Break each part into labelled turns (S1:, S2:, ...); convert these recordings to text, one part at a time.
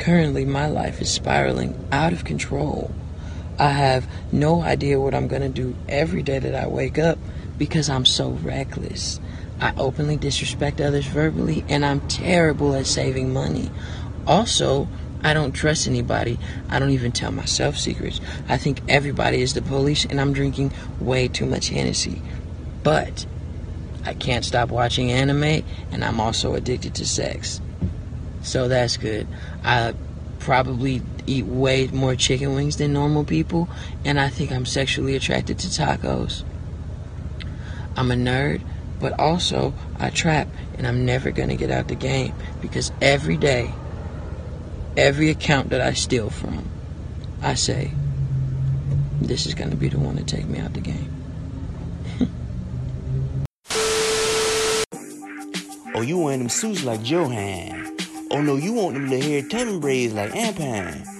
S1: Currently, my life is spiraling out of control. I have no idea what I'm going to do every day that I wake up because I'm so reckless. I openly disrespect others verbally, and I'm terrible at saving money. Also, I don't trust anybody. I don't even tell myself secrets. I think everybody is the police, and I'm drinking way too much Hennessy. But I can't stop watching anime, and I'm also addicted to sex. So that's good. I probably eat way more chicken wings than normal people, and I think I'm sexually attracted to tacos. I'm a nerd, but also I trap, and I'm never gonna get out the game because every day, every account that I steal from, I say, this is gonna be the one to take me out the game.
S2: Oh, you wearing them suits like Johan. Oh no, you want them to hair tubbing braids like Ampan.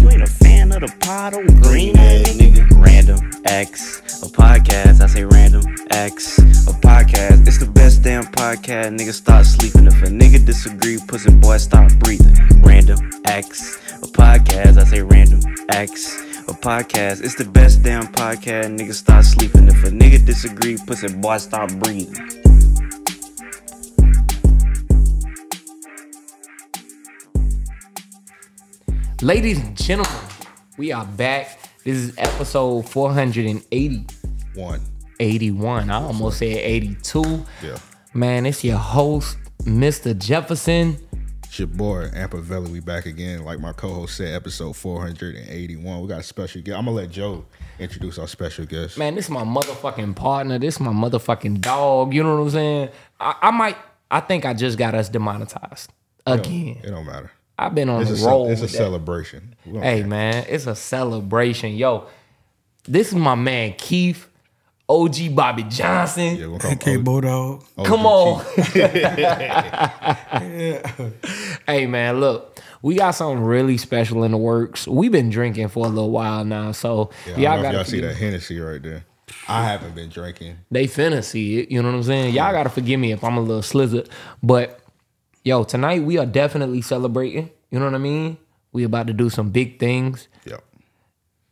S2: You ain't a fan of the pot or green ass nigga? Random X, a podcast. I say random X, a podcast. It's the best damn podcast. Nigga start sleeping. If a nigga disagree, pussy boy stop breathing. Random X, a podcast. I say random X, a podcast. It's the best damn podcast. Nigga start sleeping. If a nigga disagree, pussy boy stop breathing.
S3: Ladies and gentlemen, we are back. This is episode 480.
S4: One.
S3: 81. I almost said 82.
S4: Yeah.
S3: Man, it's your host, Mr. Jefferson.
S4: It's your boy, Ampavelli. We back again. Like my co-host said, episode 481. We got a special guest. I'm gonna let Joe introduce our special guest.
S3: Man, this is my motherfucking partner. This is my motherfucking dog. You know what I'm saying? I, I might, I think I just got us demonetized again.
S4: It don't matter.
S3: I've been on
S4: It's a,
S3: the
S4: ce-
S3: roll.
S4: it's a celebration.
S3: Hey
S4: care.
S3: man, it's a celebration. Yo, this is my man Keith, OG Bobby Johnson.
S4: Yeah, we'll call him
S5: K
S4: OG
S3: Come on. hey man, look, we got something really special in the works. We've been drinking for a little while now, so
S4: Yeah,
S3: y'all
S4: don't know if
S3: gotta
S4: y'all see that Hennessy right there. I haven't been drinking.
S3: They finna see it. You know what I'm saying? Y'all gotta forgive me if I'm a little slizzard. But yo, tonight we are definitely celebrating. You know what I mean? We about to do some big things.
S4: Yep.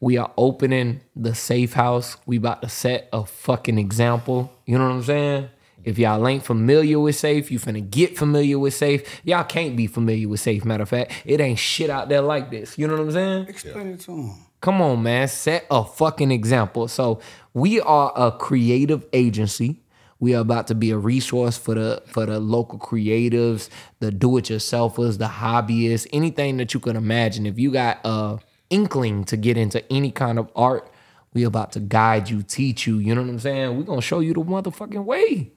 S3: We are opening the safe house. We about to set a fucking example. You know what I'm saying? If y'all ain't familiar with safe, you finna get familiar with safe. Y'all can't be familiar with safe. Matter of fact, it ain't shit out there like this. You know what I'm saying?
S5: Explain it to him.
S3: Come on, man. Set a fucking example. So we are a creative agency. We are about to be a resource for the for the local creatives, the do-it-yourselfers, the hobbyists, anything that you can imagine. If you got a inkling to get into any kind of art, we are about to guide you, teach you. You know what I'm saying? We're gonna show you the motherfucking way.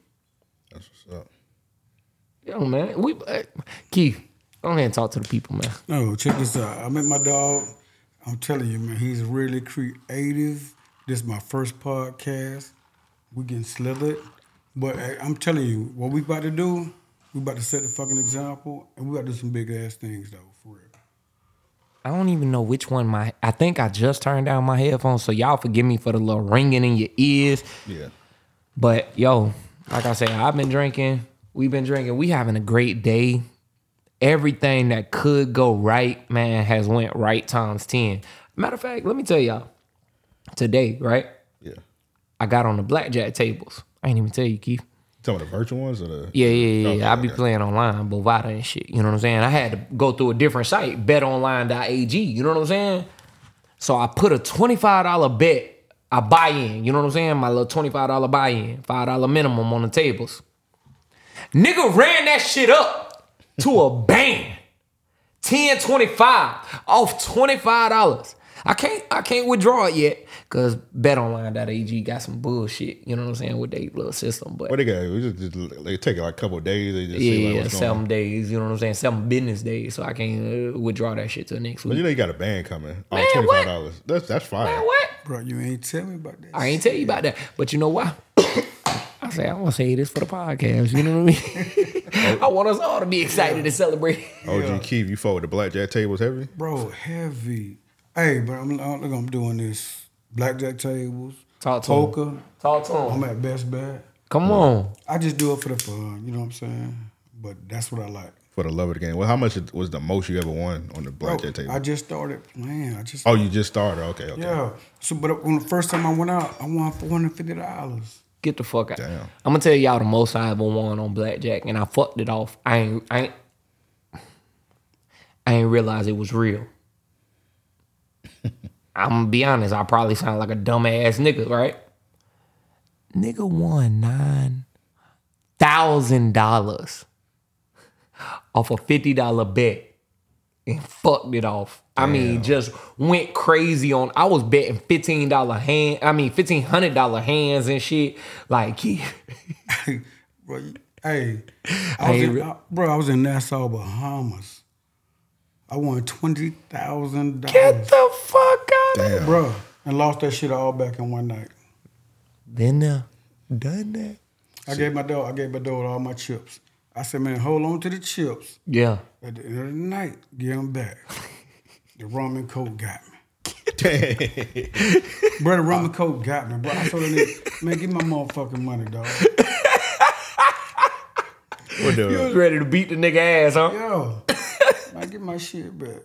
S4: That's what's up.
S3: Yo, man. We uh, Keith, go ahead and talk to the people, man.
S5: No, check this out. I met my dog. I'm telling you, man, he's really creative. This is my first podcast. We getting slithered. But eh, I'm telling you, what we about to do, we about to set the fucking example, and we about to do some big ass things though, for real.
S3: I don't even know which one my I think I just turned down my headphones, so y'all forgive me for the little ringing in your ears.
S4: Yeah.
S3: But yo, like I said, I've been drinking. We've been drinking. We having a great day. Everything that could go right, man, has went right times 10. Matter of fact, let me tell y'all. Today, right?
S4: Yeah.
S3: I got on the blackjack tables. I ain't even tell you, Keith.
S4: Some of the virtual ones or the
S3: Yeah, yeah, yeah.
S4: Okay,
S3: I be
S4: okay.
S3: playing online, Bovada and shit. You know what I'm saying? I had to go through a different site, betonline.ag. You know what I'm saying? So I put a $25 bet, I buy in. You know what I'm saying? My little $25 buy in, $5 minimum on the tables. Nigga ran that shit up to a band. 10 25 off $25. I can't I can't withdraw it yet because betonline.ag got some bullshit. You know what I'm saying with their little system. But
S4: What they got? We just, just they take like a couple of days. They just
S3: yeah,
S4: see like
S3: yeah,
S4: what's
S3: seven
S4: on.
S3: days. You know what I'm saying? Seven business days. So I can't uh, withdraw that shit till next week.
S4: But you know you got a band coming. Oh,
S3: Man,
S4: twenty
S3: what?
S4: five dollars. That's that's fire.
S3: Man, what?
S5: Bro, you ain't tell me about that.
S3: I ain't tell you about that. But you know why? I say I want to say this for the podcast. You know what I mean? I want us all to be excited and celebrate.
S4: OG Keith, you forward the blackjack tables heavy.
S5: Bro, heavy. Hey, but I'm, I'm, look, I'm doing this blackjack tables,
S3: Talk to 'em.
S5: poker.
S3: Talk to
S5: I'm at Best Bet.
S3: Come on.
S5: I just do it for the fun. You know what I'm saying? But that's what I like.
S4: For the love of the game. Well, how much was the most you ever won on the
S5: Bro,
S4: blackjack table?
S5: I just started playing. I just
S4: oh, you just started. Okay, okay.
S5: yeah. So, but when the first time I went out, I won four hundred fifty dollars.
S3: Get the fuck out.
S4: Damn.
S3: I'm gonna tell y'all the most I ever won on blackjack, and I fucked it off. I ain't, I ain't, I ain't realize it was real. I'm gonna be honest. I probably sound like a dumbass nigga, right? Nigga won nine thousand dollars off a fifty dollar bet and fucked it off. I mean, just went crazy on. I was betting fifteen dollar hand. I mean, fifteen hundred dollar hands and shit. Like,
S5: Bro, hey, I was
S3: ain't
S5: in, I- bro, I was in Nassau, Bahamas. I won twenty thousand dollars.
S3: get the fuck out. of
S4: Damn.
S5: bro, and lost that shit all back in one night.
S3: Been there, uh, done that.
S5: I gave my dog, I gave my dog all my chips. I said, man, hold on to the chips.
S3: Yeah.
S5: At the end of the night, give them back. the rum and coke got me. bro, the rum and coke got me, bro. I told the nigga, man, give my motherfucking money, dog.
S4: What the-
S3: You was ready to beat the nigga ass, huh?
S5: Yo, man, get my shit back.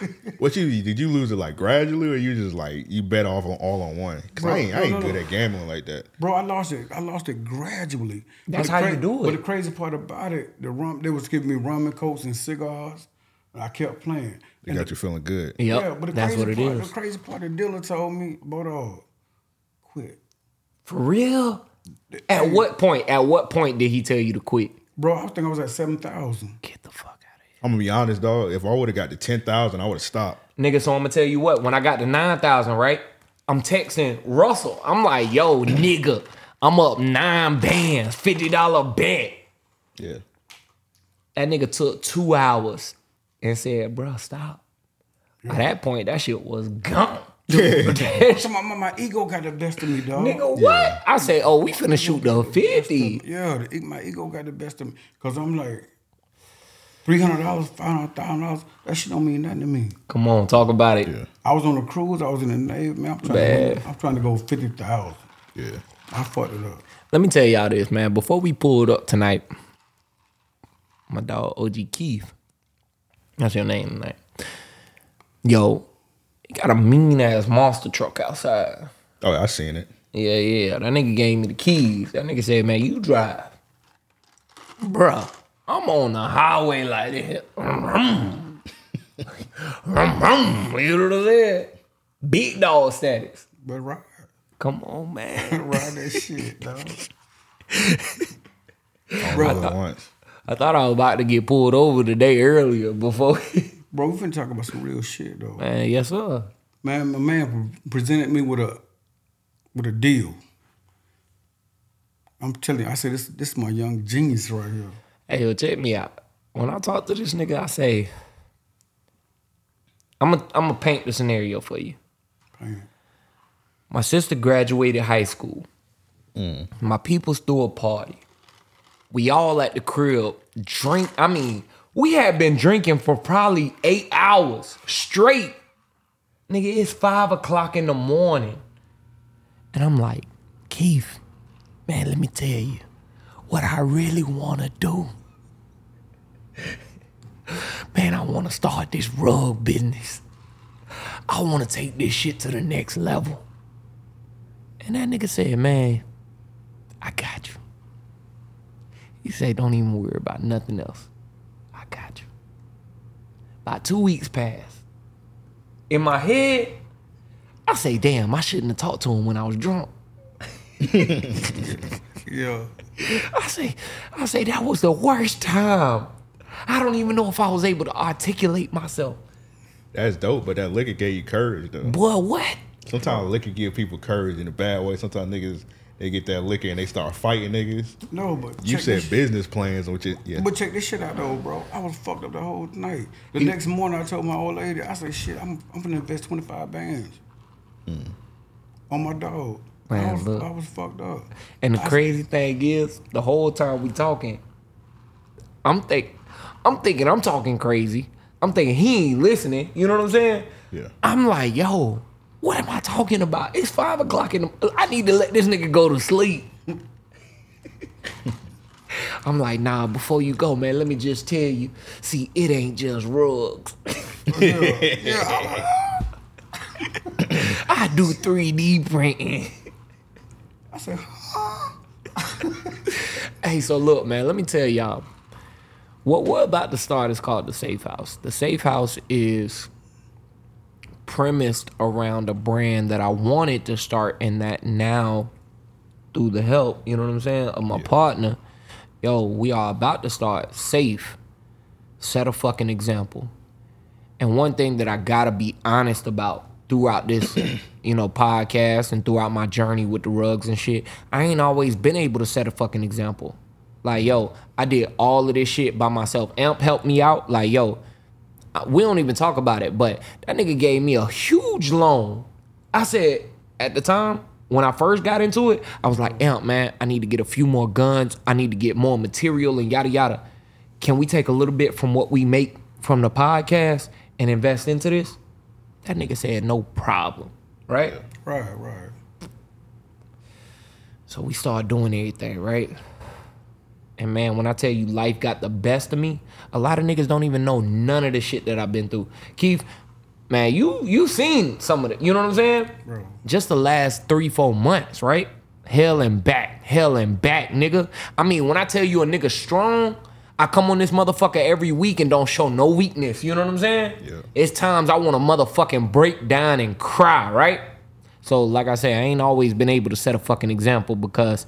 S4: What you did you lose it like gradually or you just like you bet off on all on one? Cause
S5: Bro,
S4: I ain't I ain't
S5: no,
S4: good
S5: no.
S4: at gambling like that.
S5: Bro, I lost it. I lost it gradually. But
S3: That's
S5: the
S3: how you do it.
S5: But the crazy part about it, the rum, they was giving me rum and cokes and cigars. And I kept playing.
S4: They got you feeling good.
S3: Yep.
S5: yeah, but the
S3: that's
S5: crazy
S3: what it
S5: part,
S3: is.
S5: The crazy part, the dealer told me, Bodo, quit.
S3: For real? At what point? At what point did he tell you to quit?
S5: Bro, I think I was at 7,000.
S3: Get the fuck out of
S4: I'm gonna be honest, dog. If I would have got to ten thousand, I would have stopped.
S3: Nigga, so I'm gonna tell you what, when I got to 9,000, right? I'm texting Russell. I'm like, yo, nigga, I'm up nine bands, $50 bet.
S4: Yeah.
S3: That nigga took two hours and said, bro, stop. At that point, that shit was gone.
S5: So my, my, my ego got the best of me, dog.
S3: Nigga, what? I say, oh, we finna shoot the 50.
S5: Yeah, the, my ego got the best of me. Because I'm like, $300, $500,000, that shit don't mean nothing to me.
S3: Come on, talk about it.
S4: Yeah.
S5: I was on a cruise. I was in the Navy. Man, I'm trying,
S3: Bad.
S5: to, I'm trying to go 50000
S4: Yeah.
S5: I fucked it up.
S3: Let me tell y'all this, man. Before we pulled up tonight, my dog OG Keith, that's your name tonight. Yo, he got a mean ass monster truck outside.
S4: Oh, I seen it.
S3: Yeah, yeah. That nigga gave me the keys. That nigga said, man, you drive. Bruh, I'm on the highway like this. Vroom, vroom. you know what I'm saying? Big dog status.
S5: But ride,
S3: Come on, man.
S5: ride that shit, dog.
S4: All at once.
S3: I thought I was about to get pulled over today earlier before.
S5: Bro, we finna talk about some real shit, though.
S3: man, yes, sir.
S5: Man, my man presented me with a with a deal. I'm telling you, I said this this is my young genius right here.
S3: Hey, yo, check me out. When I talk to this nigga, I say, I'm gonna I'm gonna paint the scenario for you.
S5: Man,
S3: My sister graduated high school. Mm. My people's threw a party. We all at the crib drink. I mean, we had been drinking for probably eight hours straight. Nigga, it's five o'clock in the morning. And I'm like, Keith, man, let me tell you what I really wanna do. Man, I wanna start this rug business. I wanna take this shit to the next level. And that nigga said, man, I got you. He said, don't even worry about nothing else. I got you. About two weeks passed. In my head, I say, damn, I shouldn't have talked to him when I was drunk.
S5: yeah,
S3: I say, I say that was the worst time. I don't even know if I was able to articulate myself.
S4: That's dope, but that liquor gave you courage though.
S3: Boy, what?
S4: Sometimes liquor give people courage in a bad way. Sometimes niggas they get that liquor and they start fighting niggas.
S5: No, but
S4: You
S5: check
S4: said
S5: this-
S4: business plans, which is yeah.
S5: But check this shit out though, bro. I was fucked up the whole night. The next morning, I told my old lady, I said, "Shit, I'm I'm gonna invest 25 bands hmm. on my dog." I was,
S3: look.
S5: I was fucked up.
S3: And the
S5: I-
S3: crazy thing is, the whole time we talking, I'm think, I'm thinking I'm talking crazy. I'm thinking he ain't listening. You know what I'm saying?
S4: Yeah.
S3: I'm like, yo, what am I talking about? It's five o'clock in the. I need to let this nigga go to sleep. I'm like, nah. Before you go, man, let me just tell you. See, it ain't just rugs.
S5: Yeah, I,
S3: I do 3D printing.
S5: I said, huh?
S3: Hey, so look, man, let me tell y'all. What we're about to start is called the Safe House. The Safe House is premised around a brand that I wanted to start, and that now, through the help, you know what I'm saying, of my partner, yo, we are about to start safe. Set a fucking example. And one thing that I gotta be honest about throughout this, you know, podcast and throughout my journey with the rugs and shit, I ain't always been able to set a fucking example. Like, yo, I did all of this shit by myself. Amp helped me out. Like, yo, we don't even talk about it, but that nigga gave me a huge loan. I said at the time when I first got into it, I was like, Amp, man, I need to get a few more guns. I need to get more material and yada yada. Can we take a little bit from what we make from the podcast and invest into this? That nigga said no problem, right?
S5: Right, right.
S3: So we started doing everything, right? And man, when I tell you life got the best of me, a lot of niggas don't even know none of the shit that I've been through. Keith, man, you you seen some of it. You know what I'm saying?
S5: Bro.
S3: Just the last three, four months, right? Hell and back, hell and back, nigga. I mean, when I tell you a nigga strong, I come on this motherfucker every week and don't show no weakness. You know what I'm saying?
S4: Yeah.
S3: It's times I want to motherfucking break down and cry, right? So, like I say, I ain't always been able to set a fucking example because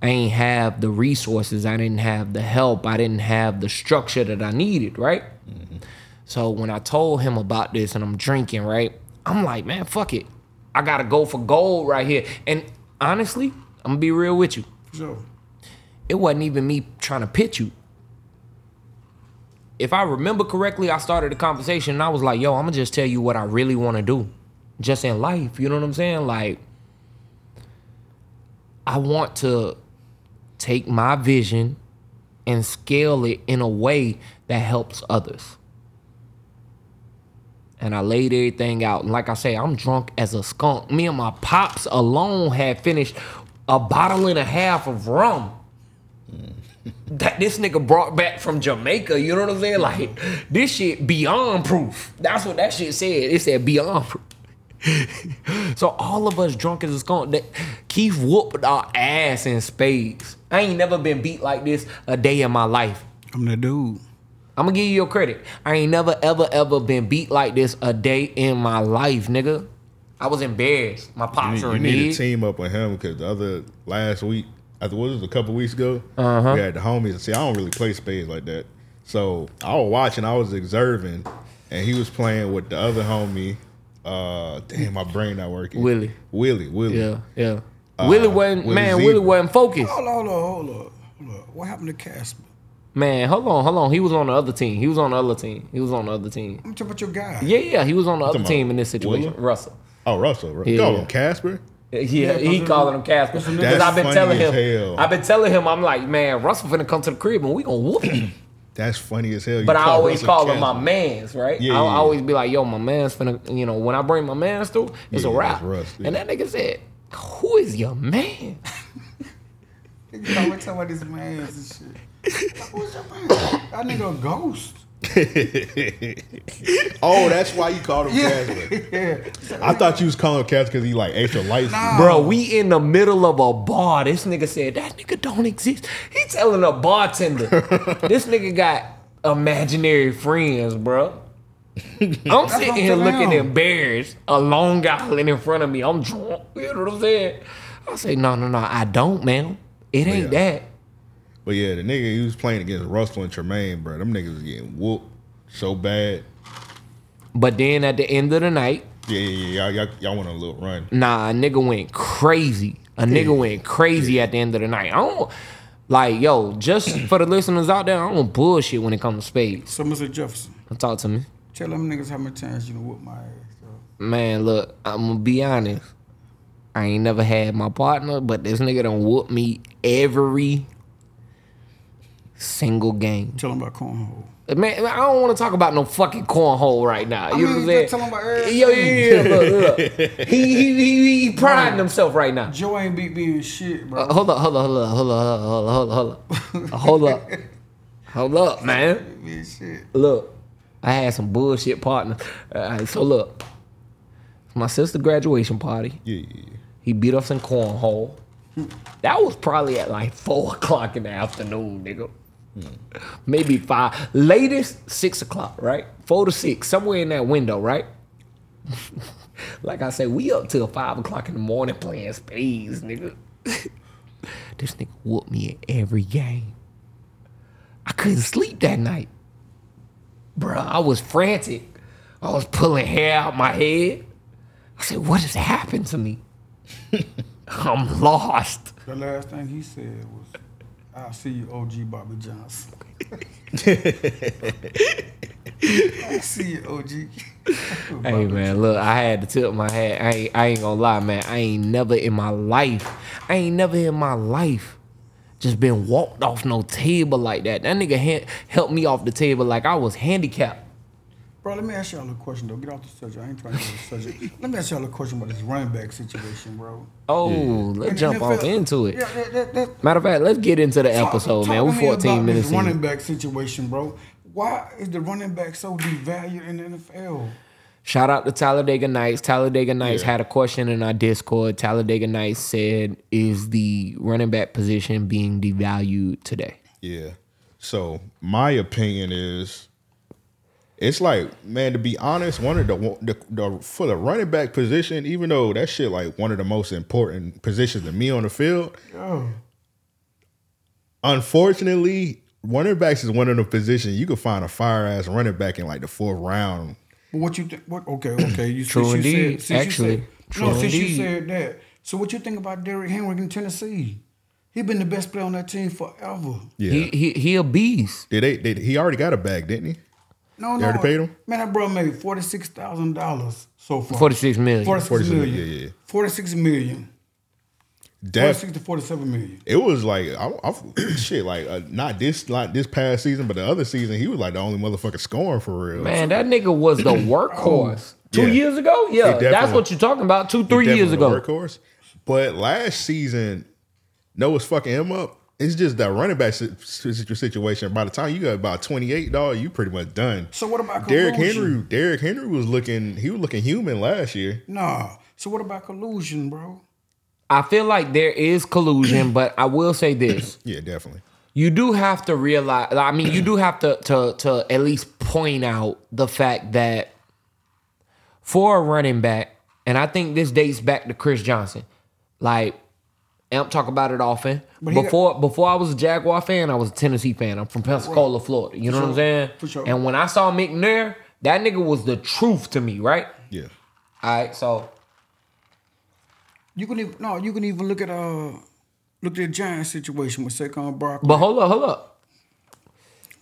S3: I ain't have the resources, I didn't have the help, I didn't have the structure that I needed, right? Mm-hmm. So when I told him about this and I'm drinking, right? I'm like, man, fuck it. I gotta go for gold right here. And honestly, I'm gonna be real with you.
S5: Sure.
S3: It wasn't even me trying to pitch you. If I remember correctly, I started the conversation and I was like, yo, I'm gonna just tell you what I really wanna do. Just in life. You know what I'm saying? Like, I want to take my vision and scale it in a way that helps others. And I laid everything out. And like I say, I'm drunk as a skunk. Me and my pops alone had finished a bottle and a half of rum. Mm. That this nigga brought back from Jamaica, you know what I'm saying? Like this shit beyond proof. That's what that shit said. It said beyond proof. so all of us drunk as a skunk. That Keith whooped our ass in spades. I ain't never been beat like this a day in my life.
S5: I'm the dude.
S3: I'm gonna give you your credit. I ain't never ever ever been beat like this a day in my life, nigga. I was embarrassed. My
S4: You
S3: pops
S4: need,
S3: were
S4: you
S3: in
S4: need
S3: need.
S4: to team up with him because the other last week, I think what was it, a couple weeks ago,
S3: Uh-huh.
S4: we had the homies. See, I don't really play spades like that, so I was watching, I was observing, and he was playing with the other homie. Uh, damn, my brain not working.
S3: Willie.
S4: Willie, Willie.
S3: Yeah, yeah. Willie wasn't
S4: Willie
S3: man.
S4: Zebra.
S3: Willie wasn't focused.
S5: Hold on, hold on, hold on. Hold on. What happened to Casper?
S3: Man, hold on, hold on. He was on the other team. He was on the other team. He was on the other team.
S5: I'm talking about your guy.
S3: Yeah, yeah. He was on the other team in this situation.
S4: Willie?
S3: Russell.
S4: Oh, Russell. Right?
S3: Yeah,
S4: Call
S3: yeah.
S4: him Casper.
S3: Yeah,
S5: Yeah,
S3: he
S5: because
S3: calling him Casper. Because
S4: That's
S3: I've been telling him.
S4: hell.
S3: I've been telling him. I'm like, man, Russell finna come to the crib and we gonna whoop him.
S4: That's funny as hell. You
S3: But I always call them my man's, right?
S4: Yeah,
S3: I,
S4: yeah,
S3: I
S4: yeah.
S3: always be like, yo, my man's finna, you know, when I bring my man's through, it's
S4: Yeah,
S3: a wrap.
S4: that's Russ, yeah.
S3: And that nigga said, who is your man?
S5: Nigga always talking about this man and shit. Who's your man? That nigga a ghost.
S4: oh, that's why you called him Casper.
S5: Yeah.
S4: I thought you was calling him Casper because he like extra light. skin.
S3: Bro, we in the middle of a bar. This nigga said, that nigga don't exist. He telling a bartender. this nigga got imaginary friends, bro. I'm sitting here looking
S5: him.
S3: embarrassed. A Long Island in front of me. I'm drunk. You know what I'm saying? I say, no, no, no, I don't, man. It ain't
S4: Yeah.
S3: that.
S4: But yeah, the nigga he was playing against Russell and Tremaine, bro. Them niggas was getting whooped so bad.
S3: But then at the end of the night,
S4: Yeah, yeah, yeah. Y'all, y'all, y'all went on a little run.
S3: nah, a nigga went crazy. A nigga went crazy at the end of the night. I don't like yo. Just for the listeners out there, I don't bullshit when it comes to spades.
S5: So, Mr. Jefferson,
S3: Talk to me,
S5: tell them niggas how many times you done whoop my ass. Bro.
S3: man. Look, I'm gonna be honest. I ain't never had my partner, but this nigga done whoop me every single game.
S5: Tell them about cornhole.
S3: Uh, man, I don't want to talk about no fucking cornhole right now. You I
S5: mean, know
S3: what I'm
S5: saying? Tell him about everything.
S3: Yo, yeah, yeah, look, look. he, he, he, he priding Man, himself right now.
S5: Joe ain't beat me in shit, bro.
S3: Uh, hold up, hold up, hold up, hold up, hold up, hold up, hold up. Uh, hold up. Hold up, man. Look, I had some bullshit partner. Uh, All right, so look, my sister graduation party.
S4: Yeah, yeah, yeah.
S3: He beat us in cornhole. That was probably at like four o'clock in the afternoon, nigga. Hmm. Maybe five. Latest six o'clock, right? Four to six, somewhere in that window, right? like I said, we up till five o'clock in the morning playing spades, nigga. this nigga whooped me in every game. I couldn't sleep that night. Bruh, I was frantic. I was pulling hair out my head. I said, what has happened to me? I'm lost.
S5: The last thing he said was, I'll see you, OG Bobby Johnson. I see you, OG.
S3: Hey man, look, I had to tip my hat. I ain't, I ain't gonna lie, man. I ain't never in my life, I ain't never in my life just been walked off no table like that. That nigga ha- helped me off the table like I was handicapped.
S5: Bro, let me ask y'all a question though. Get off the subject. I ain't trying to get off the subject. Let me ask y'all a question about this running back situation, bro.
S3: Oh,
S5: In
S3: let's
S5: the
S3: jump off into it.
S5: Yeah, that, that, that,
S3: Matter of fact, let's get into the
S5: talk-
S3: episode,
S5: talk
S3: man.
S5: to
S3: We're
S5: me
S3: 14
S5: about
S3: minutes
S5: this running
S3: in.
S5: back situation, bro. Why is the running back so devalued in the NFL?
S3: Shout out to Talladega Nights. Talladega Nights
S4: Yeah.
S3: had a question in our Discord. Talladega Nights said, "Is the running back position being devalued today?"
S4: Yeah. So my opinion is, it's like man. To be honest, one of the, the the for the running back position, even though that shit like one of the most important positions to me on the field.
S5: Oh,
S4: Unfortunately, running backs is one of the positions you could find a fire ass running back in like the fourth round.
S5: but what you think? What? Okay, okay. You
S3: True
S5: since you
S3: indeed,
S5: Said, since
S3: actually.
S5: you said,
S3: True
S5: no, since you said that. So what you think about Derrick Henry in Tennessee? He been the best player on that team forever.
S4: Yeah.
S3: He he he a beast.
S4: Did they, they? He already got a bag, didn't he?
S5: No,
S4: They
S5: no.
S4: already paid him?
S5: Man, that bro made forty six thousand dollars so far.
S3: 46 million.
S5: 46
S4: 46
S5: million.
S4: yeah, yeah.
S5: Forty six million.
S4: That
S5: 46 to 47 million.
S4: it was like I, I shit like uh, not this like this past season, but the other season he was like the only motherfucker scoring for real.
S3: Man, that nigga was the workhorse. Two
S4: Yeah.
S3: years ago? Yeah, that's what you're talking about. Two, three years ago.
S4: a workhorse. But last season, no, what's fucking him up. It's just that running back si- si- situation. By the time you got about twenty eight, dog, you pretty much done.
S5: So what about
S4: Derrick? Henry? Derrick Henry was looking. He was looking human last year.
S5: Nah. So what about collusion, bro?
S3: I feel like there is collusion, but I will say this.
S4: Yeah, definitely.
S3: You do have to realize I mean, you do have to to to at least point out the fact that for a running back, and I think this dates back to Chris Johnson. Like Amp talk about it often.
S5: But he got-
S3: before before I was a Jaguar fan, I was a Tennessee fan. I'm from Pensacola, Florida. You know what I'm saying?
S5: For sure.
S3: And when I saw McNair, that nigga was the truth to me, right?
S4: Yeah.
S3: All right, so
S5: You can even no, you can even look at uh look at the Giants situation with Saquon Barkley.
S3: But hold up, hold up.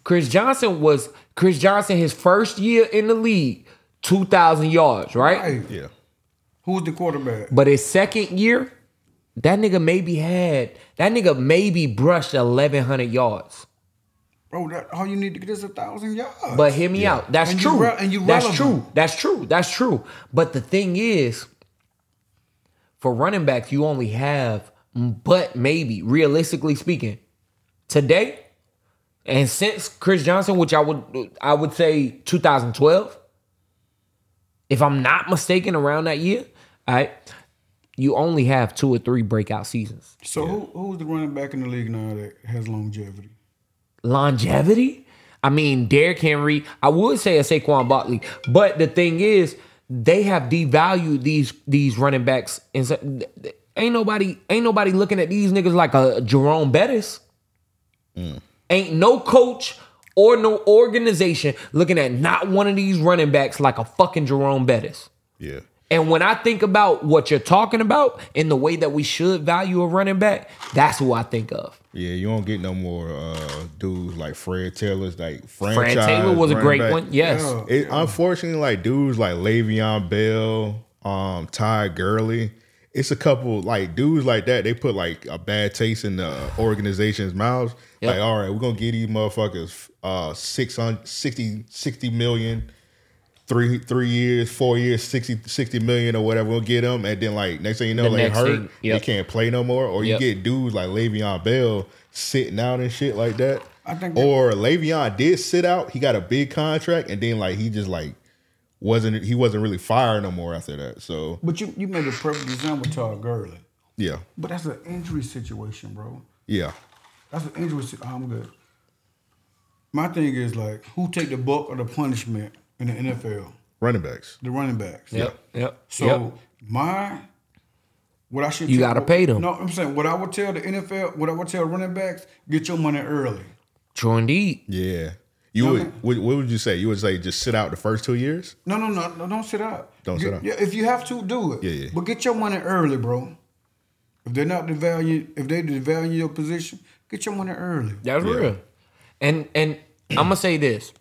S3: Chris Johnson was Chris Johnson his first year in the league, two thousand yards, right?
S5: Hey,
S4: Yeah.
S5: who was the quarterback?
S3: But his second year, that nigga maybe had that nigga maybe brushed eleven hundred yards.
S5: Bro, that all you need to get is a thousand yards.
S3: But hear me out. That's
S5: And you
S3: true.
S5: re- and you
S3: That's
S5: relevant.
S3: true. That's true. That's true. But the thing is, for running backs, you only have, but maybe realistically speaking, today, and since Chris Johnson, which I would I would say 2012, if I'm not mistaken, around that year, all right, you only have two or three breakout seasons.
S5: so who who's the running back in the league now that has longevity?
S3: longevity. I mean, Derrick Henry. I would say a Saquon Barkley, but the thing is, they have devalued these these running backs. And so, th- th- ain't nobody ain't nobody looking at these niggas like a Jerome Bettis. Mm. Ain't no coach or no organization looking at not one of these running backs like a fucking Jerome Bettis.
S4: Yeah.
S3: And when I think about what you're talking about and the way that we should value a running back, that's who I think of.
S4: Yeah, you don't get no more uh dudes like Fred Taylor's like
S3: Fran
S4: franchise.
S3: Taylor was a great
S4: back.
S3: one. Yes.
S5: Yeah.
S4: It, unfortunately, like dudes like Le'Veon Bell, um, Todd Gurley, it's a couple like dudes like that. They put like a bad taste in the organization's mouths.
S3: Yep.
S4: Like, all right, we're gonna give these motherfuckers uh 600, 60, 60 million, three three years, four years, 60, 60 million or whatever. We'll get them, and then like next thing you know,
S3: The
S4: they hurt.
S3: thing, yep.
S4: They can't play no more. Or you get dudes like Le'Veon Bell sitting out and shit like that.
S5: I think that-
S4: or Le'Veon did sit out. He got a big contract, and then like he just like wasn't he wasn't really fired no more after that. So
S5: But you you made a perfect example, Todd Gurley.
S4: yeah,
S5: But that's an injury situation, bro.
S4: yeah,
S5: That's an injury. si- I'm good. My thing is like, who take the bulk of the punishment in the NFL?
S4: running backs.
S5: The running backs.
S3: Yep. Yep.
S5: So
S3: yep.
S5: my what I should
S3: You
S5: tell-
S3: gotta pay them.
S5: No, I'm saying what I would tell the NFL, what I would tell running backs, get your money early.
S3: True indeed.
S4: Yeah, you
S5: No,
S4: would.
S5: man.
S4: What, what would you say? You would say just sit out the first two years.
S5: No, no, no, no don't sit out.
S4: Don't
S5: Get-
S4: sit out.
S5: Yeah, if you have to, do it.
S4: Yeah, yeah.
S5: But get your money early, bro. If they're not devaluing, if they devalue your position, get your money early.
S3: That's
S4: Yeah.
S3: real. And and I'm gonna say this: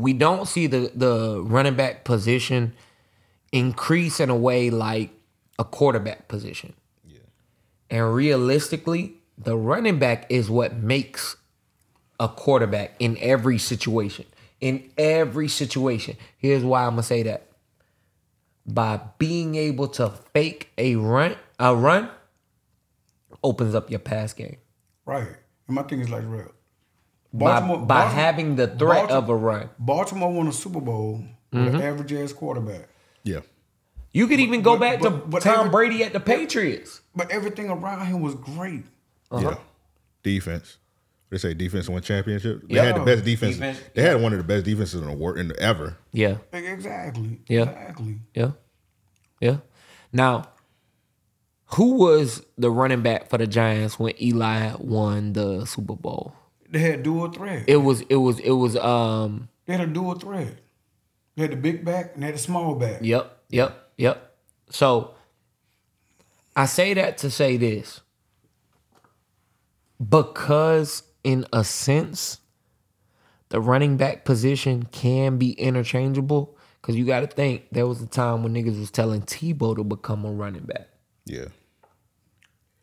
S3: we don't see the the running back position increase in a way like a quarterback position. Yeah. And realistically, the running back is what makes a quarterback in every situation. In every situation. Here's why I'm gonna say that. By being able to fake a run, a run opens up your pass game.
S5: Right. And my thing is like real.
S3: By, by having the threat of a run.
S5: Baltimore won a Super Bowl with
S3: Mm-hmm.
S5: an average ass quarterback.
S4: Yeah,
S3: You could even go
S5: but-
S3: back to
S5: but- but
S3: Tom
S5: every-
S3: Brady at the Patriots.
S5: But everything around him was great.
S3: Uh-huh.
S4: yeah. Defense. They say defense won championship. They
S3: Yeah.
S4: had the best defense.
S3: Defense.
S4: They had one of the best defenses in the world in ever.
S3: Yeah,
S5: Exactly.
S3: Yeah.
S5: Exactly.
S3: yeah, yeah. Now, who was the running back for the Giants when Eli won the Super Bowl?
S5: They had dual threat.
S3: It was, it was, it was. Um.
S5: They had a dual threat. They had the big back and they had a small back.
S3: Yep, yep, yep. So, I say that to say this because, in a sense, the running back position can be interchangeable. Because you got to think there was a time when niggas was telling Tebow to become a running back.
S4: Yeah,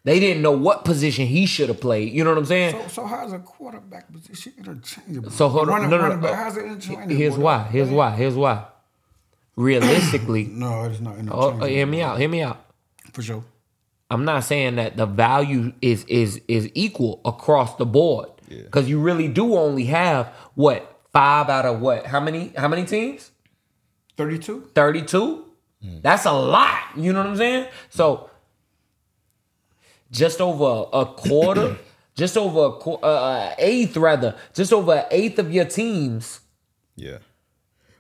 S3: They didn't know what position he should have played. You know what I'm saying?
S5: So, so how's a quarterback position interchangeable?
S3: So hold on.
S5: running,
S3: No, no,
S5: running
S3: no.
S5: how's it interchangeable?
S3: Here's why. Here's why. Here's why. Realistically,
S5: No, it's not
S3: oh,
S5: interchangeable.
S3: oh, hear me out. Hear me out.
S5: For sure.
S3: I'm not saying that the value is is is equal across the board because you really do only have what five out of what how many how many teams
S5: 32?
S3: 32 mm. that's a lot you know what I'm saying so just over a quarter just over a qu- uh, uh, eighth rather just over an eighth of your teams
S4: yeah.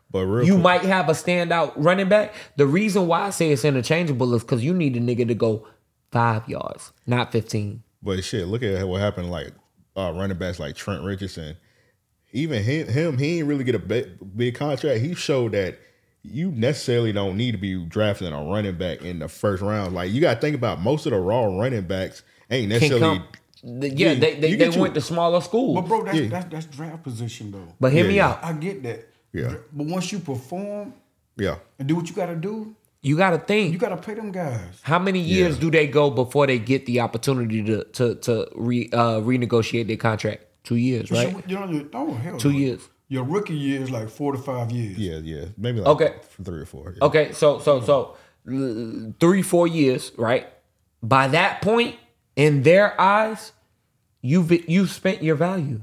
S4: But real
S3: you
S4: quick-
S3: might have a standout running back. The reason why I say it's interchangeable is because you need a nigga to go five yards, not 15.
S4: But shit, look at what happened. Like uh, running backs like Trent Richardson, even him, him he ain't really get a big, big contract. He showed that you necessarily don't need to be drafting a running back in the first round. Like you got to think about most of the raw running backs ain't necessarily.
S3: come. the- Yeah,
S4: Yeah,
S3: they they,
S4: you
S3: they
S4: get you-
S3: went to smaller schools.
S5: But bro, that's,
S4: Yeah.
S5: that's that's draft position though.
S3: But hear
S4: Yeah,
S3: me
S4: yeah.
S3: out.
S5: I get that.
S4: Yeah.
S5: But once you perform
S4: Yeah,
S5: and do what you gotta do,
S3: You got to think.
S5: you gotta pay them guys.
S3: how many years
S4: Yeah.
S3: do they go before they get the opportunity to to to re, uh, renegotiate their contract? Two years, right?
S5: You know, oh hell,
S3: Two
S5: no.
S3: years.
S5: Your rookie year is like four to five years.
S4: yeah, yeah. Maybe like
S3: Okay.
S4: three or four. yeah.
S3: Okay, so so so three four years, right? By that point, in their eyes, you've you've spent your value.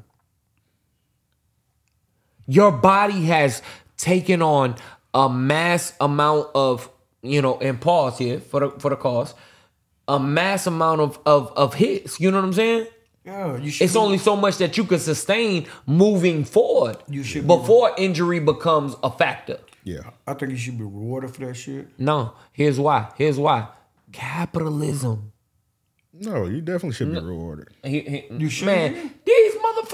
S3: Your body has taken on a mass amount of you know, and pause here for the for the cause, a mass amount of of of hits. You know what I'm saying?
S5: Yeah, you should.
S3: It's only so much that you can sustain moving forward
S5: You should be-
S3: before injury becomes a factor.
S4: Yeah,
S5: I think you should be rewarded for that shit.
S3: No, here's why. Here's why. Capitalism.
S4: no, you definitely should be rewarded.
S3: He- he-
S5: You should
S3: man,
S5: be.
S3: these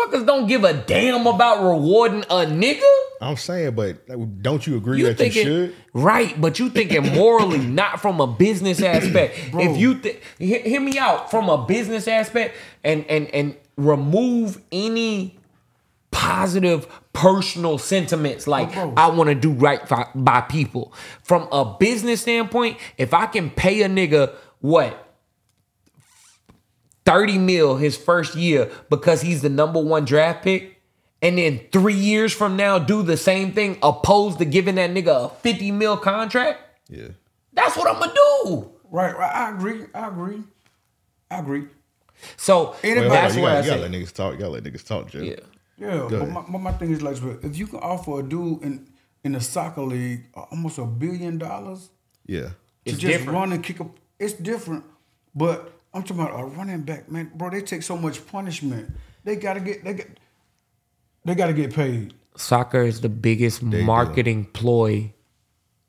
S3: motherfuckers don't give a damn about rewarding a nigga.
S4: I'm saying, but don't you agree
S3: You
S4: that
S3: thinking
S4: you should?
S3: right, but you thinking morally, not from a business aspect. if you hear, me out from a business aspect, and and and remove any positive personal sentiments oh, like
S5: bro.
S3: I want to do right fi- by people. From a business standpoint, if I can pay a nigga what 30 mil his first year because he's the number one draft pick, and then three years from now do the same thing opposed to giving that nigga a 50 mil contract,
S4: Yeah.
S3: that's what I'm gonna do.
S5: Right, right. I agree. I agree. I agree.
S3: So
S4: Wait,
S5: Anybody-
S4: hold
S3: that's
S4: You
S3: what I
S4: gotta, you gotta
S3: say.
S4: let niggas talk. You gotta let niggas talk, Joe.
S3: Yeah.
S5: Yeah, but my, my, my thing is like, if you can offer a dude in in the soccer league almost a billion dollars
S4: Yeah.
S5: to
S3: It's
S5: just
S3: different.
S5: run and kick up, it's different. But I'm talking about a running back, man, bro. They take so much punishment. They gotta get they get they gotta get paid.
S3: Soccer is the biggest
S4: do.
S3: marketing ploy.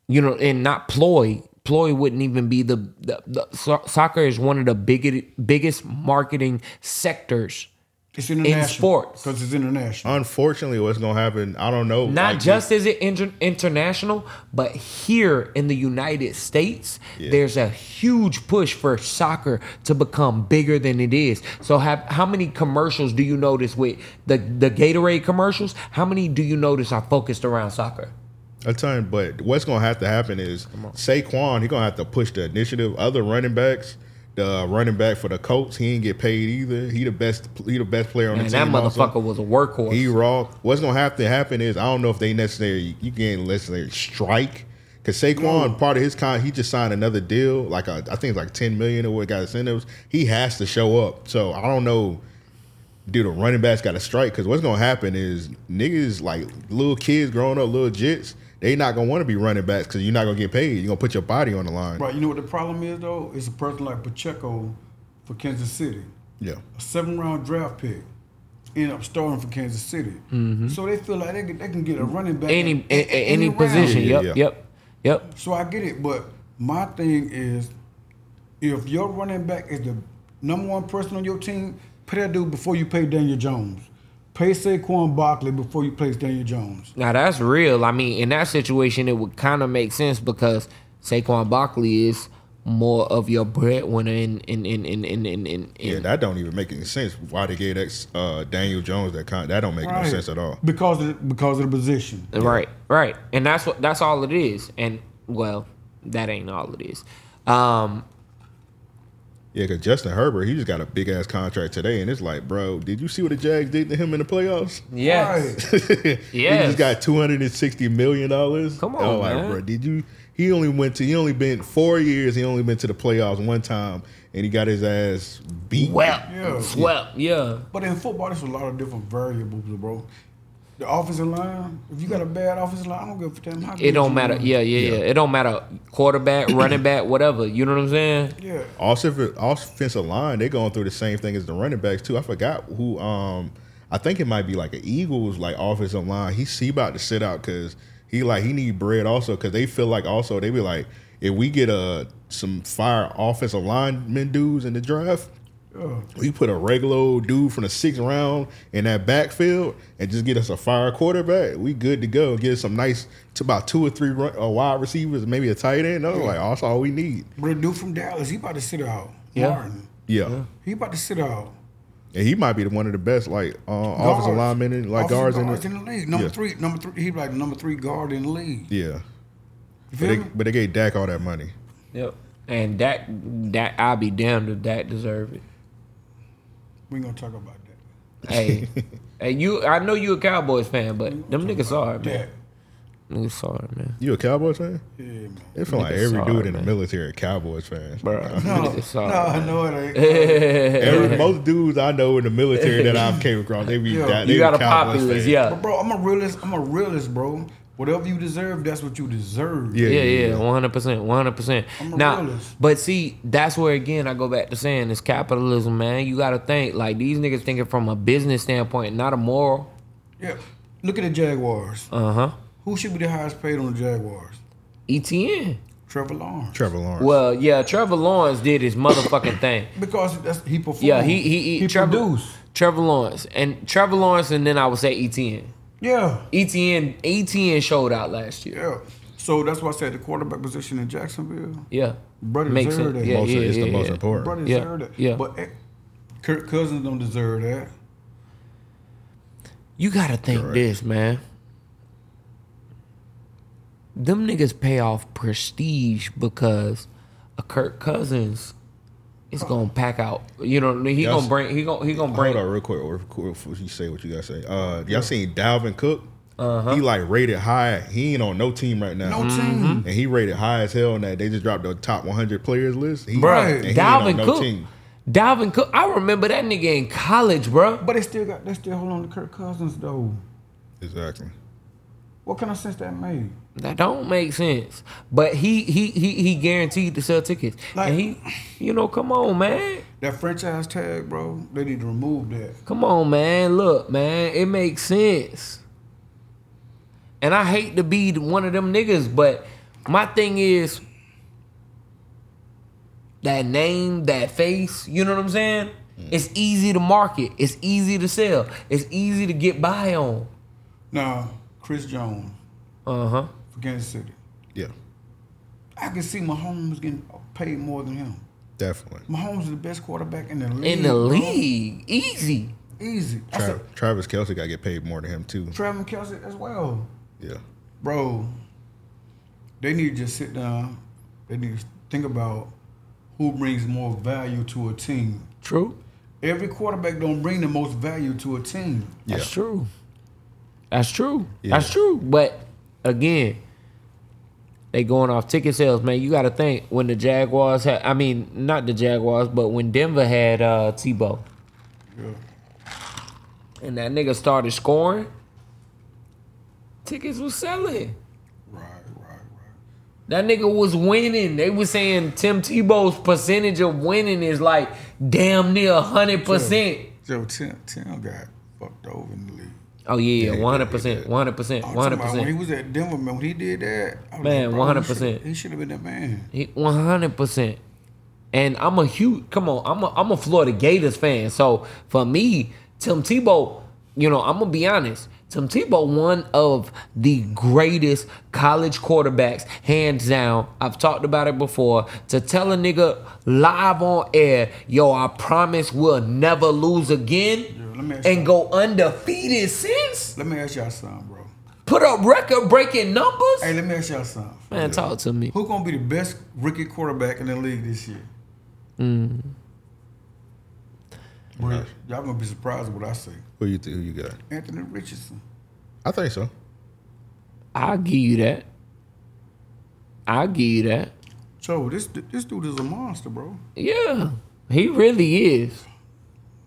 S3: You know, and not ploy. Ploy wouldn't even be the, the, the so- soccer is one of the biggest biggest marketing sectors.
S5: It's international
S3: sports.
S5: because it's international.
S4: Unfortunately, what's gonna happen? I don't know.
S3: Not
S4: Like,
S3: just is it inter- international, but here in the United States,
S4: Yeah.
S3: there's a huge push for soccer to become bigger than it is. So, have how many commercials do you notice with the the Gatorade commercials? How many do you notice are focused around soccer?
S4: a ton. But what's gonna have to happen is Saquon. he's gonna have to push the initiative. Other running backs, the running back for the Colts, he ain't get paid either. He the best. He the best player on
S3: And
S4: the
S3: that
S4: team. also.
S3: motherfucker was a workhorse.
S4: He raw. What's gonna have to happen is I don't know if they necessarily you can't necessarily strike because Saquon part of his con he just signed another deal like a, I think it's like ten million or what got incentives. He has to show up. So I don't know. Dude, the running backs got to strike? Because what's gonna happen is niggas like little kids growing up, little jits. They not gonna want to be running backs because you're not gonna get paid. You're gonna put your body on the line.
S5: Right, you know what the problem is though? It's a person like Pacheco for Kansas City.
S4: Yeah.
S5: a seven round draft pick, end up starting for Kansas City. Mm-hmm. So they feel like they can, they can get a running back
S3: any
S5: in-
S3: a- a- any
S5: round.
S3: position.
S4: Yeah,
S3: Yep,
S4: yeah.
S3: yep, yep.
S5: So I get it, but my thing is, if your running back is the number one person on your team, pay that dude before you pay Daniel Jones. Pay Saquon Barkley before you pay Daniel Jones.
S3: Now that's real. I mean, in that situation, it would kind of make sense because Saquon Barkley is more of your breadwinner in in in in in in. in,
S4: Yeah, that don't even make any sense. Why they gave that uh, Daniel Jones that con- that don't make no sense at all.
S5: Because of the, because of the position.
S3: Right, right, and that's what that's all it is. And well, that ain't all it is. Um,
S4: Yeah, because Justin Herbert, he just got a big ass contract today, and it's like, bro, did you see what the Jags did to him in the playoffs?
S3: yes,
S5: Right.
S4: he just got two hundred and sixty million dollars.
S3: Come on,
S4: oh, like,
S3: man.
S4: bro, did you? He only went to. He only been four years. He only been to the playoffs one time, and he got his ass beat.
S3: swept,
S5: Yeah.
S3: swept, yeah.
S5: But in football, there's a lot of different variables, bro. The offensive line, if you got a bad offensive line, I don't give a damn how
S3: It don't matter.
S5: are.
S3: Yeah, yeah, yeah. It don't matter. Quarterback, running back, whatever. You know what I'm saying?
S5: Yeah.
S4: Offensive offensive line, they going through the same thing as the running backs too. I forgot who. Um, I think it might be like an Eagles like offensive line. He he about to sit out because he like he need bread also because they feel like also they be like if we get a some fire offensive lineman dudes in the draft. We put a regular old dude from the sixth round in that backfield and just get us a fire quarterback. We good to go. Get us some nice, to about two or three run, uh, wide receivers, maybe a tight end. No, like that's all we need.
S5: But the dude from Dallas, he about to sit out.
S3: Yeah.
S5: Martin.
S4: Yeah.
S5: He about to sit out.
S4: And he might be the one of the best, like uh, offensive linemen, in, like guards,
S5: Offensive
S4: in,
S5: in
S4: the,
S5: the league. Number
S4: yeah.
S5: three, number three. He like number three guard in the league.
S4: Yeah, but they, but they gave Dak all that money.
S3: Yep. And that that I'll be damned if that deserve it.
S5: We ain't gonna talk about that.
S3: Hey, hey, you. I know you a Cowboys fan, but mm-hmm. them niggas are man.
S5: That.
S3: Niggas sorry, man.
S4: You a Cowboys fan?
S5: Yeah, man.
S4: It feel like
S3: Niggas
S4: every
S3: sorry,
S4: dude in the
S3: man.
S4: military a Cowboys fan.
S3: Bro,
S5: No,
S3: niggas sorry.
S5: no,
S3: man.
S5: no, it ain't.
S4: Every, most dudes I know in the military that I've came across, they be
S5: Yeah.
S4: that. They
S3: You
S4: be
S3: got a
S4: Cowboys
S3: populace,
S4: fans.
S3: yeah.
S5: But bro, I'm a realist. I'm a realist, bro. Whatever you deserve, that's what you deserve.
S4: Yeah,
S3: Yeah, yeah, one hundred percent, one hundred percent. Now,
S5: realist.
S3: but see, that's where again I go back to saying it's capitalism, man. You got to think like these niggas thinking from a business standpoint, not a moral.
S5: Yeah. Look at the Jaguars.
S3: Uh huh.
S5: Who should be the highest paid on the Jaguars?
S3: ETN.
S5: Trevor Lawrence.
S4: Trevor Lawrence.
S3: Well, yeah, Trevor Lawrence did his motherfucking thing.
S5: Because that's, he performed.
S3: Yeah, he he, he,
S5: he
S3: Trevor,
S5: produced.
S3: Trevor Lawrence and Trevor Lawrence, and then I would say ETN.
S5: Yeah,
S3: ETN ETN showed out last year.
S5: yeah. So that's why I said the quarterback position in Jacksonville.
S3: Yeah,
S5: Brother
S3: makes
S5: deserved
S3: sense.
S5: that.
S3: Yeah,
S4: most,
S3: yeah,
S4: it's
S3: yeah,
S4: the most
S3: yeah.
S4: important.
S5: Brother
S3: Yeah,
S5: deserved that.
S3: yeah.
S5: But eh, Kirk Cousins don't deserve that.
S3: You gotta think
S4: Correct.
S3: this, man. Them niggas pay off prestige because a Kirk Cousins is gonna pack out. You know, what i he
S4: Yes.
S3: gonna bring. He gonna he gonna bring.
S4: Hold on, real quick, real quick before you say what you gotta say. Uh, y'all seen Dalvin Cook? Uh-huh. He like rated high. He ain't on no team right now.
S5: No
S3: Mm-hmm.
S5: team.
S4: and he rated high as hell. And that they just dropped the top 100 players list. He,
S3: Bruh,
S4: and he ain't
S3: Dalvin
S4: on no
S3: Cook.
S4: team.
S3: Dalvin Cook. I remember that nigga in college, bruh.
S5: But they still got they still hold on to Kirk Cousins though.
S4: Exactly.
S5: What kind of sense that made?
S3: That don't make sense. But he he he he guaranteed to sell tickets.
S5: Like-
S3: and he, you know, come on, man.
S5: That franchise tag, bro. They need to remove that.
S3: Come on, man. Look, man, it makes sense. And I hate to be one of them niggas, but my thing is that name, that face, you know what I'm saying? Mm. It's easy to market. It's easy to sell. It's easy to get by on.
S5: Now, Chris Jones
S3: Uh-huh.
S5: for Kansas City.
S4: Yeah,
S5: I can see Mahomes getting paid more than him.
S4: definitely.
S5: Mahomes is the best quarterback in the league.
S3: In the
S5: bro.
S3: league. Easy.
S5: Easy.
S4: Tra-
S5: said,
S4: Travis Kelce got to get paid more than him too.
S5: Travis Kelce as well.
S4: Yeah,
S5: Bro, they need to just sit down. They need to think about who brings more value to a team.
S3: True.
S5: Every quarterback don't bring the most value to a team.
S4: yeah.
S3: That's true. That's true.
S4: Yeah.
S3: That's true. But again, they going off ticket sales, man. You got to think when the Jaguars had, I mean, not the Jaguars, but when Denver had uh, Tebow,
S5: Yeah.
S3: and that nigga started scoring, tickets was selling.
S5: Right, right, right.
S3: That nigga was winning. They was saying Tim Tebow's percentage of winning is like damn near hundred percent.
S5: Joe Tim, Tim got fucked over in the league.
S3: Oh yeah, one hundred percent, one hundred percent, one hundred
S5: percent. when he was at Denver, man, when he did that, I
S3: Man, 100%.
S5: He should have been that man.
S3: One hundred percent. And I'm a huge come on, I'm a I'm a Florida Gators fan. So for me, Tim Tebow, you know, I'm gonna be honest. Tim Tebow, one of the greatest college quarterbacks, hands down. I've talked about it before. To tell a nigga live on air, yo, I promise we'll never lose again,
S5: let me ask
S3: and go undefeated since.
S5: Let me ask y'all something, bro.
S3: Put up record breaking numbers.
S5: Hey, let me ask y'all something.
S3: Man, talk to me.
S5: Who gonna be the best rookie quarterback in the league this year?
S3: Mm.
S5: Bro, y'all gonna be surprised with what I say.
S4: Who you think who you got?
S5: Anthony Richardson.
S4: I think so.
S3: I'll give you that. I'll give you that.
S5: So this this dude is a monster, bro.
S3: Yeah, he really is.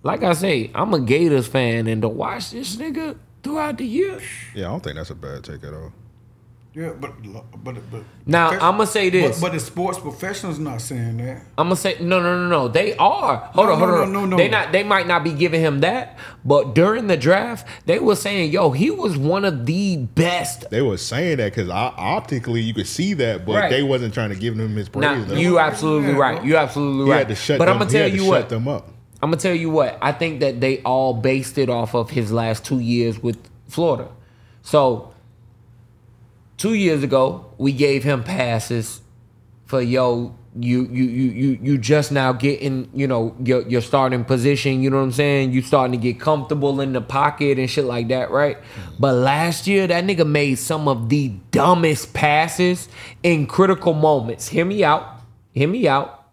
S3: Like I say, I'm a Gators fan, and to watch this nigga throughout the year.
S4: Yeah, I don't think that's a bad take at all.
S5: Yeah, but but but
S3: Now, I'ma say this.
S5: But, but the sports professionals not saying that.
S3: I'm gonna say no, no, no, no. They are. Hold
S5: No,
S3: on, hold
S5: no,
S3: on.
S5: no, no, no.
S3: They not. They might not be giving him that, but during the draft, they were saying, "Yo, he was one of the best."
S4: They were saying that because optically you could see that, but
S3: Right.
S4: they wasn't trying to give him his praise.
S3: Now,
S4: though.
S3: you absolutely
S5: Yeah,
S3: right. You absolutely
S4: he
S3: right.
S4: had to shut
S3: but
S4: them,
S3: I'm gonna tell
S4: had to
S3: you
S4: shut
S3: what.
S4: them up.
S3: I'm gonna tell you what. I think that they all based it off of his last two years with Florida. So two years ago, we gave him passes for yo. You you you you you just now getting you know your your starting position. You know what I'm saying? You starting to get comfortable in the pocket and shit like that, right? But last year, that nigga made some of the dumbest passes in critical moments. Hear me out. Hear me out.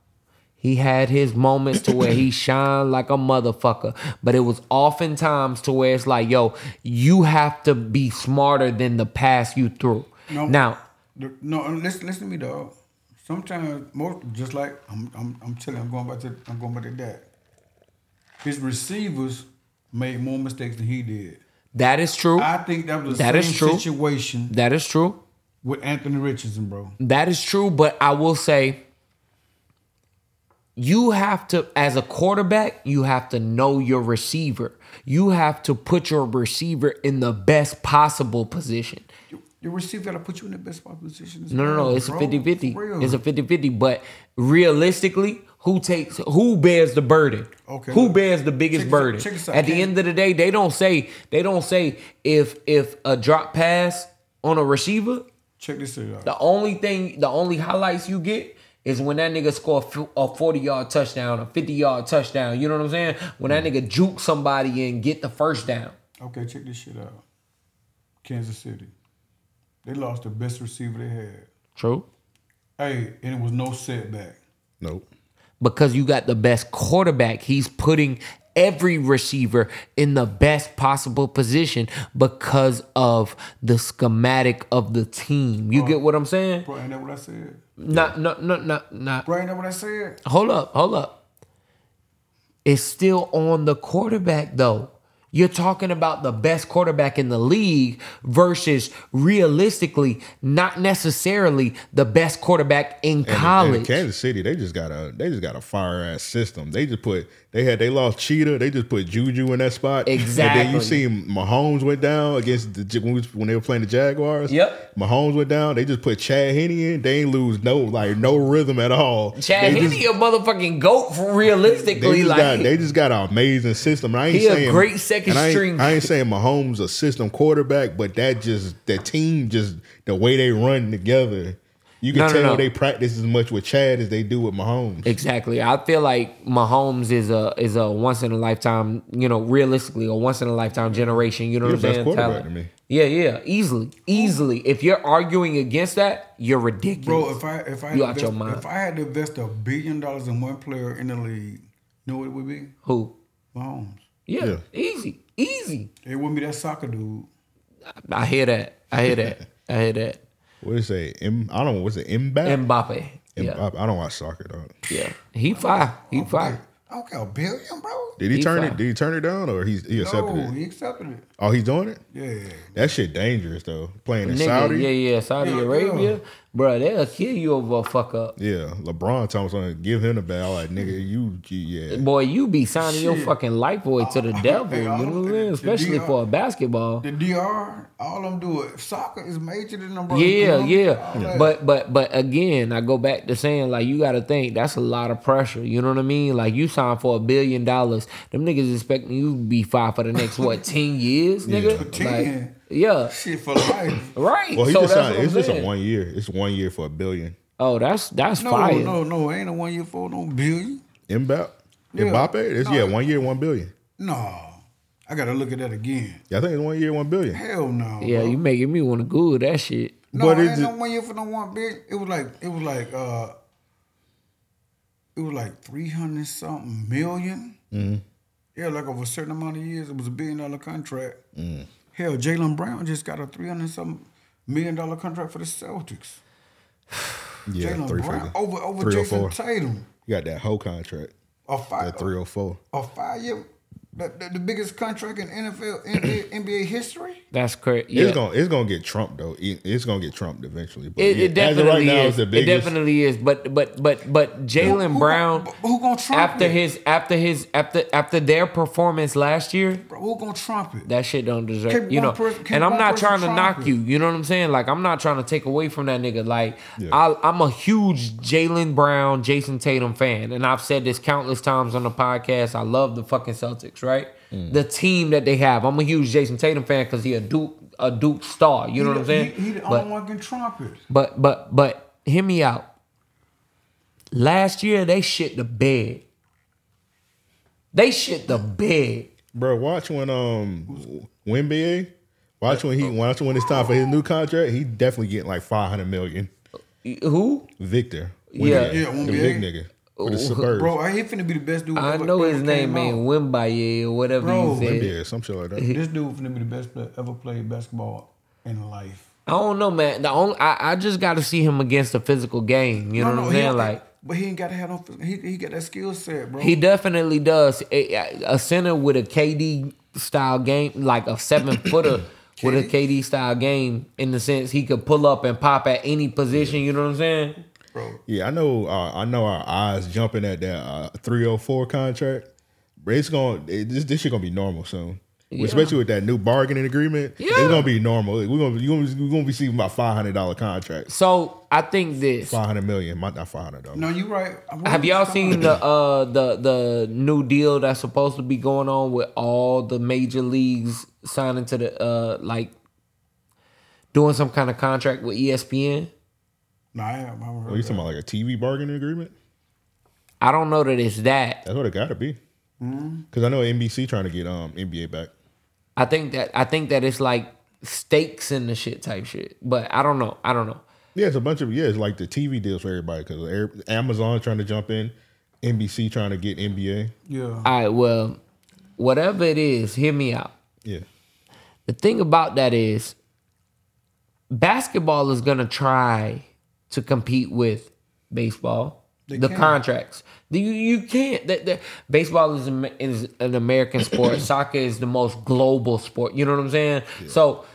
S3: He had his moments to where he shined like a motherfucker, but it was oftentimes to where it's like, yo, you have to be smarter than the pass you threw.
S5: No.
S3: Now,
S5: No, um, listen, listen to me, dog. Sometimes, most just like I'm, I'm, I'm telling, I'm going back to, I'm going back to that. His receivers made more mistakes than he did.
S3: that is true.
S5: I think that was the
S3: That
S5: same
S3: is true.
S5: situation
S3: that is true.
S5: with Anthony Richardson, bro.
S3: That is true, but I will say you have to as a quarterback, you have to know your receiver. You have to put your receiver in the best possible position.
S5: Your receiver got to put you in the best spot position.
S3: No, no, no. It's a
S5: bro.
S3: 50 50. It's a 50 50. But realistically, who takes, who bears the burden?
S5: Okay,
S3: Who bears the biggest
S5: Check
S3: burden?
S5: check out,
S3: At the end of the day, they don't say, they don't say if, if a drop pass on a receiver,
S5: Check this out.
S3: the only thing, the only highlights you get is when that nigga score a 40 yard touchdown, a 50 yard touchdown. You know what I'm saying? When that nigga juke somebody and get the first down.
S5: Okay, check this shit out. Kansas City. They lost the best receiver they had.
S3: True.
S5: Hey, and it was no setback.
S4: Nope.
S3: because you got the best quarterback. He's putting every receiver in the best possible position because of the schematic of the team. You get what I'm saying?
S5: Bro, ain't that what I said?
S3: Not, not, not, not, not.
S5: Bro, ain't that what I said?
S3: Hold up, hold up. It's still on the quarterback though. You're talking about the best quarterback in the league versus realistically, not necessarily the best quarterback in
S4: And in- and in
S3: college.
S4: Kansas City, they just got a they just got a fire ass system. They just put they had they lost Cheetah. They just put Juju in that spot. And then you
S3: Exactly.
S4: see Mahomes went down against the when, when they were playing the Jaguars.
S3: Yep.
S4: Mahomes went down. They just put Chad Henne in. They ain't lose no like no rhythm at all.
S3: Chad
S4: they
S3: Henne,
S4: just,
S3: a motherfucking goat for
S4: they
S3: realistically.
S4: just
S3: like
S4: got they just got an amazing system. And I ain't
S3: He a
S4: saying
S3: great second
S4: I
S3: string.
S4: I ain't saying Mahomes a system quarterback, but that just that team just the way they run together. You can
S3: No, no,
S4: tell
S3: no.
S4: they practice as much with Chad as they do with Mahomes.
S3: Exactly. I feel like Mahomes is a is a once in a lifetime, you know, realistically a once in a lifetime generation. You know
S4: He
S3: what I'm saying?
S4: quarterback
S3: Talent.
S4: to me.
S3: Yeah, yeah, easily, easily. If you're arguing against that, you're ridiculous.
S5: Bro, if I if I
S3: You
S5: had
S3: out your mind.
S5: if I had to invest a billion dollars in one player in the league, you know what it would be?
S3: Who?
S5: Mahomes.
S3: Yeah,
S4: Yeah.
S3: easy, easy.
S5: It wouldn't be that soccer dude.
S3: I hear that. I hear that. I hear that.
S4: What did it say? M, I don't know. What's it? Mbappe?
S3: Mbappe. Yeah,
S4: Mbappe. I don't watch soccer though.
S3: yeah. He fire. He fire.
S5: I don't care a billion, bro.
S4: Did he,
S3: He
S4: turn
S3: fine.
S4: it? Did he turn it down or he's he accepted
S5: No,
S4: it?
S5: he accepted it.
S4: Oh, he's doing it.
S5: Yeah.
S4: That shit dangerous though. Playing in
S3: Nigga,
S4: Saudi.
S3: yeah, yeah, Saudi
S5: Yeah,
S3: Arabia,
S5: yeah.
S3: Bro, they'll kill you over a fuck up.
S4: Yeah, LeBron told something. Give him the ball. Like nigga, you, you yeah.
S3: Boy, you be signing your fucking life away to the devil. You know what I'm
S5: them-
S3: saying?
S5: the
S3: Especially
S5: DR
S3: for a basketball.
S5: The DR, all them do it. Soccer is major than them, bro.
S3: Yeah,
S5: Colombia,
S3: yeah. But but but again, I go back to saying like you got to think that's a lot of pressure. You know what I mean? Like you signed for a billion dollars, them niggas expecting you to be five for the next what ten years, nigga?
S5: For 10.
S3: Like, yeah,
S5: shit for life.
S3: right.
S4: Well, he
S3: so
S4: just
S3: that's
S4: signed. It's
S3: I'm
S4: just a one year. It's one year for a billion.
S3: Oh, that's that's
S5: No,
S3: fire.
S5: no, no. Ain't a one year for no billion.
S4: Mbappe.
S5: Yeah.
S4: Mbappe. It's
S5: No.
S4: yeah, one year, one billion.
S5: No. I gotta look at that again.
S4: Yeah, I think it's one year, one billion.
S5: Hell no.
S3: Yeah,
S5: bro.
S3: you making me want to Google that shit.
S5: No,
S4: But
S5: it
S4: is
S5: ain't no
S4: it-
S5: one year for no one billion. It was like it was like uh it was like three hundred something 1000000
S4: Mm-hmm.
S5: Yeah, like over a certain amount of years, it was a billion dollar contract.
S4: Mm.
S5: Hell, Jaylen Brown just got a three hundred some million dollar contract for the Celtics.
S4: Yeah,
S5: Jaylen
S4: three
S5: Brown over over Jayson.
S4: Oh
S5: Tatum.
S4: You got that whole contract.
S5: A five
S4: That three or four.
S5: a five year the, the, the biggest contract in NFL NBA, NBA history.
S3: That's correct. Yeah.
S4: It's gonna it's gonna get trumped though. It- It's gonna get trumped eventually. But
S3: It,
S4: yeah,
S3: it
S4: as of
S3: definitely
S4: right now,
S3: is.
S4: it's the
S3: It definitely is. But but but but Jaylen
S5: Who-
S3: Brown
S5: Who, who gonna trump
S3: after
S5: it?
S3: his after his after after their performance last year,
S5: Bro, who gonna trump it?
S3: that shit don't deserve.
S5: Keep
S3: you know,
S5: person-
S3: and I'm not trying to knock
S5: trumping.
S3: you. You know what I'm saying? Like I'm not trying to take away from that nigga. Like
S4: Yeah.
S3: I, I'm a huge Jaylen Brown, Jayson Tatum fan, and I've said this countless times on the podcast. I love the fucking Celtics, right?
S5: Mm.
S3: The team that they have. I'm a huge Jayson Tatum fan because he a Duke a Duke star. You know
S5: He
S3: what I'm saying?
S5: He, he the
S3: But-
S5: only one can trump it.
S3: but but but hear me out. Last year they shit the bed. They shit the bed.
S4: Bro, watch when um Wemby, watch when he watch when it's time for his new contract. He definitely getting like five hundred million.
S3: Who?
S4: Victor,
S3: Yeah.
S4: Wemby,
S5: Yeah,
S4: the big nigga with the oh, Suburbs.
S5: Bro, I he finna be the best dude.
S3: I
S5: ever-
S3: know
S5: ever
S3: his name
S5: came
S3: ain't
S5: out.
S3: Wimbaye or whatever
S5: Bro,
S3: you said.
S4: Wemby, some shit like that.
S5: This dude finna be the best player ever played basketball in life.
S3: I don't know, man. The only I, I just got to see him against a physical game. You know what I'm saying? Like
S5: but he ain't got to have no. He he got that skill set, bro.
S3: he definitely does. A, a center with a KD style game, like a seven footer with a KD style game, in the sense he could pull up and pop at any position. You know what I'm saying?
S5: Bro.
S4: Yeah, I know. Uh, I know our eyes jumping at that uh, three hundred four contract. But it's going. It, this this shit gonna be normal soon. especially with that new bargaining agreement.
S3: Yeah.
S4: It's gonna be normal. We're gonna you gonna, we gonna be seeing about five hundred dollar contracts,
S3: So I think this.
S4: five hundred million, not five hundred dollars.
S5: No, you right.
S3: Have y'all seen the uh the the new deal that's supposed to be going on with all the major leagues signing to the uh like doing some kind of contract with ESPN?
S5: No, I haven't. I haven't heard
S4: Oh, you talking about like a TV bargaining agreement?
S3: I don't know that it's that.
S4: That's what it got to be. Because I know NBC trying to get um NBA back.
S3: I think that I think that it's like stakes in the shit type shit. But I don't know. I don't know.
S4: Yeah, it's a bunch of yeah, it's like the TV deals for everybody because Amazon trying to jump in, NBC trying to get NBA.
S5: Yeah.
S3: All right, well, whatever it is, hear me out.
S4: Yeah,
S3: The thing about that is basketball is gonna try to compete with baseball.
S5: They
S3: the
S5: can.
S3: contracts. You you can't. That, that, baseball is, Am- is an American sport. Soccer is the most global sport. You know what I'm saying? So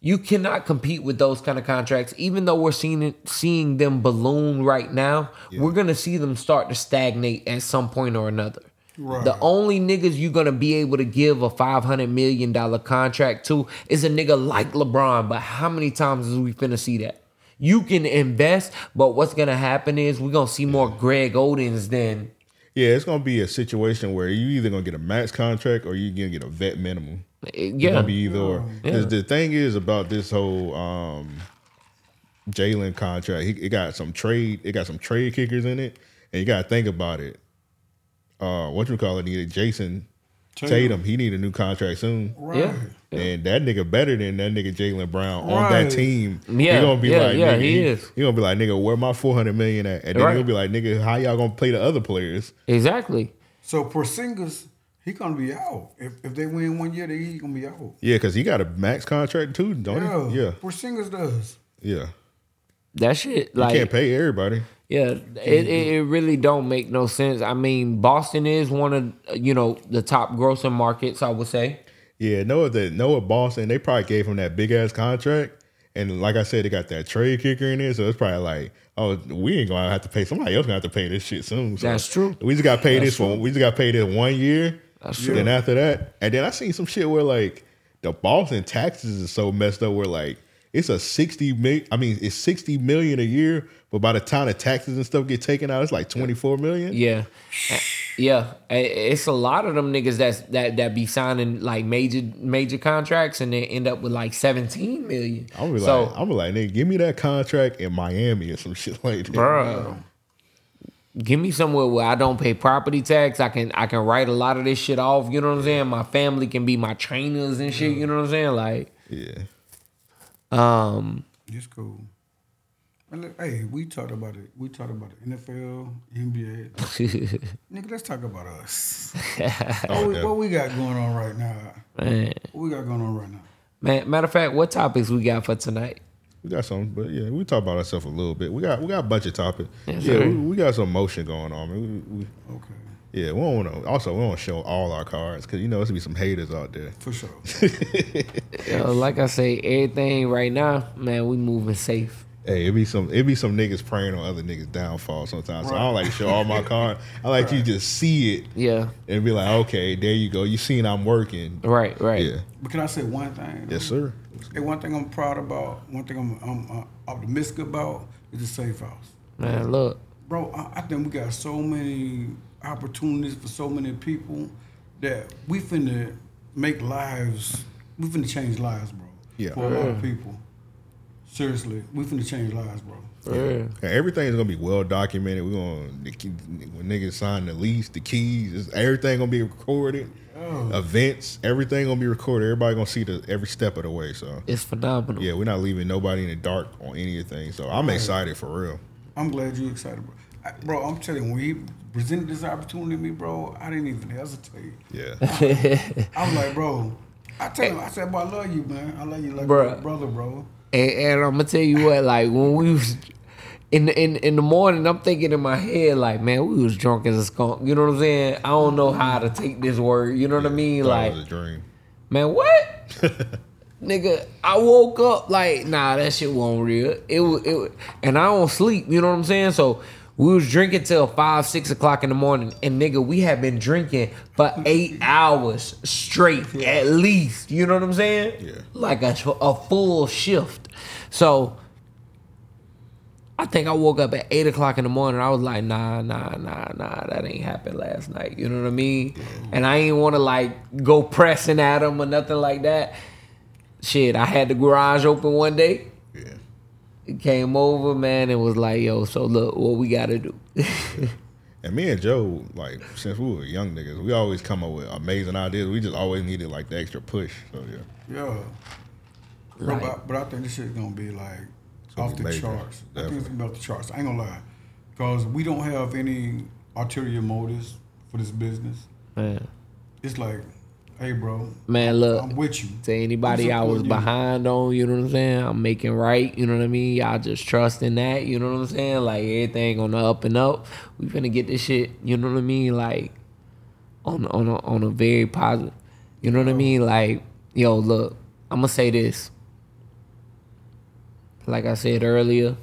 S3: you cannot compete with those kind of contracts. Even though we're seeing it, seeing them balloon right now, we're gonna see them start to stagnate at some point or another.
S5: Right.
S3: The only niggas you're gonna be able to give a five hundred million dollar contract to is a nigga like LeBron. But how many times is we finna see that? You can invest, but what's gonna happen is we're gonna see more Greg Odens than
S4: yeah, it's gonna be a situation where you either gonna get a max contract or you gonna get a vet minimum. It's
S3: yeah.
S4: gonna be either or. 'Cause The thing is about this whole um, Jaylen contract, he, it got some trade. It got some trade kickers in it, and you got to think about it. Uh, what you call it? Needed Jayson Tatum.
S5: Tatum.
S4: He need a new contract soon.
S5: Right.
S3: Yeah.
S4: And that nigga better than that nigga Jaylen Brown on that team.
S3: Yeah,
S4: he gonna be
S3: yeah,
S4: like,
S3: yeah,
S4: nigga,
S3: he is.
S4: He gonna be like, nigga, where my four hundred million at? And then
S3: Right.
S4: he'll be like, nigga, how y'all gonna play the other players?
S3: Exactly.
S5: So Porzingis, he gonna be out. If if they win one year, they he gonna be out.
S4: Yeah, because he got a max contract too, don't
S5: Yeah.
S4: he? Yeah,
S5: Porzingis does.
S4: yeah.
S3: That shit
S4: You can't pay everybody.
S3: Yeah, it, it, really don't make no sense. I mean, Boston is one of you know the top grossing markets. I would say.
S4: Yeah, Noah that Noah Boston, they probably gave him that big ass contract. And like I said, they got that trade kicker in there. So it's probably like, oh, we ain't gonna have to pay somebody else gonna have to pay this shit soon. So
S3: That's true.
S4: We just got paid
S3: That's
S4: this for we just got paid this one year.
S3: That's true.
S4: Then after that, and then I seen some shit where like the Boston taxes is so messed up where like it's a 60 million I mean it's 60 million a year, but by the time the taxes and stuff get taken out, it's like 24 million.
S3: Yeah, Uh, yeah. It's a lot of them niggas that's that that be signing like major major contracts and they end up with like seventeen million.
S4: I'm be
S3: so,
S4: like, I'm be like, nigga, give me that contract in Miami or some shit like that.
S3: bro. Give me somewhere where I don't pay property tax. I can I can write a lot of this shit off. You know what I'm saying? My family can be my trainers and shit. You know what I'm saying? Like,
S4: Yeah.
S3: um,
S5: It's cool. And look, hey, we talked about it. We talked about it. NFL, NBA. Nigga, let's talk about us. what, we, what we got going on right now?
S3: man,
S5: What we got going on right now?
S3: man. Matter of fact, what topics we got for tonight?
S4: We got some, but yeah, we talk about ourselves a little bit. We got we got a bunch of topics.
S3: Yes,
S4: yeah, we, we got some motion going on. Man. We, we,
S5: Okay,
S4: yeah, we don't want to. Also, we don't show all our cards because you know there's gonna be some haters out there.
S5: for sure.
S3: Yo, like I say, everything right now, man, we moving safe.
S4: Hey, it be some it be some niggas praying on other niggas' downfall sometimes. So I don't like to show all my cards. I like you just see it
S3: Yeah,
S4: and be like, okay, there you go. You seen I'm working.
S3: right, right.
S4: Yeah.
S5: But can I say one thing?
S4: Yes, sir.
S5: Hey, one thing I'm proud about, one thing I'm, I'm uh, optimistic about is the safe house.
S3: Man, look,
S5: Bro, I, I think we got so many opportunities for so many people that we finna make lives, we finna change lives, bro.
S4: Yeah.
S5: For a lot of people. Seriously, we finna change lives, bro.
S3: yeah.
S4: And everything's gonna be well documented. We're gonna when niggas sign the lease, the keys, it's- everything gonna be recorded. Oh. Events, everything gonna be recorded. Everybody gonna see the every step of the way. So
S3: it's phenomenal.
S4: yeah, we're not leaving nobody in the dark on anything. So I'm excited for real.
S5: I'm glad you're excited, bro. I, bro, I'm telling you, when he presented this opportunity to me, bro, I didn't even hesitate.
S4: Yeah,
S5: I was like, bro, I tell eh. him, I said, bro, I love you, man. I love you like
S3: Bruh.
S5: a brother, bro.
S3: And, and I'm gonna tell you what, like when we was in the, in in the morning, I'm thinking in my head, like, man, we was drunk as a skunk. You know what I'm saying? I don't know how to take this word. You know what I mean? Like,
S4: was a dream.
S3: man, what? Nigga, I woke up like, nah, that shit wasn't real. It was, it was, and I don't sleep. You know what I'm saying? So We was drinking till five, six o'clock in the morning, and nigga, we had been drinking for eight hours straight at least. You know what I'm saying?
S4: Yeah.
S3: Like a, a full shift. So I think I woke up at eight o'clock in the morning. I was like, nah, nah, nah, nah, that ain't happened last night. You know what I mean? And I ain't want to like go pressing at him or nothing like that. Shit, I had the garage open one day.
S4: Yeah.
S3: He came over, man, and was like, yo, so look, what we got to do.
S4: And me and Joe, like since we were young niggas, we always come up with amazing ideas. We just always needed like the extra push. So yeah.
S5: Yeah. Bro,
S3: Right.
S5: but, but I think this shit gonna be like
S4: gonna
S5: off
S4: be
S5: the
S4: major,
S5: charts. I think it's
S4: definitely.
S5: gonna be off the charts. I ain't gonna lie, because we don't have any ulterior motives for this business.
S3: man,
S5: It's like, hey, bro,
S3: man, look.
S5: I'm with you.
S3: to anybody I was
S5: you.
S3: behind on, you know what I'm saying? I'm making right, you know what I mean? Y'all just trust in that, you know what I'm saying? Like everything on the up and up. We finna get this shit, you know what I mean? Like on on a, on a very positive, you know what I mean? Like yo, look, I'm gonna say this. Like I said earlier,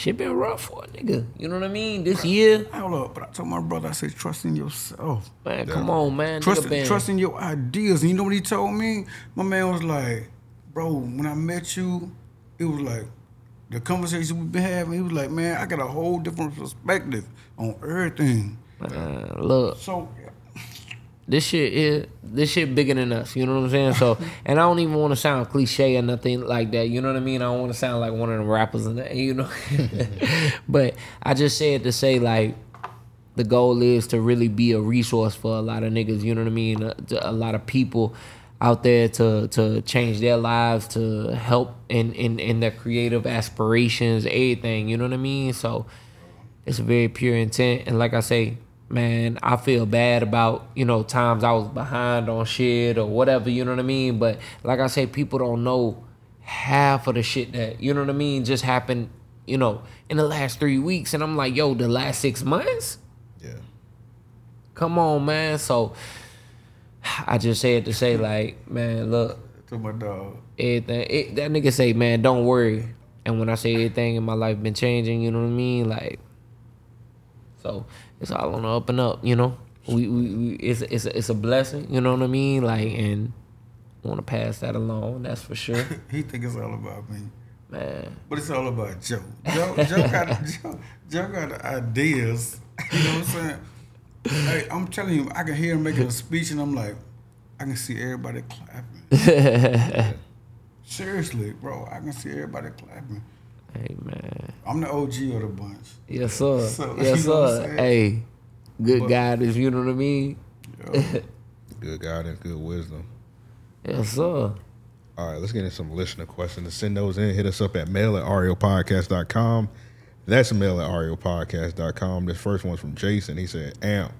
S3: shit been rough for a nigga. You know what I mean? This year,
S5: Hold up, but I told my brother, I said, trust in yourself.
S3: man, come on, man.
S5: Trust,
S3: nigga
S5: trust in your ideas. And you know what he told me? My man was like, bro, when I met you, it was like the conversation we've been having. He was like, man, I got a whole different perspective on everything.
S3: man, look.
S5: So
S3: this shit is this shit bigger than us. You know what I'm saying? So, and I don't even want to sound cliche or nothing like that. You know what I mean? I don't want to sound like one of the rappers in that. You know, but I just said to say like the goal is to really be a resource for a lot of niggas. You know what I mean? Uh, a, a lot of people out there to to change their lives, to help in in in their creative aspirations, everything. You know what I mean? So it's a very pure intent, and like I say, man, I feel bad about you know times I was behind on shit or whatever. You know what I mean? But like I say, people don't know half of the shit that you know what I mean just happened. You know, in the last three weeks, and I'm like, yo, the last six months.
S4: Yeah.
S3: Come on, man. So I just said to say, like, man, look,
S5: to my dog.
S3: everything. It, that nigga say, man, don't worry. And when I say everything in my life been changing, you know what I mean? Like, so it's all on the up and up, you know. We, we, we it's it's a, it's a blessing, you know what I mean? Like, and want to pass that along. That's for sure,
S5: He think it's all about me.
S3: man.
S5: But it's all about Joe. Joe, Joe got Joe, Joe got the ideas. You know what I'm saying? Hey, I'm telling you, I can hear him making a speech, and I'm like, I can see everybody clapping. Seriously, bro, I can see everybody clapping.
S3: Hey, man.
S5: I'm the OG of the bunch.
S3: Yes, sir.
S5: So,
S3: yes,
S5: you know what I'm
S3: sir. Hey, good
S5: But-
S3: guidance. You know what I mean?
S5: Yo,
S4: Good guidance, good wisdom.
S3: Yes, sir.
S4: All right, let's get into some listener questions. To send those in, hit us up at mail at raopodcast.com. That's mail at raopodcast.com. This first one's from Jason. He said, Amp,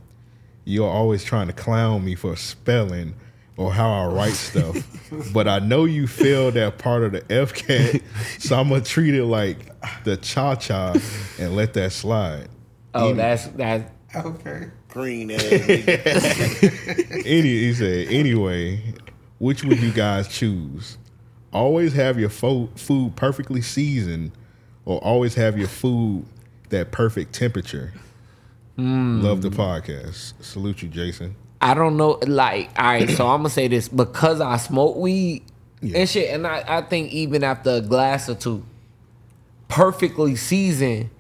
S4: you're always trying to clown me for spelling or how I write stuff. but I know you failed that part of the FCAT, so I'm going to treat it like the cha cha and let that slide.
S3: Oh, that's that.
S5: okay.
S2: Green ass.
S4: Any, he said, anyway, which would you guys choose? Always have your fo- food perfectly seasoned, or always have your food that perfect temperature. Hmm. Love the podcast. Salute you, Jason.
S3: I don't know. Like, all right. So I'm gonna say this because I smoke weed
S4: Yeah.
S3: and shit, and I, I think even after a glass or two, perfectly seasoned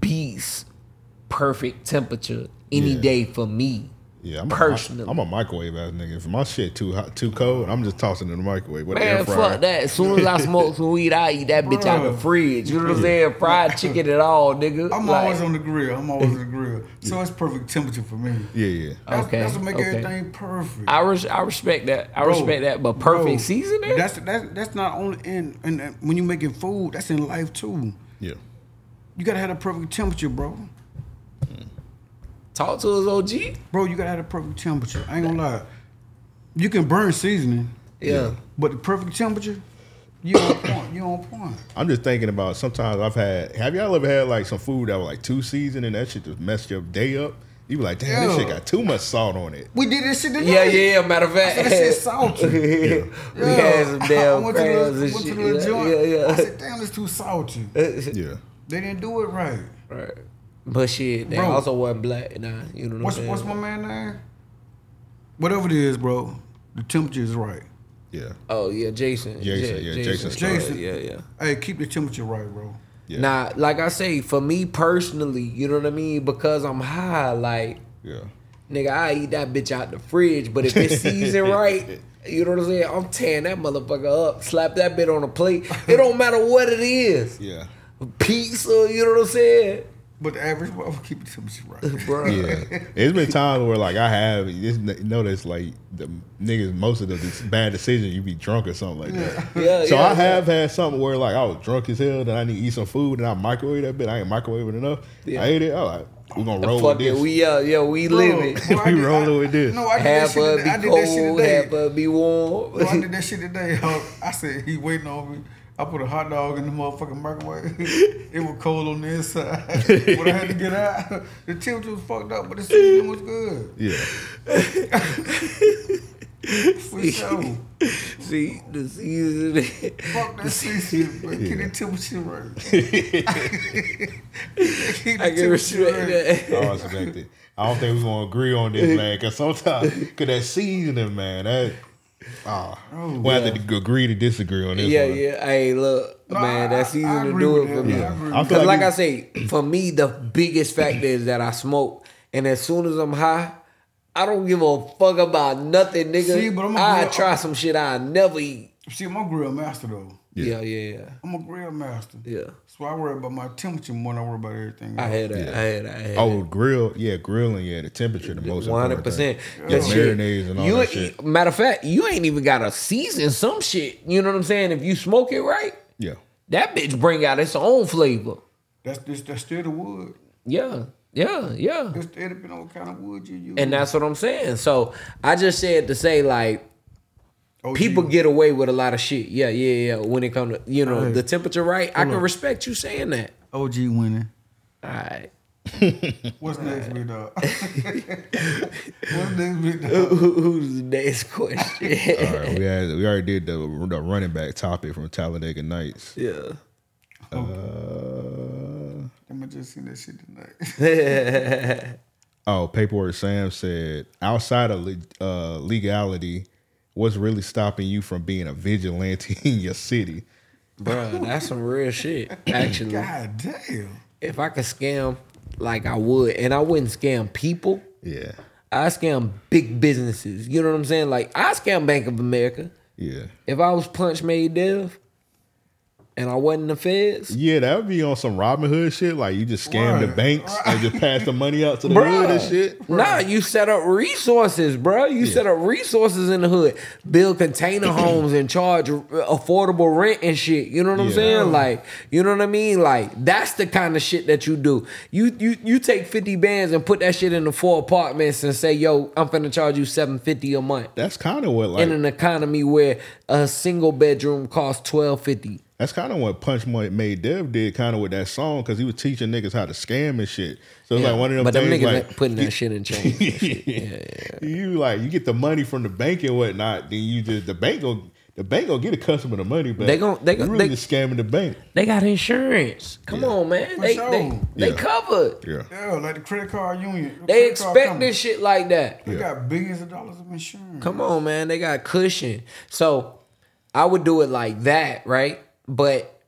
S3: beats perfect temperature any
S4: Yeah.
S3: day for me.
S4: Yeah, I'm
S3: Personally.
S4: A, I'm a microwave ass nigga. If my shit too hot, too cold, I'm just tossing it in the microwave with an air
S3: Man,
S4: fryer.
S3: fuck that. As soon as I smoke some weed, I eat that bitch out of
S5: the
S3: fridge. You know what I'm saying? Fried chicken at all, nigga.
S5: I'm
S3: Like,
S5: always on the grill. I'm always on the grill. So it's perfect temperature for me.
S4: Yeah, yeah.
S5: That's,
S3: Okay,
S5: that's what make
S3: okay.
S5: everything perfect.
S3: I, res- I respect that. I
S5: Bro,
S3: respect that. But perfect
S5: bro,
S3: seasoning?
S5: That's that's that's not only in, in in- when you're making food. That's in life too.
S4: Yeah.
S5: You gotta have the perfect temperature, bro.
S3: Talk to us, OG.
S5: Bro, you gotta have the perfect temperature. I ain't gonna lie. You can burn seasoning,
S3: Yeah.
S5: but the perfect temperature, you on point. You on point.
S4: I'm just thinking about sometimes I've had. Have y'all ever had like some food that was like too seasoned and that shit just messed your day up? You be like, damn, this shit got too much salt on it.
S5: We did this shit
S3: Yeah,
S5: today.
S3: yeah, yeah. Matter of fact,
S5: That shit salty.
S3: we had some
S5: I
S3: damn
S5: went to the,
S3: and
S5: went to
S3: shit.
S5: the joint.
S3: Yeah, yeah,
S5: I said, damn, it's too salty.
S4: Yeah.
S5: They didn't do it right.
S3: Right. But shit, they
S5: Bro.
S3: also wasn't black. Nah, you know what
S5: What's
S3: I'm saying?
S5: what's my man name? Whatever it is, bro. The temperature is right.
S4: Yeah.
S3: Oh yeah, Jason.
S4: Jason,
S3: Ja-
S4: yeah, Jason
S3: Stroud,
S5: Jason.
S3: Yeah, yeah.
S5: Hey, keep the temperature right, bro.
S4: Yeah.
S3: Nah, like I say, for me personally, you know what I mean? Because I'm high, like
S4: Yeah.
S3: nigga, I eat that bitch out the fridge. But if it's seasoned right, you know what I'm saying? I'm tearing that motherfucker up, slap that bit on a plate. It don't matter what it is.
S4: Yeah.
S3: Pizza, you know what I'm saying?
S5: But the average bro, keep it the temperature right.
S3: Bro.
S4: Yeah, it's been times where like I have just n- noticed like the niggas most of the dis- bad decisions you be drunk or something like that.
S3: Yeah, yeah
S4: so
S3: yeah,
S4: I have had something where like I was drunk as hell, then I need to eat some food, and I microwave that bit. I ain't microwaving enough.
S3: Yeah.
S4: I ate it. I like, we gonna roll
S3: Fuck
S4: with
S3: it,
S4: this.
S3: we uh, yeah, we living.
S5: bro,
S4: We
S5: did-
S4: rolling with this.
S5: No, I did
S3: Half
S5: that shit. Today.
S3: it
S5: I
S3: be
S5: did that shit today.
S3: half be warm.
S5: Bro, I did that shit today. I said he waiting on me. I put a hot dog in the motherfucking microwave. it was cold on the inside. when I had to get out, the temperature was fucked up, but the seasoning was good.
S4: Yeah,
S5: For sure.
S3: See the season.
S5: Fuck that seasoning, but keep the temperature right. keep
S3: I can respect that.
S4: I respect it. I don't think we're gonna agree on this, man. Cause sometimes, cause that seasoning, man, that ah, we have to agree to disagree on this.
S3: Yeah,
S4: one.
S3: yeah. Hey, look,
S5: No,
S3: man, that's easy
S5: I- I
S3: to do it for
S5: that.
S3: me.
S5: Yeah, I agree
S4: I
S5: with
S4: feel
S3: Cause
S4: like
S3: like I say, for me, the biggest factor is that I smoke, and as soon as I'm high, I don't give a fuck about nothing, nigga.
S5: See, but I'm a
S3: I
S5: grill-
S3: try some shit I never eat.
S5: See, I'm a grill master though.
S3: Yeah, yeah, yeah,
S5: I'm a grill master.
S3: yeah.
S5: So I worry about my temperature more than I worry about everything.
S3: I had that. I had that. I had
S4: Oh, grill, yeah, grilling, yeah, the temperature, the most
S3: One hundred
S4: important
S3: percent.
S4: thing. Yeah, marinades and all
S3: you
S4: that
S3: ain't-
S4: shit.
S3: Matter of fact, you ain't even got to season some shit. You know what I'm saying? If you smoke it right,
S4: Yeah,
S3: that bitch bring out its own flavor.
S5: That's this. That's still the wood.
S3: Yeah, yeah, yeah.
S5: It's still depending on what kind of wood you use.
S3: And that's what I'm saying. So I just said to say like
S5: OG
S3: people get away with a lot of shit. Yeah, yeah, yeah. When it comes to you know
S5: Alright.
S3: the temperature right, I can respect you saying that.
S5: OG winning.
S3: All right.
S5: What's next, big dog? What's next, big dog?
S3: Who's the next question?
S4: all right. We had we already did the the running back topic from Talladega Nights.
S3: yeah.
S4: Uh,
S5: I'm just seen that shit tonight.
S4: oh, paperwork. Sam said outside of uh, legality, what's really stopping you from being a vigilante in your city?
S3: Bro, that's some real shit. Actually,
S5: God damn.
S3: if I could scam like I would, and I wouldn't scam people,
S4: Yeah,
S3: I scam big businesses. You know what I'm saying? Like I scam Bank of America.
S4: yeah,
S3: If I was Punchmade Dev and I wasn't the feds,
S4: yeah. That would be on some Robin Hood shit. Like you just scam the
S5: Right.
S4: banks and just pass the money out to the
S3: Bruh.
S4: hood and shit.
S3: Nah, you set up resources, bro. You set up resources in the hood. Build container homes and charge affordable rent and shit. You know what I'm
S4: Yeah.
S3: saying? Like, you know what I mean? Like, that's the kind of shit that you do. You you you take 50 bands and put that shit in the four apartments and say, yo, I'm finna charge you 750 a month.
S4: That's kind of what like
S3: in an economy where a single bedroom costs 1250.
S4: That's kind of what Punch Mo- Made Dev did, kind of with that song, because he was teaching niggas how to scam and shit. So it's like one of them
S3: but them
S4: things
S3: niggas
S4: like
S3: putting that shit in change. shit. Yeah, yeah.
S4: you like you get the money from the bank and whatnot, then you just the bank go the bank gonna get a customer the money but
S3: They gon- they
S4: you
S3: gon-
S4: really
S3: they-
S4: just scamming the bank.
S3: They got insurance. Come on, man.
S5: For
S3: They,
S5: sure.
S3: they they
S4: Yeah.
S3: covered.
S4: Yeah,
S5: Yeah, like the credit card union. The
S3: They expect this shit like that.
S5: They got billions of dollars of insurance.
S3: Come on, man. They got cushion. So I would do it like that, right? But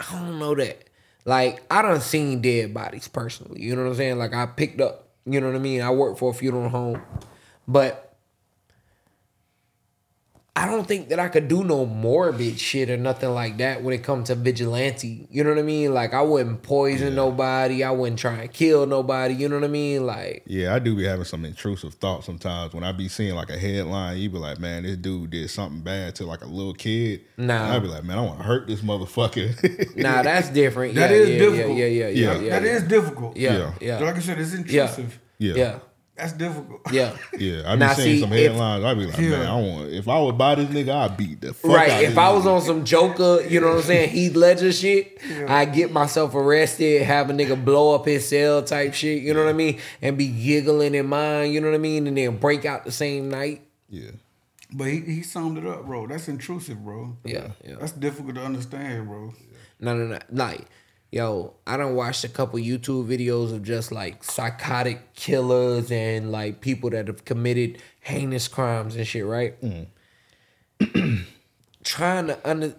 S3: I don't know that. Like I done seen dead bodies personally. You know what I'm saying? Like I picked up. You know what I mean? I work for a funeral home, but I don't think that I could do no morbid shit or nothing like that when it comes to vigilante. You know what I mean? Like I wouldn't poison nobody. I wouldn't try and kill nobody. You know what I mean? Like
S4: yeah. I do be having some intrusive thoughts sometimes when I be seeing like a headline. You be like, man, this dude did something bad to like a little kid.
S3: Nah.
S4: And I be like, man, I want to hurt this motherfucker.
S3: Nah, that's different.
S5: That
S3: yeah,
S5: is
S3: yeah,
S5: difficult.
S3: Yeah, yeah, yeah, yeah.
S5: That
S3: yeah,
S5: is difficult.
S3: Yeah,
S4: Yeah.
S3: yeah,
S5: Like I said, it's
S3: yeah,
S5: intrusive.
S4: Yeah.
S3: yeah,
S5: That's difficult.
S3: yeah.
S4: yeah, I be
S3: Now,
S4: seeing
S3: see,
S4: some
S3: if-
S4: headlines. I be like,
S5: Yeah.
S4: man, I want if I would buy this nigga, I'd beat the fuck out
S3: Right.
S4: of
S3: If
S4: this
S3: I was
S4: nigga.
S3: on some Joker, you know what I'm saying, Heath Ledger shit, I get myself arrested, have a nigga blow up his cell type shit, you know what I mean, and be giggling in mine, you know what I mean, and then break out the same night.
S4: yeah.
S5: But he, he summed it up, bro. That's intrusive, bro.
S3: Yeah, yeah.
S5: That's difficult to understand, bro.
S3: No, no, no. Like yo, I don't watched a couple YouTube videos of just like psychotic killers and like people that have committed heinous crimes and shit, right? Mm. trying to under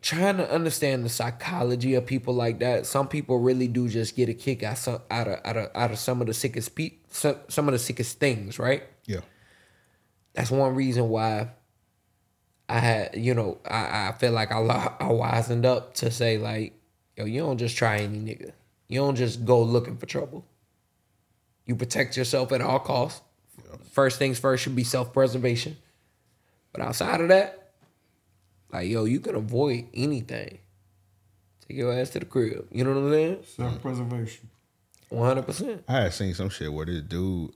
S3: trying to understand the psychology of people like that. Some people really do just get a kick out some out of out of out of some of the sickest pe- some, some of the sickest things, right?
S4: Yeah.
S3: That's one reason why I had, you know, I, I feel like I, I wisened up to say like, yo, you don't just try any nigga. You don't just go looking for trouble. You protect yourself at all costs. First things first should be self preservation. But outside of that, like yo, you can avoid anything. Take your ass to the crib. You know what I'm saying?
S5: Self preservation.
S3: One hundred percent.
S4: I had seen some shit where this dude,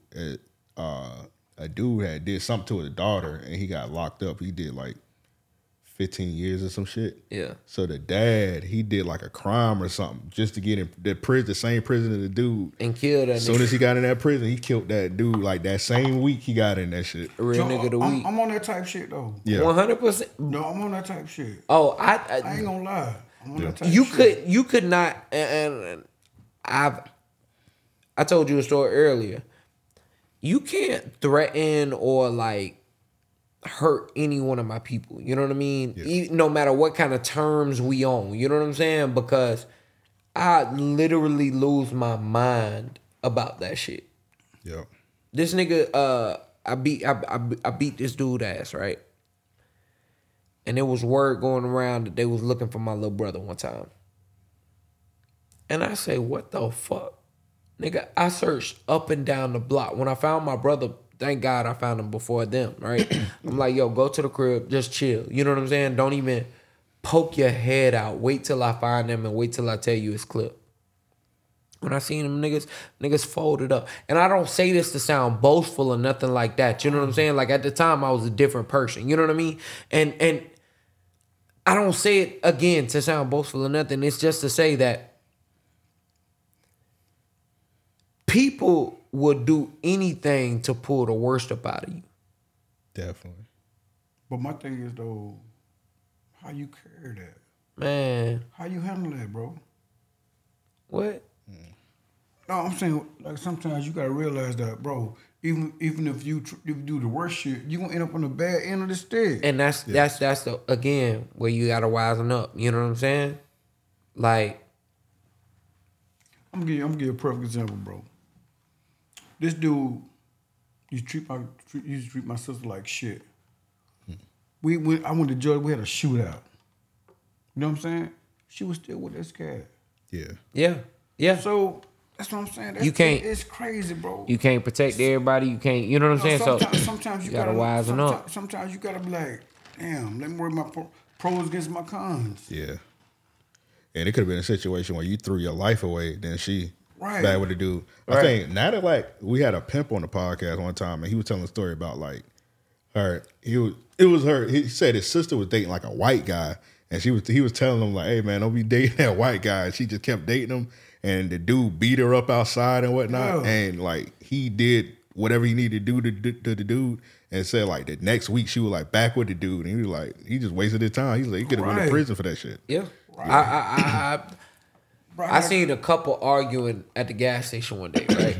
S4: uh, a dude had did something to his daughter and he got locked up. He did like 15 years or some shit.
S3: Yeah.
S4: So the dad, he did like a crime or something just to get in the prison, the same prison as the dude.
S3: And kill that
S4: As soon
S3: nigga.
S4: as he got in that prison, he killed that dude like that same week he got in that shit.
S3: Real
S5: So,
S3: nigga of the
S5: I'm. I'm on that type shit though.
S4: Yeah.
S3: One hundred percent.
S5: No, I'm on that type shit.
S3: Oh, I,
S5: I
S3: I
S5: ain't gonna lie. I'm on that type
S3: you
S5: shit.
S3: could you could not and, and I've I told you a story earlier. You can't threaten or like hurt any one of my people. You know what I mean? E- no matter what kind of terms we on. You know what I'm saying? Because I literally lose my mind about that shit.
S4: Yeah.
S3: This nigga, uh, I beat I, I, I beat this dude ass right, and there was word going around that they was looking for my little brother one time. And I say, what the fuck, nigga? I searched up and down the block. When I found my brother, thank God I found them before them. Right? I'm like, yo, go to the crib, just chill. You know what I'm saying? Don't even poke your head out. Wait till I find them and wait till I tell you it's clip. When I seen them niggas, niggas folded up. And I don't say this to sound boastful or nothing like that. You know what I'm saying? Like at the time I was a different person. You know what I mean? And and I don't say it again to sound boastful or nothing. It's just to say that people would do anything to pull the worst up out of you.
S4: Definitely.
S5: But my thing is though, how you carry that?
S3: Man,
S5: How you handle that, bro?
S3: what?
S5: No, I'm saying like sometimes you gotta realize that, bro. Even even if you tr- if you do the worst shit, you gonna end up on the bad end of the stick.
S3: And that's that's that's the again where you gotta wisen up. You know what I'm saying? Like,
S5: I'm gonna give you, I'm gonna give you a perfect example, bro. This dude, you treat my treat, used treat my sister like shit. We went. I went to jail. We had a shootout. You know what I'm saying? She was still with this cat.
S4: Yeah.
S3: yeah, yeah.
S5: So that's what I'm saying. That's,
S3: You can't-
S5: It's crazy, bro.
S3: You can't protect everybody. You can't. You know what I'm saying? So
S5: sometimes, sometimes you,
S3: you gotta,
S5: gotta,
S3: wisen
S5: sometimes,
S3: up.
S5: Sometimes you gotta be like, damn. Let me worry my pro- pros against my cons.
S4: Yeah. And it could have been a situation where you threw your life away, then she
S5: Right.
S4: bad with the dude. I
S3: Right.
S4: think now that like we had a pimp on the podcast one time and he was telling a story about like her he was it was her he said his sister was dating like a white guy and she was he was telling him like, hey man, don't be dating that white guy. And she just kept dating him and the dude beat her up outside and whatnot.
S5: Yeah.
S4: And like he did whatever he needed to do to, to, to the dude and said like the next week she was like back with the dude and he was like he just wasted his time. He's like he could have went to prison for that shit.
S3: Yeah. I, I, I, I,
S5: Bro,
S3: I seen a couple arguing at the gas station one day, right?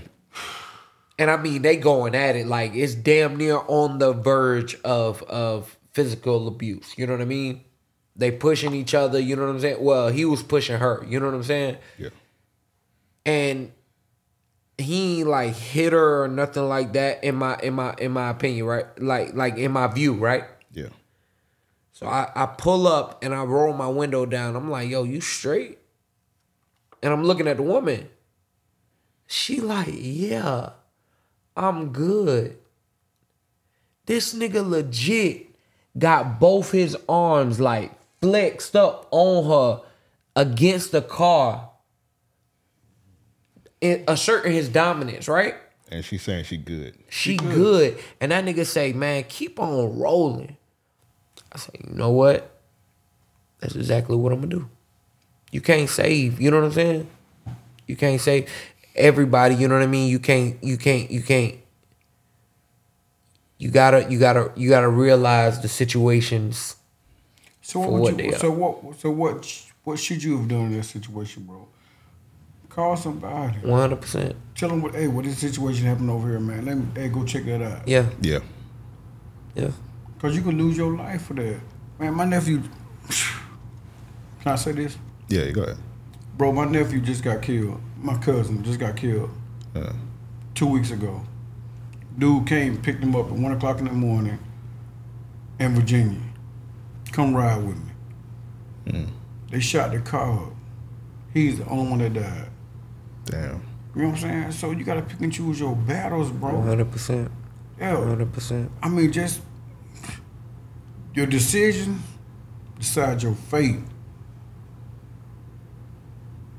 S3: and I mean, they going at it like it's damn near on the verge of of physical abuse. You know what I mean? They pushing each other. You know what I'm saying? Well, he was pushing her. You know what I'm saying?
S4: Yeah.
S3: and he like hit her or nothing like that in my in my in my opinion, right? Like like in my view, right?
S4: Yeah.
S3: So I, I pull up and I roll my window down. I'm like, yo, you straight? And I'm looking at the woman. She like, yeah, I'm good. This nigga legit got both his arms like flexed up on her against the car, in- asserting his dominance, right?
S4: And she's saying she good.
S3: She good. And that nigga say, man, keep on rolling. I say, you know what? That's exactly what I'm gonna do. You can't save, you know what I'm saying? You can't save everybody, you know what I mean? You can't, you can't, you can't. You gotta, you gotta, you gotta realize the situations.
S5: So what
S3: for
S5: would
S3: what
S5: you,
S3: they
S5: so what so what what should you have done in that situation, bro? Call somebody.
S3: One hundred percent.
S5: Tell them what. Hey, what this situation happened over here, man? Let me. Hey, go check that out.
S3: Yeah,
S4: Yeah.
S3: yeah.
S5: Cause you could lose your life for that. Man, my nephew. Can I say this,
S4: Yeah, go ahead.
S5: bro? My nephew just got killed. My cousin just got killed
S4: Uh,
S5: two weeks ago. Dude came, picked him up at one o'clock in the morning in Virginia. Come ride with me. They shot the car up. He's the only one that died.
S4: damn.
S5: You know what I'm saying? So you gotta pick and choose your battles, bro.
S3: hundred percent. One
S5: Yeah.
S3: hundred percent.
S5: I mean, just your decision decide your fate.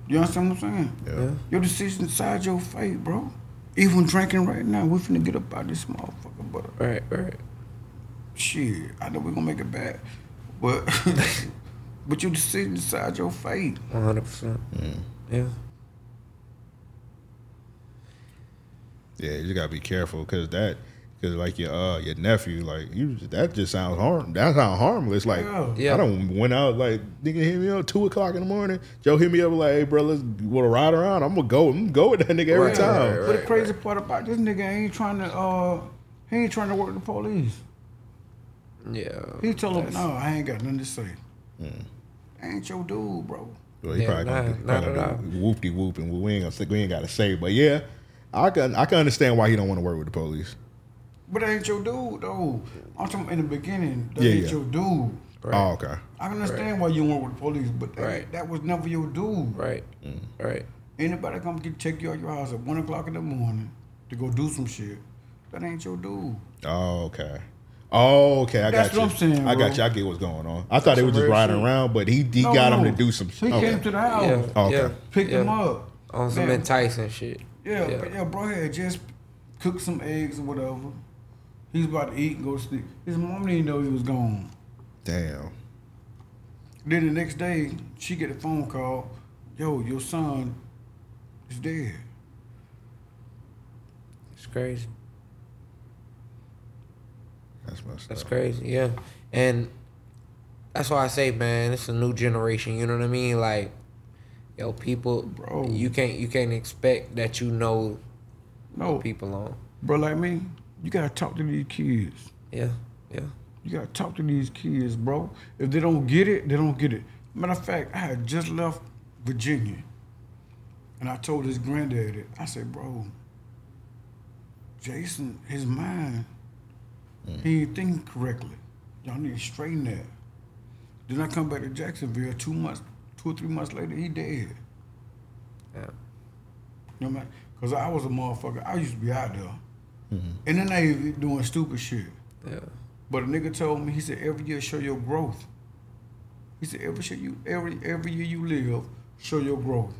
S5: You understand what I'm saying?
S4: Yeah.
S5: Your decision decide your fate, bro. Even drinking right now, we finna get up out this motherfucker, but uh,
S3: Right, right.
S5: shit, I know we gonna make it back, but but your decision decide your fate.
S3: One hundred percent. Mm. Yeah.
S4: Yeah, you gotta be careful because that, because like your uh your nephew, like you, that just sounds harm. That sounds harmless. Like
S5: Yeah.
S3: Yeah.
S4: I don't went out like nigga hit me up two o'clock in the morning. Joe hit me up like, hey bro, let's want to ride around. I'm gonna go. I'm gonna go with that nigga every
S3: Right,
S4: time.
S3: right,
S5: But the crazy part about this nigga ain't trying to uh he ain't trying to work the police.
S3: Yeah.
S5: He told him, no, I ain't got nothing to say. Ain't your dude, bro.
S4: Well, he
S3: Yeah,
S4: probably
S3: nah,
S4: gonna,
S3: not
S4: probably
S3: at
S4: gonna whoop de whoop, and we ain't gonna we ain't gotta say. But yeah, I can I can understand why he don't want to work with the police.
S5: But that ain't your dude though. I'm talking in the beginning, that
S4: Yeah,
S5: ain't
S4: yeah.
S5: your dude.
S4: Oh, okay.
S5: I can understand why you want with the police, but that,
S3: Right.
S5: that was never your dude.
S3: Right. Mm. Right.
S5: Anybody come get check you out your house at one o'clock in the morning to go do some shit, that ain't your dude.
S4: Oh, okay. Oh, okay. I
S5: That's
S4: got you.
S5: what I'm saying,
S4: I got you. I get what's going on. I thought they
S3: some
S4: were just riding
S3: shit.
S4: around, but he he
S5: No,
S4: got him to do some. shit.
S5: He
S4: okay.
S5: came to the house,
S3: Yeah.
S4: Okay.
S3: Yeah.
S5: picked
S3: yeah.
S5: him up.
S3: On some
S5: Man,
S3: enticing shit.
S5: Yeah,
S3: Yeah.
S5: but yeah, bro had just cooked some eggs or whatever. He's about to eat and go to sleep. His mom didn't know he was gone.
S4: Damn.
S5: Then the next day, she get a phone call. Yo, your son is dead.
S3: It's crazy.
S4: That's messed
S3: That's
S4: up.
S3: crazy. Yeah. And that's why I say, man, it's a new generation. You know what I mean? Like, yo, people,
S5: Bro.
S3: you can't you can't expect that you know
S5: No,
S3: people on.
S5: bro, like me, you gotta talk to these kids.
S3: Yeah. Yeah.
S5: You gotta talk to these kids, bro. If they don't get it, they don't get it. Matter of fact, I had just left Virginia, and I told his granddaddy, I said, bro, Jason, his mind, mm. he ain't thinking correctly. Y'all need to straighten that. Then I come back to Jacksonville two months, two or three months later, he dead.
S3: Yeah.
S5: You know what I mean? Cause I was a motherfucker. I used to be out there in the Navy doing stupid shit.
S3: Yeah.
S5: But a nigga told me, he said, every year show your growth. He said, every shit you every every year you live, show your growth.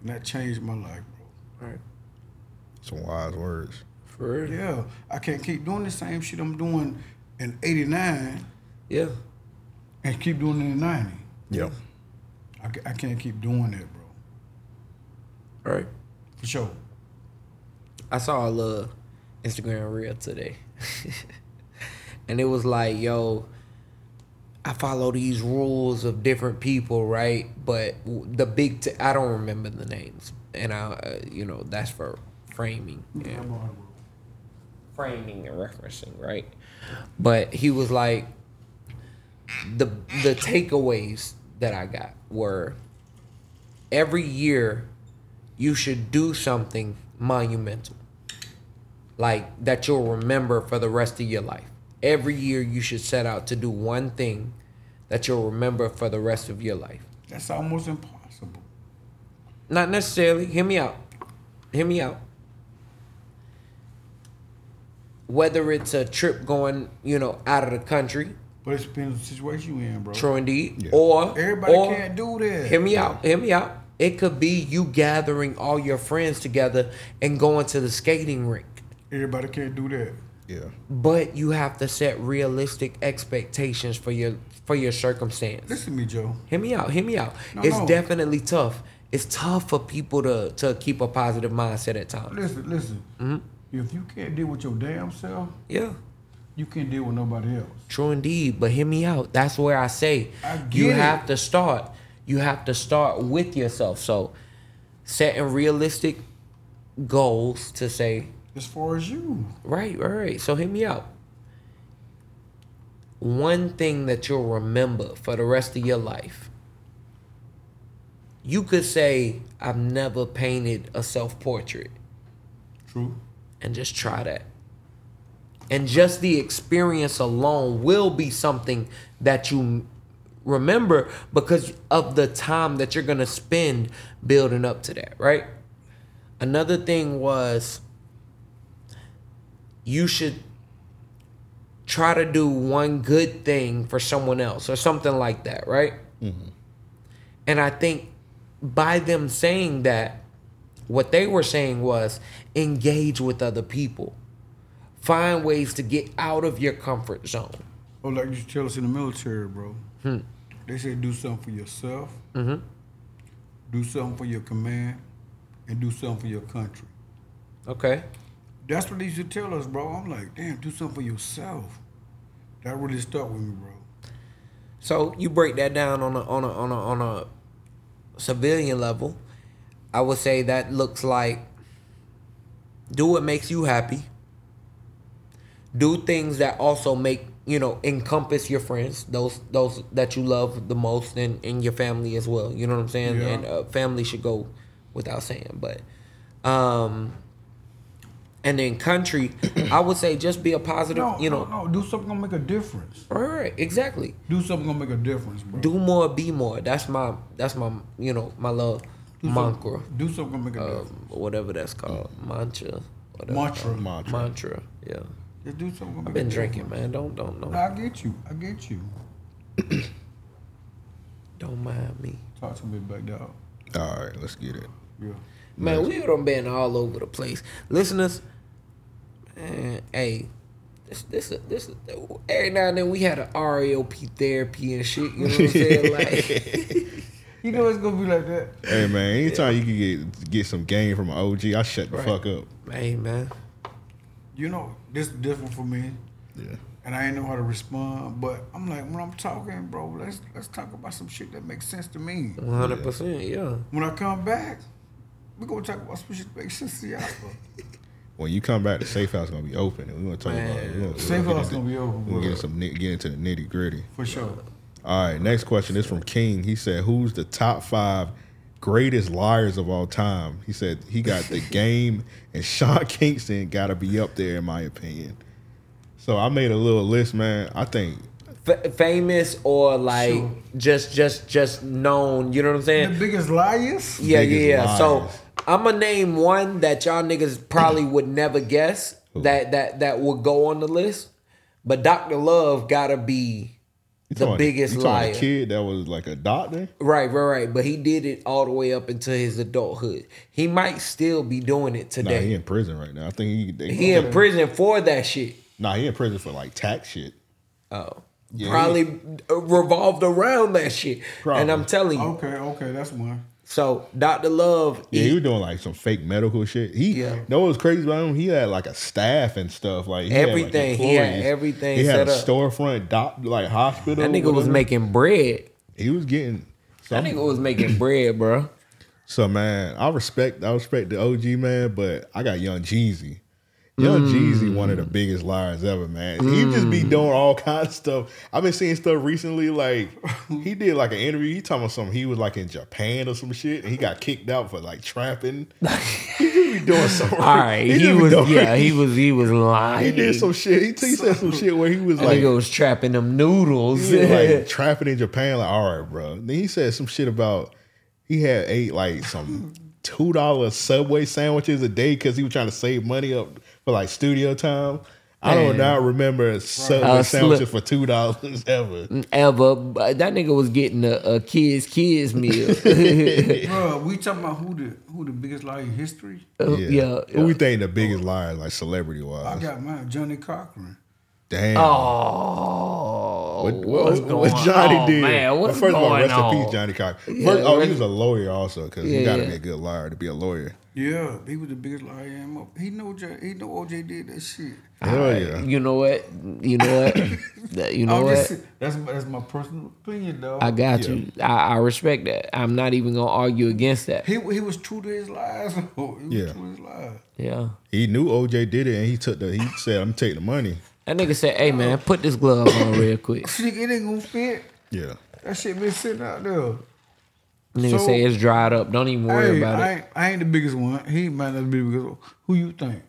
S5: And that changed my life, bro.
S3: Right.
S4: Some wise words.
S3: For real.
S5: Yeah. I can't keep doing the same shit I'm doing in 89
S3: Yeah.
S5: and keep doing it in 90.
S4: Yep.
S5: I, I can't keep doing that, bro.
S3: Right.
S5: For sure.
S3: I saw a little Instagram reel today. and it was like, yo, I follow these rules of different people, right? But the big, t- I don't remember the names. And I, uh, you know, that's for framing. Yeah. Framing and referencing, right? But he was like, the the takeaways that I got were every year you should do something monumental. Like that you'll remember for the rest of your life. Every year you should set out to do one thing that you'll remember for the rest of your life.
S5: That's almost impossible.
S3: Not necessarily. Hear me out. Hear me out. Whether it's a trip going, you know, out of the country,
S5: But it depends on the situation you're in, bro.
S3: true indeed,
S4: Yeah.
S3: or
S5: Everybody
S3: or-
S5: can't do that.
S3: Hear me out. Hear me out. It could be you gathering all your friends together and going to the skating rink.
S5: Everybody can't do that.
S4: Yeah.
S3: But you have to set realistic expectations for your for your circumstance.
S5: Listen to me, Joe.
S3: Hear me out. Hear me out.
S5: No,
S3: it's
S5: no.
S3: definitely tough. It's tough for people to to keep a positive mindset at times.
S5: Listen, listen.
S3: Mm-hmm.
S5: If you can't deal with your damn self,
S3: Yeah.
S5: you can't deal with nobody else.
S3: True indeed, but hear me out. That's where I say
S5: I get
S3: you
S5: it.
S3: have to start. You have to start with yourself. So setting realistic goals to say,
S5: As far as you,
S3: right, right, right. So hit me out. One thing that you'll remember for the rest of your life. You could say, I've never painted a self portrait.
S5: true.
S3: and just try that. And just the experience alone will be something that you remember because of the time that you're going to spend building up to that, right? Another thing was you should try to do one good thing for someone else or something like that, right? And I think by them saying that, what they were saying was engage with other people. Find ways to get out of your comfort zone.
S5: Oh, like you tell us in the military, bro.
S3: Hmm.
S5: They say do something for yourself,
S3: Mm-hmm.
S5: do something for your command, and do something for your country.
S3: Okay.
S5: That's what they used to tell us, bro. I'm like, damn, do something for yourself. That really stuck with me, bro.
S3: So you break that down on a on a on a on a civilian level. I would say that looks like do what makes you happy. Do things that also make you know encompass your friends, those those that you love the most, and and your family as well. You know what I'm saying?
S5: Yeah.
S3: And uh, family should go without saying, but um, and then country, I would say just be a positive.
S5: No,
S3: you know,
S5: no, no, do something gonna make a difference.
S3: right, right, exactly
S5: Do something gonna make a difference, bro.
S3: do more, be more. That's my that's my you know my love
S5: do
S3: mantra,
S5: Something, do something gonna make a
S3: um,
S5: difference.
S3: whatever that's called, mantra.
S5: Mantra.
S4: Mantra.
S3: mantra. Yeah,
S5: Just do something gonna
S3: I've been
S5: a
S3: drinking,
S5: difference.
S3: man. Don't don't
S5: No,
S3: no,
S5: I get you. I get you.
S3: don't mind me,
S5: Talk to me back dog.
S4: All right, let's get it.
S5: Yeah.
S3: man. We done been all over the place, listeners. Man, hey. This, this, this, every now and then we had an RAOP therapy and shit. You know what I'm saying? Like,
S5: You know it's gonna be like that.
S4: Hey man, anytime you can get get some game from an OG, I shut the
S3: Right.
S4: fuck up.
S3: hey man,
S5: You know, this different for me.
S4: Yeah.
S5: and I ain't know how to respond. But I'm like, when I'm talking, bro, let's let's talk about some shit that makes sense to me.
S3: one hundred percent, yeah.
S5: When I come back, we gonna talk about some shit that makes sense to y'all. bro.
S4: When you come back, the safe house is gonna be open, and we gonna talk about. We gonna,
S5: Safe house
S4: into-
S5: gonna be open,
S4: We'll
S5: bro.
S4: get some get into the nitty gritty.
S5: For sure.
S4: All right, next question is from King. He said, "Who's the top five greatest liars of all time?" He said he got the game, and Sean Kingston got to be up there in my opinion. So I made a little list, man. I think
S3: F- famous or like
S5: Sure.
S3: just just just known. You know what I'm saying?
S5: The biggest liars?
S3: Yeah,
S4: biggest
S3: yeah. yeah. So
S4: liars.
S3: I'm gonna name one that y'all niggas probably would never guess that that that would go on the list. But Dr. Love gotta be
S4: you
S3: the
S4: talking-
S3: biggest
S4: you talking
S3: liar.
S4: A kid that was like a doctor.
S3: Right, right, right. But he did it all the way up into his adulthood. He might still be doing it
S4: Nah,
S3: today.
S4: he in prison right now. I think he. They,
S3: he in prison for that shit.
S4: Nah, he in prison for like tax shit.
S3: Oh.
S4: Yeah,
S3: Probably uh, revolved around that shit.
S4: Probably.
S3: And I'm telling you.
S5: Okay, okay, that's one.
S3: So Dr. Love,
S4: Yeah,
S3: he-
S4: he was doing like some fake medical shit. He,
S3: Yeah.
S4: know what was crazy about him? He had like a staff and stuff. Like he had, like,
S3: Everything. He had everything
S4: He had
S3: set
S4: a
S3: up.
S4: storefront, doc, like hospital.
S3: that nigga was making bread.
S4: He was getting.
S3: That
S4: Some,
S3: nigga was making bread, bro.
S4: so man, I respect. I respect the OG man, but I got Young Jeezy. Young Jeezy, one of the mm. biggest liars ever, man. He just be mm. doing all kinds of stuff. I've been seeing stuff recently, like he did like an interview. He talking about something. He was like in Japan or some shit, and he got kicked out for like trapping. he just be doing something.
S3: All right, he,
S4: be
S3: was yeah, he was he was lying.
S4: He did some shit. He, he said some shit where he was like,
S3: nigga was trapping them noodles.
S4: he was, like trapping in Japan. Like, all right, bro. Then he said some shit about he had ate like some two dollar Subway sandwiches a day because he was trying to save money up for like studio time. I
S3: don't
S4: not remember Subway
S3: Uh,
S4: sandwiches
S3: slip-
S4: for two dollars ever.
S3: Ever, but that nigga was getting a, a kids kids meal.
S5: Bro, we talking about who the who the biggest liar in history?
S3: yeah,
S4: Who we think the biggest liar, like celebrity wise?
S5: I got mine, Johnnie Cochran.
S4: Damn.
S3: Oh,
S4: What,
S3: what's
S4: what,
S3: going
S4: what Johnny
S3: on,
S4: did?
S3: man?
S4: Well,
S3: What's
S4: first of all, rest
S3: on?
S4: in peace, Johnnie Cochran. First,
S3: Yeah,
S4: oh, he was a lawyer also, because
S3: Yeah,
S4: you got to
S3: yeah.
S4: be a good liar to be a lawyer.
S5: Yeah, he was the biggest liar I am up. He know J, he know OJ did that shit.
S4: Hell yeah.
S3: You know what? You know what? That- you know what?
S5: just, that's my, that's my personal opinion, though.
S3: I got you. I, I respect that. I'm not even gonna argue against that.
S5: he he was true to his lies. He was
S4: Yeah.
S5: true to his lies.
S3: Yeah.
S4: He knew OJ did it, and he took the. He said, "I'm taking the money."
S3: That nigga said, "Hey man, put this glove on real quick."
S5: Shit, it ain't gonna fit.
S4: Yeah.
S5: That shit been sitting out there.
S3: Nigga
S5: So-
S3: say it's dried up. Don't even worry
S5: Hey,
S3: about
S5: I
S3: it.
S5: ain't, I ain't the biggest one. He might not be the biggest one. Who you think?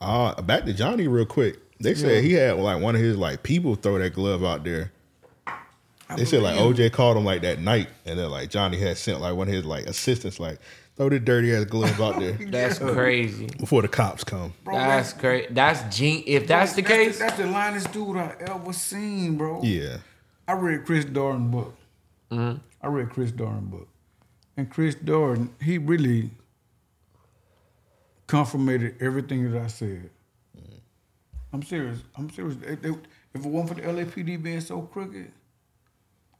S4: Uh, back to Johnny real quick. They said he had like one of his like people throw that glove out there.
S5: I
S4: They said like
S5: believe
S4: OJ called him like that night, and then like Johnny had sent like one of his like assistants like throw the dirty ass glove out there
S3: That's crazy.
S4: before the cops come.
S5: Bro,
S3: That's crazy. That's gen- If that's the case,
S5: that's the linest dude I ever seen, bro.
S4: Yeah,
S5: I read Chris Darden book.
S3: Mm-hmm.
S5: I read Chris Darden book, and Chris Darden he really confirmated everything that I said. I'm serious. I'm serious. They- if it wasn't for the LAPD being so crooked,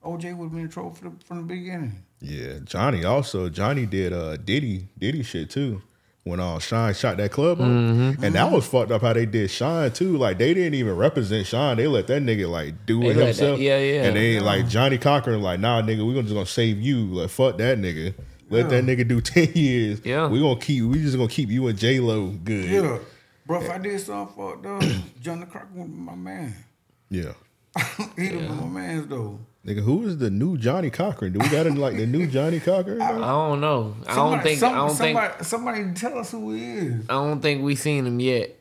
S5: OJ would have been in trouble from the, from the beginning.
S4: yeah. Johnny also Johnny did uh Diddy Diddy shit too. When uh Shyne shot that club up,
S3: Mm-hmm.
S4: and that was fucked up how they did Shyne too. Like they didn't even represent Shyne; they let that nigga like do
S3: They
S4: it
S3: let that-
S4: himself.
S3: yeah, yeah.
S4: And they like Johnnie Cochran like, nah, nigga, we gonna just gonna save you. Like fuck that nigga. Let that nigga do ten years.
S3: Yeah.
S4: we gonna keep. We just gonna keep you and J Lo good.
S5: Yeah, bro. If I did something fucked up, Johnny Crocker would be my man.
S4: yeah.
S5: He'd have been my man though.
S4: Nigga, who is the new Johnnie Cochran? Do we got him like the new Johnnie Cochran?
S3: I don't know. I don't think.
S5: some-
S3: I don't think.
S5: somebody, Somebody tell us who he is.
S3: I don't think we seen him yet.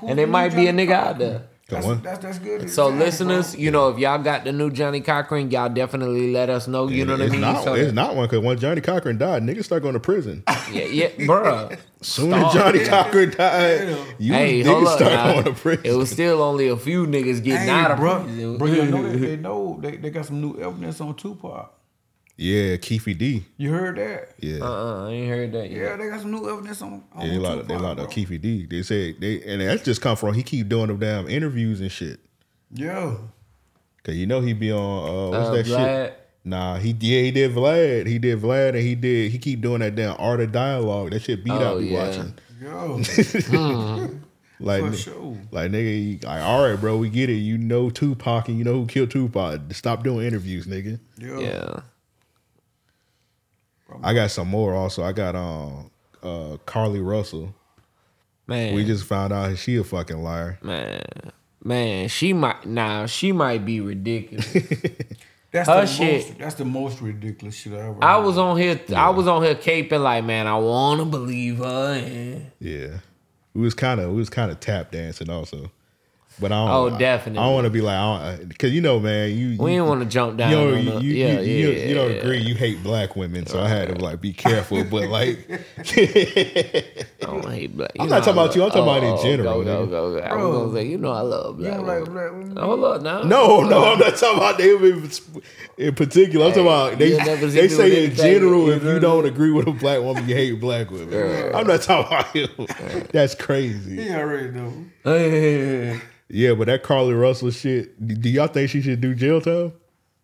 S5: Who
S3: And
S5: it
S3: might
S5: new
S3: be a
S5: Johnny
S3: nigga out there.
S5: That's,
S4: Come
S5: that's, that's good.
S3: So
S5: Exactly,
S3: listeners, you know, if y'all got the new Johnnie Cochran, y'all definitely let us know. You know what I
S4: it's
S3: mean?
S4: Not,
S3: So
S4: it's not one because when Johnnie Cochran died, niggas start going to prison.
S3: yeah, yeah, bruh.
S4: Soon as Johnnie Cochran died, you
S3: hey,
S4: niggas
S3: up.
S4: start
S3: now.
S4: going to prison.
S3: It was still only a few niggas getting
S5: Hey,
S3: out of
S5: bro,
S3: prison.
S5: bro, you know they, they know they, they got some new evidence on Tupac.
S4: Yeah, Keffe D.
S5: You heard that?
S4: Yeah.
S3: Uh-uh, I ain't heard that
S5: Yeah, they got some new evidence on, on
S4: Yeah, they locked,
S5: Tupac.
S4: they locked up
S5: bro.
S4: Keffe D. They said they and that's just come from he keep doing them damn interviews and shit.
S5: Yeah,
S4: Cause you know he be on uh, what's
S3: Uh,
S4: that
S3: Vlad?
S4: shit? Nah, he yeah he did Vlad. He did Vlad and he did he keep doing that damn art of dialogue. That shit beat
S3: Oh,
S4: out be
S3: yeah.
S4: watching.
S5: yo,
S4: Like,
S5: for sure.
S4: like nigga, you- like all right, bro, we get it. You know Tupac and you know who killed Tupac. Stop doing interviews, nigga.
S5: Yo.
S3: Yeah.
S4: I got some more also. I got um uh Carlee Russell.
S3: Man.
S4: We just found out she a fucking liar.
S3: man. Man, she might now she might be ridiculous.
S5: That's
S3: Her
S5: the
S3: shit.
S5: most. That's the most ridiculous shit I ever.
S3: I
S5: heard.
S3: was on here I was on here caping like, man, I wanna believe her and
S4: Yeah, we was kind of we was kind of tap dancing also. But I don't.
S3: Oh, definitely.
S4: I, don't want to be like, because uh, you know, man, you
S3: we
S4: you,
S3: didn't want to jump down.
S4: you know,
S3: on
S4: you,
S3: the,
S4: you,
S3: yeah,
S4: you,
S3: yeah,
S4: you, you don't
S3: yeah.
S4: agree. You hate black women, so I had to like be careful. But like,
S3: I don't hate black.
S4: I'm not talking about you, I'm talking
S3: love-
S4: about in
S3: oh,
S4: general,
S3: Go, go,
S4: nigga.
S3: go, go. I was
S5: Bro.
S3: gonna say, you know, I love
S5: You
S3: black.
S5: don't like
S3: women.
S5: black women?
S3: Hold up now.
S4: no, no, I'm not talking about them in, in particular. I'm talking about they.
S3: you'll never see
S4: They say in general, if you don't agree with a black woman, you hate black women. I'm not talking about you. That's crazy.
S5: He already know.
S3: Hey,
S4: Yeah, but that Carlee Russell shit. Do y'all think she should do jail time?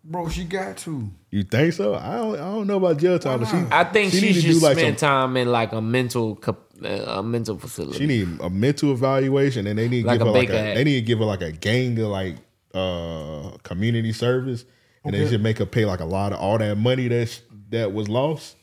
S5: Bro, she got to.
S4: You think so? I don't. I don't know about jail time, but she.
S3: I think she,
S4: need to
S3: should
S4: do like
S3: spend
S4: some-
S3: time in like a mental uh, a mental facility.
S4: She need a mental evaluation, and they need to
S3: Like
S4: give
S3: a
S4: her like a.
S3: Act.
S4: They need to give her like a gang of like uh community service, and they should make her pay like a lot of all that money that sh- that was lost.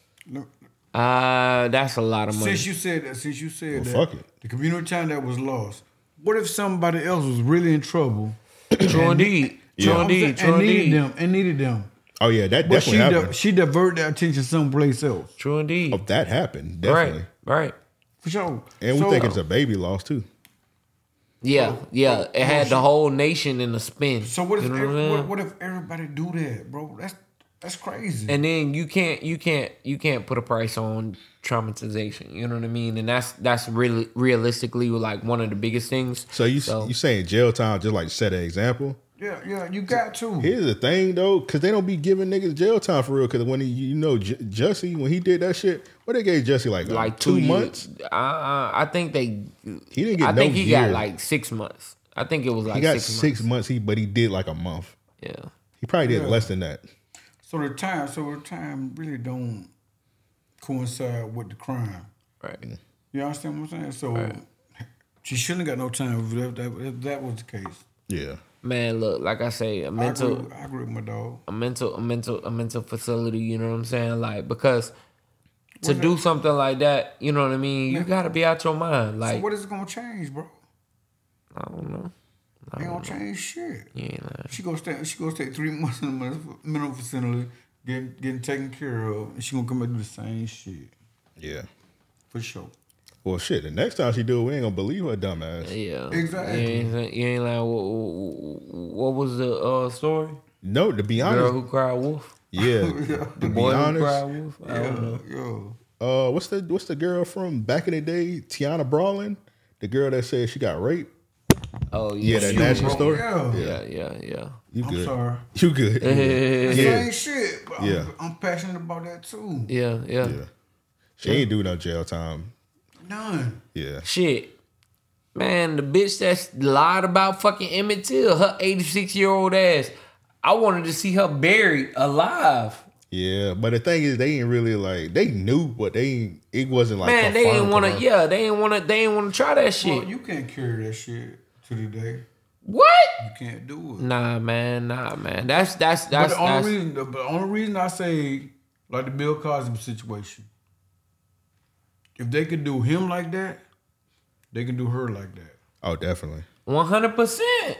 S3: uh, that's a lot of money.
S5: Since you said that, since you said
S4: Well,
S5: that,
S4: fuck it.
S5: the community time that was lost. What if somebody else was really in trouble?
S3: True indeed.
S5: You know
S3: True
S5: what I'm saying?
S3: indeed. True
S5: and needed
S3: indeed.
S5: them and needed them.
S4: Oh yeah, that
S5: But she
S4: definitely
S5: di-
S4: happened.
S5: she diverted that attention someplace else.
S3: True indeed.
S4: oh, that happened definitely,
S3: Right. Right.
S5: For sure.
S4: and we
S5: So-
S4: think it's a baby loss too.
S3: Yeah. Yeah. It had the whole nation in a spin.
S5: So what if
S3: You know
S5: every- what, what if everybody do that, bro? That's that's crazy.
S3: and then you can't you can't you can't put a price on traumatization you know what i mean and that's that's really realistically like one of the biggest things
S4: So you
S3: So-
S4: you saying jail time just like set an example?
S5: yeah, yeah, you got to.
S4: Here's the thing though, because they don't be giving niggas jail time for real. Because when he, you know, J- Jussie when he did that shit, what they gave Jesse like, uh,
S3: like
S4: two
S3: two
S4: months?
S3: years. uh, i think they
S4: He didn't get
S3: i
S4: no
S3: think he
S4: year.
S3: got like six months I think it was like
S4: He got
S3: six,
S4: six,
S3: months.
S4: months. He but he did like a month.
S3: Yeah.
S4: He probably did
S5: Yeah.
S4: less than that.
S5: So the time, so the time really don't coincide with the crime.
S3: Right.
S5: You understand what I'm saying? So she shouldn't have got no time if that, if that was the case.
S4: Yeah.
S3: Man, look, like I say, a
S5: I
S3: mental
S5: agree, I agree with my dog.
S3: a mental a mental a mental facility, you know what I'm saying? Like because to do something like that, you know what I mean, you gotta be out your mind.
S5: So
S3: Like
S5: what is it gonna change, bro?
S3: I don't know.
S5: Ain't gonna change shit.
S3: You ain't.
S5: She gonna stay. She gonna stay three months in the mental- mental facility, getting getting taken care of, and she gonna come back and do the same shit
S4: Yeah.
S5: for sure.
S4: Well, shit. The next time she do it, we ain't gonna believe her dumb ass.
S3: Yeah.
S5: Exactly.
S3: You ain't, you ain't like what, what was the uh, story?
S4: No, to be honest,
S3: Girl
S4: honest,
S3: who cried wolf.
S4: yeah. To be
S3: Boy who cried
S4: honest,
S3: wolf. I don't know.
S5: Yo,
S4: uh, what's the what's the girl from back in the day? Tawana Brawley, the girl that said she got raped.
S3: Oh
S4: Yeah,
S3: yeah.
S4: that national story.
S5: yeah.
S3: Yeah, yeah, yeah.
S4: You
S5: I'm
S4: good?
S5: sorry.
S4: You good? yeah.
S5: Same shit. But
S4: Yeah.
S5: I'm, I'm passionate about that too.
S3: Yeah, yeah.
S4: Yeah. She ain't do no jail time.
S5: None.
S4: Yeah.
S3: Shit. Man, the bitch that's lied about fucking Emmett Till, her 86 year old ass. I wanted to see her buried alive.
S4: Yeah, but the thing is, they ain't really like they knew, but they ain't, it wasn't like
S3: Man, they
S4: confirmed
S3: ain't wanna yeah, they ain't wanna they ain't wanna try that shit.
S5: Well, you can't carry that shit to the day.
S3: What?
S5: You can't do it.
S3: Nah, man, nah, man. That's that's
S5: But
S3: that's
S5: the only
S3: that's
S5: reason, but the only reason I say like the Bill Cosby situation, if they could do him like that, they can do her like that.
S4: Oh, definitely.
S3: one hundred percent.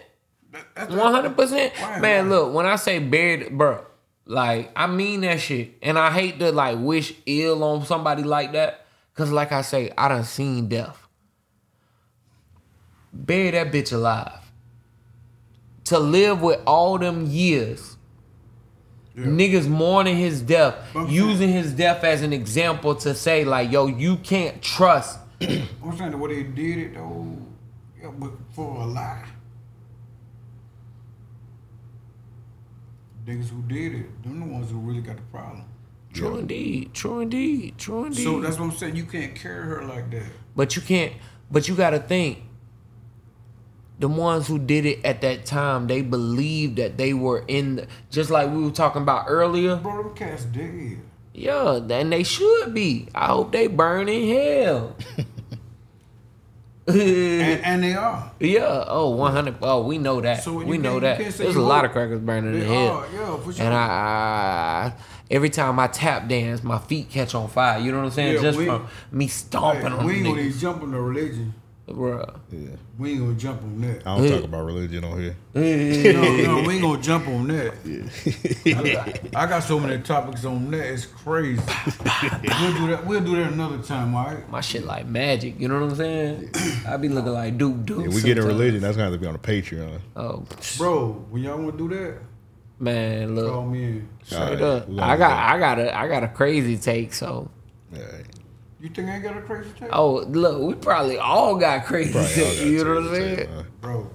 S3: One hundred percent.
S5: Why,
S3: Man, look, when I say buried, bro, like I mean that shit, and I hate to like wish ill on somebody like that, cause like I say, I done seen death. Bury that bitch alive. To live with all them years, niggas mourning his death,
S5: I'm
S3: using his death as an example to say like, yo, you can't trust.
S5: I'm saying the way they did it though, yeah, but for a lie. Niggas who did it, them the ones who really got the problem.
S3: True indeed, true indeed, true indeed.
S5: So that's what I'm saying. You can't carry her like that.
S3: But you can't. But you got to think. The ones who did it at that time, they believed that they were in. The, just like we were talking about earlier.
S5: Bro, them cats dead.
S3: Yeah, and they should be. I hope they burn in hell.
S5: And, and they are.
S3: yeah. Oh, 100. Oh, we know that.
S5: So
S3: we know that. There's a lot of crackers burning in hell.
S5: are, yeah, sure.
S3: And I, I, every time I tap dance, my feet catch on fire. You know what I'm saying?
S5: Yeah,
S3: Just
S5: we-
S3: from me stomping
S5: Hey,
S3: on
S5: we ain't gonna jump on the religion.
S3: Bruh.
S4: Yeah.
S5: We ain't gonna jump on that.
S4: I don't talk about religion on here.
S5: no, no, we ain't gonna jump on that. I, I got so many topics on that. It's crazy. we'll do that. We'll do that another time, all right?
S3: My shit like magic, you know what I'm saying? I be looking like Duke Duke.
S4: If we get in religion, that's gonna have to be on the Patreon.
S3: Oh
S5: Bro, when y'all wanna do that,
S3: man,
S5: call
S3: look,
S5: me in.
S3: straight
S4: Alright,
S3: up. I got. I got a, I got a crazy take. So,
S4: Alright.
S5: You think I got a crazy take?
S3: oh look, we probably all got crazy
S4: Probably all
S3: take.
S4: got
S3: You know what I'm
S4: crazy
S3: saying?
S4: huh?
S5: Bro,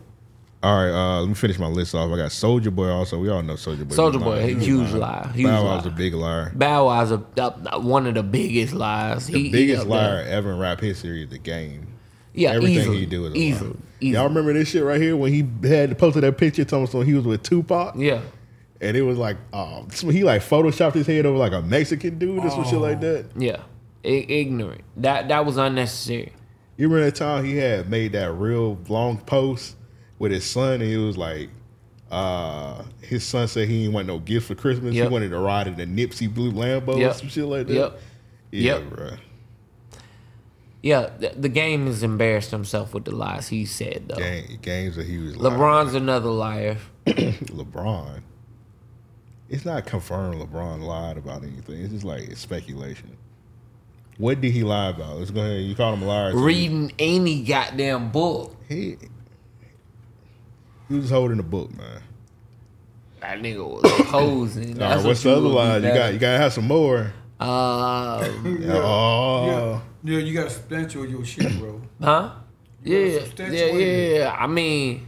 S4: All right, uh, let me finish my list off. I got Soldier Boy. Also, we all know Soldier Boy. Soldier
S3: Boy,
S4: lied. He
S3: huge
S4: lied.
S3: lie, huge
S4: Bow Wow's
S3: lie.
S4: a big liar.
S3: Bow Wow's a, a- one of the biggest lies.
S4: The
S3: He- he
S4: biggest
S3: up there.
S4: liar ever in rap history is the game.
S3: Yeah,
S4: Everything
S3: easily,
S4: he do is a
S3: easily,
S4: lie.
S3: easily.
S4: Y'all remember this shit right here when he had posted that picture telling us he was with Tupac?
S3: Yeah,
S4: And it was like, um, so he like photoshopped his head over like a Mexican dude or some shit like that.
S3: yeah. Ignorant. That that was unnecessary.
S4: You remember that time he had made that real long post with his son, and he was like, uh, his son said he didn't want no gifts for Christmas.
S3: Yep.
S4: He wanted to ride in the Nipsey Blue Lambo or some shit like that.
S3: Yep.
S4: Yeah,
S3: Yep.
S4: bro.
S3: Yeah, the, the game has embarrassed himself with the lies he said though.
S4: Gang, games that he was
S3: LeBron's another liar.
S4: LeBron. It's not confirmed LeBron lied about anything. It's just like it's speculation. What did he lie about? Let's go ahead. You called him a liar. so
S3: Reading any goddamn book.
S4: He, he was holding a book, man.
S3: That nigga was posing.
S4: All
S3: That's
S4: right, what's
S3: what
S4: the other
S3: would be
S4: line? You got you gotta have some more.
S3: Um,
S4: Oh,
S5: yeah, yeah, you gotta substantial your shit, bro.
S3: huh?
S5: You
S3: Yeah,
S5: gotta
S3: yeah, yeah, yeah. I mean,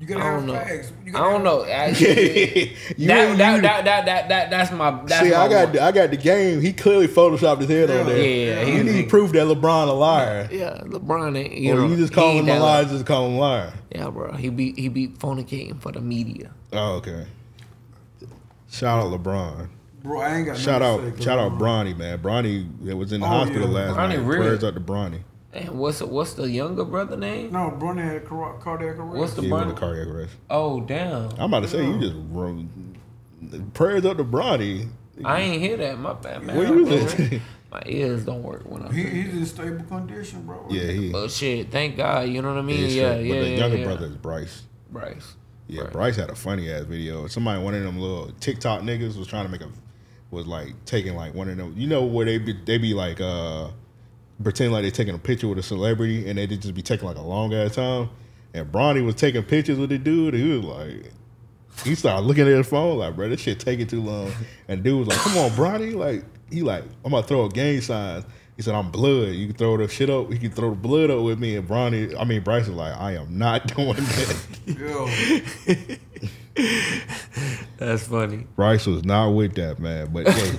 S5: You gotta
S3: I
S5: have
S3: don't know.
S5: facts. You
S3: I
S5: gotta
S3: don't know.
S5: have-
S3: Actually,
S4: You
S3: that,
S4: ain't-
S3: that,
S4: you-
S3: that, that, that, that, that's my that's
S4: See,
S3: my
S4: I got
S3: one.
S4: the, I got the game. He clearly photoshopped his head on there.
S3: Yeah,
S4: you need
S3: he-
S4: proof that LeBron a liar.
S3: yeah, LeBron ain't you
S4: or
S3: know
S4: you just
S3: he
S4: call
S3: ain't
S4: him a
S3: that
S4: liar, just call him a liar.
S3: Yeah, bro. He be he beat fornicating for the media.
S4: Oh, okay. Shout out LeBron.
S5: Bro, I ain't got
S4: Shout
S5: nothing
S4: out,
S5: to say, 'cause
S4: shout out
S5: I'm-
S4: Bronny, man. Bronny it was in the
S5: Oh,
S4: hospital
S5: yeah.
S4: last
S3: Bronny
S4: night.
S3: really-
S4: Prayers up to Bronny.
S3: And what's what's the younger brother name?
S5: No, Bronny had car- cardiac arrest.
S3: What's the
S4: He went to
S3: Bronny?
S4: cardiac arrest.
S3: Oh damn!
S4: I'm about to say you just wrote prayers up to Bronny.
S3: I ain't hear that. My bad, man.
S4: Where you was at?
S3: My ears don't work when I'm.
S5: He, he's in stable condition, bro.
S4: Yeah, he.
S3: oh shit! Thank God. You know what I mean?
S4: he's
S3: yeah,
S4: straight.
S3: yeah,
S4: But the
S3: yeah,
S4: younger
S3: yeah.
S4: brother is Bryce.
S3: Bryce.
S4: Yeah,
S3: Right.
S4: Bryce had a funny ass video. Somebody, one of them little TikTok niggas, was trying to make a, was like taking like one of them. You know where they be, they be like uh, pretend like they're taking a picture with a celebrity, and they just be taking like a long ass time. And Bronny was taking pictures with the dude, and he was like, he started looking at his phone like, bro, this shit taking too long. And dude was like, come on, Bronny, like he like, I'm gonna throw a gang sign. He said, I'm blood. You can throw the shit up. You can throw the blood up with me. And Bronny, I mean, Bryce was like, I am not doing that.
S5: Yo,
S3: That's funny.
S4: Bryce was not with that, man. But hey,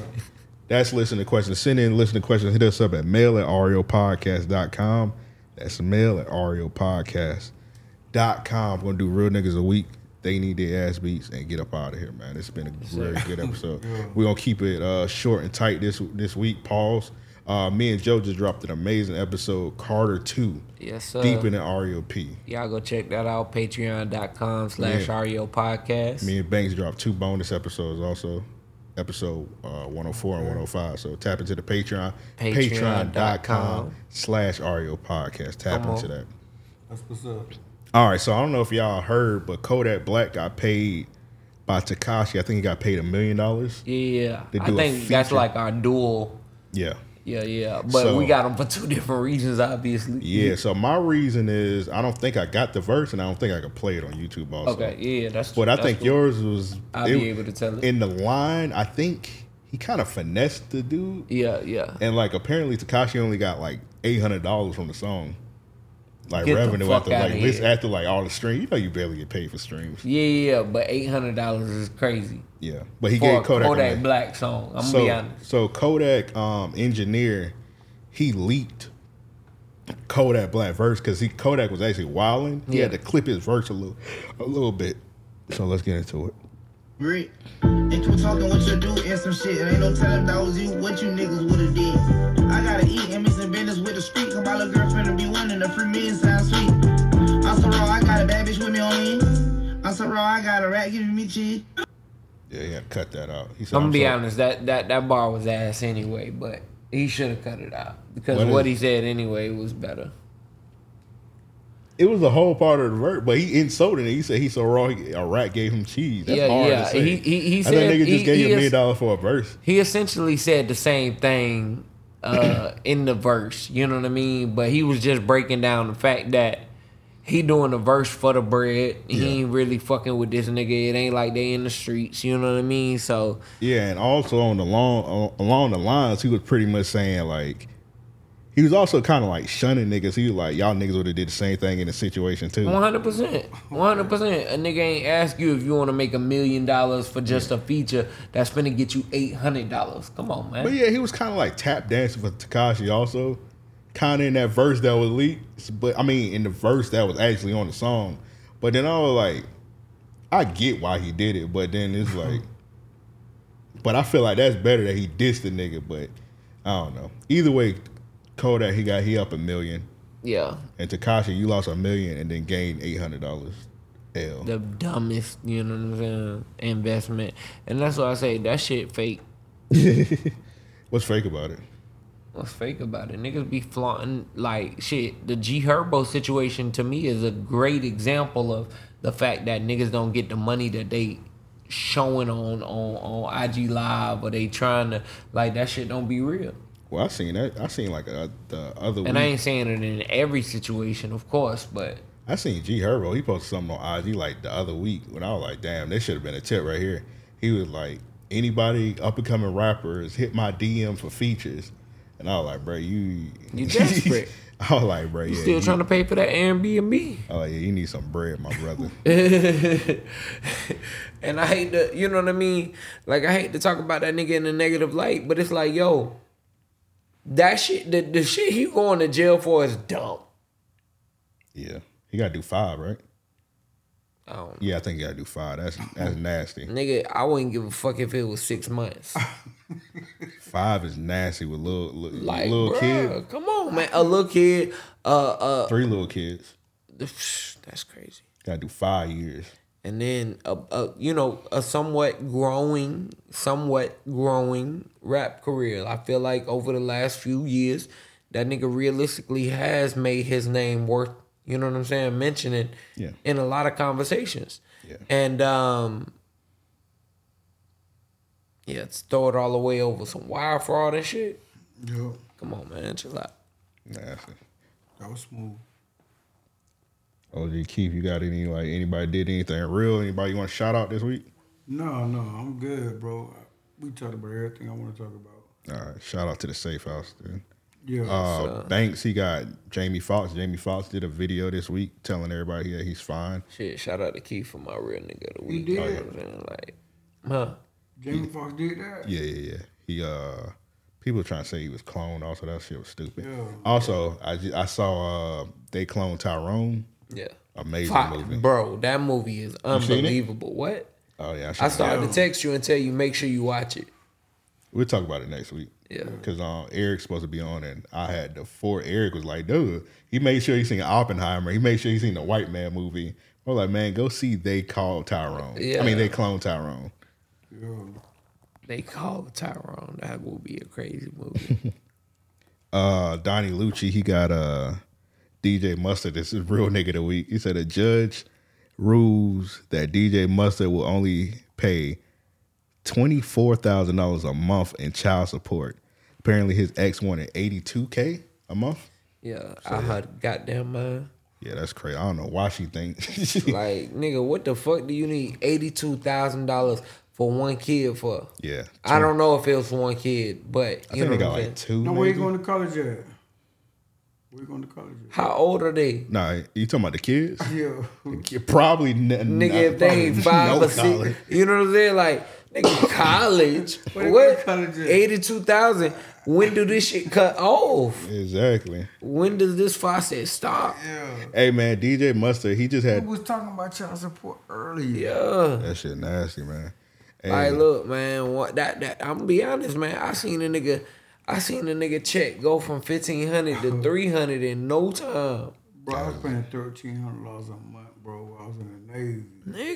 S4: that's listening to questions. Send in listening to questions. Hit us up at mail at raopodcast.com. That's mail at raopodcast.com. We're gonna do real niggas a week. They need their ass beats and get up out of here, man. It's been a very good episode. We're gonna keep it uh, short and tight this this week. Pause. Uh, me and Joe just dropped an amazing episode, Carter 2,
S3: Yes, sir.
S4: Deep in the RAOP.
S3: Y'all go check that out. Patreon.com slash. RAO podcast.
S4: Me and Banks dropped two bonus episodes also. Episode uh, 104 and 105. So tap into the Patreon.
S3: Patreon.com.
S4: Patreon.com slash RAO podcast. Tap
S3: Come
S4: into
S3: on.
S4: that.
S5: that's what's up.
S4: All right. So I don't know if y'all heard, but Kodak Black got paid by Tekashi. I think he got paid a million dollars.
S3: Yeah.
S4: They
S3: I
S4: do a
S3: think that's like our dual.
S4: Yeah.
S3: Yeah, yeah. But
S4: So-
S3: we got them for two different reasons, obviously.
S4: Yeah. So my reason is I don't think I got the verse and I don't think I could play it on YouTube also.
S3: Okay, yeah, that's
S4: But I
S3: that's
S4: think
S3: cool.
S4: yours was
S3: I'll be able to tell it.
S4: in the line. I think he kind of finessed the dude.
S3: Yeah, yeah.
S4: And like apparently Tekashi only got like eight hundred dollars from the song. Like
S3: Get the
S4: revenue
S3: fuck
S4: after
S3: outta
S4: like this after like all the streams. You know you barely get paid for streams.
S3: Yeah, yeah, yeah, but eight hundred dollars is crazy
S4: Yeah. But he
S3: for
S4: gave Kodak,
S3: Kodak,
S4: a.
S3: Black song. I'm
S4: so,
S3: gonna be honest.
S4: So Kodak um engineer, he leaked Kodak Black verse because he Kodak was actually wilding. He had to clip his verse a little a little bit. So let's get into it.
S6: Rick. Ain't you talking what you do and some shit. Ain't no telling that was you what you niggas would've did. I gotta eat and mixing business with the street. Cause my little girlfriend be winning the free me and sound sweet. I'm so raw, I got a bad bitch with me on me. I'm so raw, I got a rat giving me cheese.
S4: Yeah, he had to cut that out. He said,
S3: I'm gonna be
S4: sorry."
S3: honest. That that that bar was ass anyway, but he should have cut it out because
S4: What
S3: what,
S4: is-
S3: he said anyway was better.
S4: It was the whole part of the verse, but he insulted it. He said he so raw, he, a rat gave him cheese. That's
S3: Yeah,
S4: hard
S3: yeah.
S4: to say.
S3: He- he- he
S4: I
S3: said
S4: think nigga
S3: he-
S4: just gave
S3: he
S4: you a million dollars for a verse.
S3: He essentially said the same thing uh, in the verse. You know what I mean? But he was just breaking down the fact that he doing the verse for the bread. He
S4: Yeah.
S3: ain't really fucking with this nigga. It ain't like they in the streets. You know what I mean? So
S4: Yeah, and also on the long along the lines, he was pretty much saying like he was also kind of like shunning niggas. He was like, y'all niggas would have did the same thing in the situation too.
S3: One hundred percent, one hundred percent. A nigga ain't ask you if you want to make a million dollars for just a feature that's gonna get you eight hundred dollars. Come on, man.
S4: But yeah, he was kind of like tap dancing for Tekashi also, kind of in that verse that was leaked. But I mean, in the verse that was actually on the song. But then I was like, I get why he did it, but then it's like, but I feel like that's better that he dissed the nigga. But I don't know. Either way, Kodak he got he up a million,
S3: Yeah,
S4: and Tekashi you lost a million and then gained eight hundred dollars. L.
S3: the dumbest, you know what I'm saying, investment, and that's why I say that shit fake.
S4: What's fake about it?
S3: What's fake about it? Niggas be flaunting like shit. The G Herbo situation to me is a great example of the fact that niggas don't get the money that they showing on on on IG Live or they trying to like that shit don't be real.
S4: Well, I seen that. I seen like a, the other week.
S3: And I ain't saying it in every situation, of course, but
S4: I seen G Herbo. He posted something on IG like the other week when I was like, damn, this should have been a tip right here. He was like, anybody up and coming rappers hit my DM for features. And I was like, bro, you
S3: You desperate.
S4: I was like, bro, yeah, You
S3: Still trying to pay for that Airbnb.
S4: Oh yeah, you need some bread, my brother.
S3: and I hate to, you know what I mean? Like I hate to talk about that nigga in a negative light, but it's like, yo, that shit, the, the shit he going to jail for is dumb.
S4: yeah, he got to do five, right?
S3: I.
S4: Yeah, I think he got to do five. That's that's nasty.
S3: Nigga, I wouldn't give a fuck if it was six months.
S4: Five is nasty with little little,
S3: Like,
S4: little
S3: bruh,
S4: kid,
S3: come on, man. A little kid, uh, uh,
S4: three little kids.
S3: that's crazy.
S4: Got to do five years.
S3: And then a, a you know a somewhat growing somewhat growing rap career i feel like over the last few years that nigga realistically has made his name worth you know what i'm saying mentioning
S4: Yeah.
S3: in a lot of conversations
S4: Yeah.
S3: and um yeah let's throw it all the way over some wire fraud and shit
S5: Yeah,
S3: come on man chill out
S4: Nasty.
S5: that was smooth.
S4: OG Keith, you got any like anybody did anything real? Anybody you want to shout out this week?
S5: No, no, I'm good, bro. We talked about everything I want to talk about.
S4: All right, shout out to the safe house, dude.
S5: Yeah,
S4: Uh, Banks, he got Jamie Foxx. Jamie Foxx did a video this week telling everybody that he's fine.
S3: shit shout out to keith for my real nigga of the
S5: He did?
S3: you know what I'm saying? like huh
S5: Jamie Foxx did that.
S4: Yeah, yeah, yeah. He uh, people trying to say he was cloned. Also, that shit was stupid.
S5: Yeah.
S4: Also, I I saw uh, they cloned Tyrone.
S3: Yeah
S4: Amazing
S3: Fuck,
S4: movie.
S3: bro, that movie is unbelievable. What?
S4: Oh yeah, I,
S3: I started to text you and tell you make sure you watch it.
S4: We'll talk about it next week.
S3: Yeah.
S4: Because um, Eric's supposed to be on, and I had the four. Eric was like, dude, he made sure he seen Oppenheimer. He made sure he seen the White Man movie. I was like, man, go see They Called Tyrone. I mean, They Cloned Tyrone.
S5: Yeah.
S3: They call Tyrone. That will be a crazy movie.
S4: Uh, Donnie Lucci, he got uh, DJ Mustard. This is real nigga of the week. He said a judge rules that DJ Mustard will only pay twenty four thousand dollars a month in child support. Apparently, his ex wanted eighty two k a month.
S3: yeah, I had goddamn mind.
S4: Yeah, that's crazy. I don't know why she thinks.
S3: Like, nigga, what the fuck do you need eighty two thousand dollars for one kid for?
S4: yeah,
S3: I don't know if it was for one kid, but
S4: I
S3: you
S4: think
S3: know
S4: they
S3: what
S4: got
S3: I'm
S4: like
S3: saying.
S4: two.
S5: No, where you going to college at? Where you going to college?
S3: How old are they?
S4: Nah, you talking about the kids?
S5: Yeah.
S4: Yeah, Probably n-
S3: Nigga,
S4: not-
S3: if they ain't five
S4: no
S3: or six, you know what I'm saying? Like, nigga, college.
S5: Where
S3: what?
S5: college?
S3: Eighty two thousand. When do this shit cut off?
S4: Exactly.
S3: When does this faucet stop?
S5: Yeah.
S4: Hey man, DJ Mustard, he just
S5: We
S4: had
S5: was talking about child support earlier.
S3: Yeah.
S4: that shit nasty, man. Hey,
S3: Like, look, man, what that that I'm gonna be honest, man. I seen a nigga, I seen a nigga check go from fifteen hundred to three hundred in no time,
S5: Bro, I was paying thirteen hundred dollars a month, bro. while I was in the Navy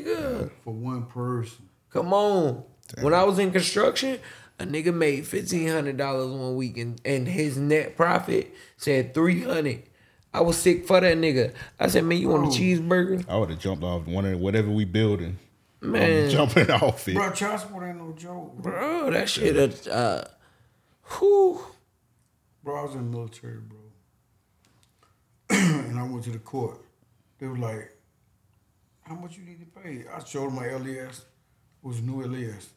S3: nigga.
S5: for one person.
S3: Come on. When I was in construction, a nigga made fifteen hundred dollars one week, and, and his net profit said three hundred. I was sick for that nigga. I said, man, you want a cheeseburger?
S4: I would have jumped off one of whatever we building.
S3: Man.
S4: I'm jumping off it.
S5: Bro, transport ain't no joke, bro.
S3: Bro, that shit, uh, uh whew.
S5: Bro, I was in the military, bro. and I went to the court. They were like, how much you need to pay? I showed them my LES. It was new LES.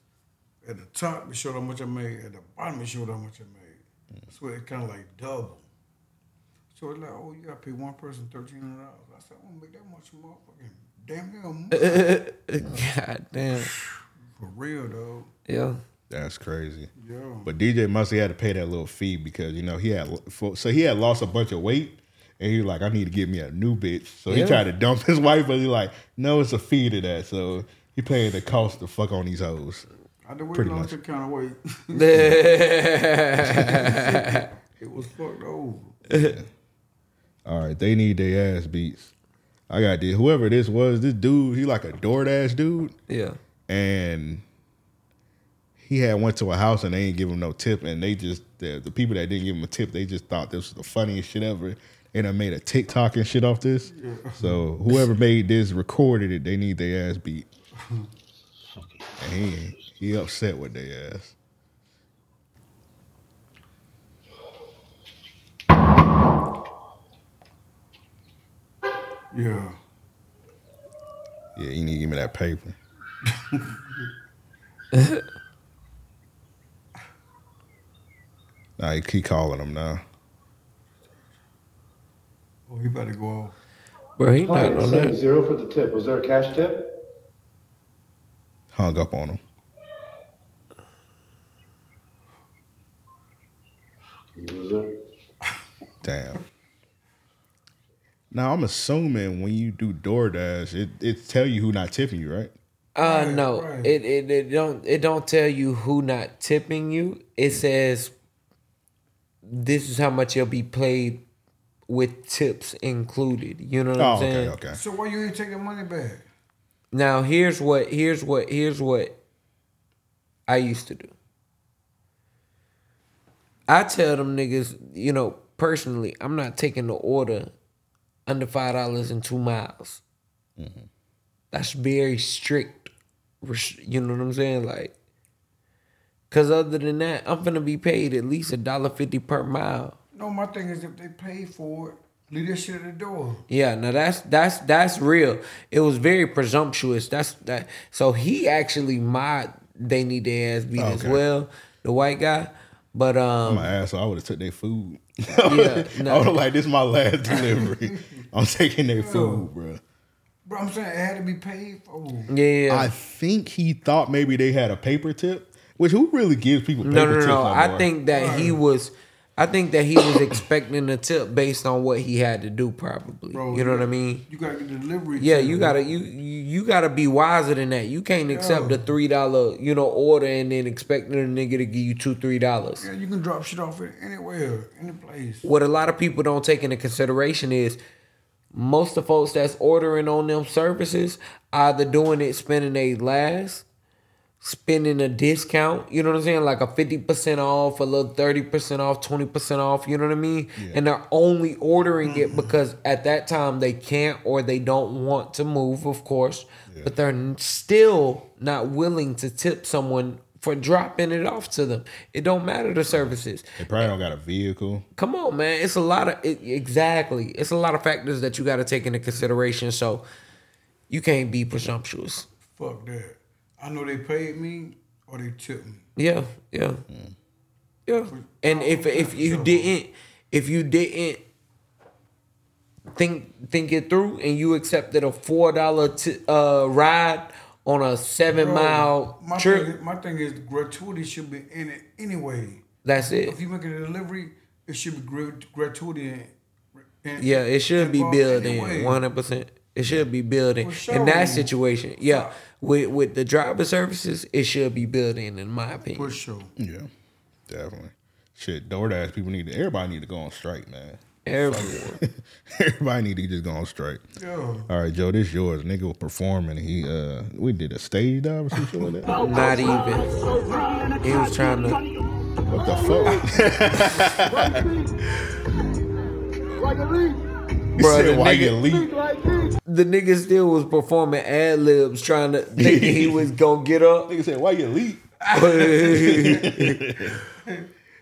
S5: At the top, it showed how much I made. At the bottom, it showed how much I made. So it kind of like double. So it's like, oh, you got to pay one person $1,300. I said, I want to make that much motherfucking damn near money.
S3: God damn.
S5: For real, though.
S3: Yeah.
S4: That's crazy.
S5: Yeah.
S4: But DJ Mustard had to pay that little fee because you know he had so he had lost a bunch of weight, and he was like, I need to get me a new bitch. So he tried to dump his wife, but he like, no, it's a fee to that. So he paid the cost to fuck on these hoes.
S5: I did
S4: Pretty
S5: weight loss
S4: much.
S5: that kind of weight. it was fucked over.
S4: All right, they need their ass beats. I got this. Whoever this was, this dude, he like a DoorDash dude,
S3: yeah.
S4: and he had went to a house and they didn't give him no tip, and they just the, the people that didn't give him a tip, they just thought this was the funniest shit ever. And I made a TikTok and shit off this. So whoever made this recorded it. They need their ass beat. And he he upset with their ass.
S5: Yeah.
S4: Yeah, you need to give me that paper. nah, Nah, he keep calling him now.
S5: Oh, he better go off.
S3: Bro, he not on
S7: said
S3: that.
S7: zero for the tip. Was there a cash tip?
S4: Hung up on him.
S7: Was there?
S4: Damn. Now I'm assuming when you do DoorDash, it it tell you who not tipping you, right?
S3: Uh
S5: Right,
S3: no.
S5: right.
S3: It, it it don't it don't tell you who not tipping you. It says this is how much you'll be paid with tips included. You know what
S4: Oh,
S3: I'm
S4: okay,
S3: saying?
S4: okay.
S5: So why you ain't taking money back?
S3: Now here's what here's what here's what I used to do. I tell them niggas, you know, personally, I'm not taking the order under five dollars and two miles. Mm-hmm. That's very strict. You know what I'm saying? Like, cause other than that, I'm gonna be paid at least a dollar fifty per mile.
S5: No, my thing is if they pay for it, leave that shit at the door.
S3: Yeah, now that's that's that's real. It was very presumptuous. That's that. So he actually mod they need their ass beat as well, the white guy. But
S4: I'm
S3: um,
S4: an asshole. I would have took their food.
S3: Yeah, no.
S4: I would have like this is my last delivery. I'm taking their food, bro.
S5: Bro, I'm saying it had to be paid for.
S3: yeah,
S4: I think he thought maybe they had a paper tip, which who really gives people paper
S3: no, no, no, no. I think that he was. I think that he was expecting a tip based on what he had to do. Probably,
S5: Bro,
S3: you know what I mean?
S5: You gotta get the delivery.
S3: Yeah, you gotta you you you gotta be wiser than that. You can't accept the three dollar you know order and then expecting a nigga to give you two three dollars.
S5: Yeah, you can drop shit off it anywhere, any place.
S3: what a lot of people don't take into consideration is most of folks that's ordering on them services either doing it spending a last spending a discount you know what i'm saying like a 50% off a little 30% off 20% off you know what i mean and they're only ordering it mm-hmm. because at that time they can't or they don't want to move of course but they're still not willing to tip someone for dropping it off to them it don't matter the services
S4: they probably don't got a vehicle.
S3: Come on, man. It's a lot of it, exactly. It's a lot of factors that you got to take into consideration. So you can't be presumptuous.
S5: Fuck that. I know they paid me or they tipped me.
S3: Yeah, yeah, yeah. And if if you didn't, if you didn't think think it through and you accepted a four dollar t- uh, ride on a seven
S5: Bro,
S3: mile
S5: my
S3: trip,
S5: Thing, my thing is gratuity should be in it anyway.
S3: that's it.
S5: If you make a delivery, it should be gra- gratuity. In, in,
S3: Yeah, it should be building one hundred percent. It should be building in in that situation. Yeah, with with the driver services, it should be built in, in my opinion.
S5: For sure.
S4: Yeah, definitely. Shit, DoorDash people need to. Everybody need to go on strike, man.
S3: Everyone.
S4: everybody need to just go on strike.
S5: Yeah.
S4: All right, Joe, this yours. Nigga was performing. He uh, we did a stage dive or some shit like that.
S3: Not even. He was trying to.
S4: What the fuck? He
S3: Bro, the
S4: why
S3: nigga-
S4: you leave?
S3: The nigga still was performing ad libs, trying to thinking he was gonna get up.
S4: Nigga said, why you leave?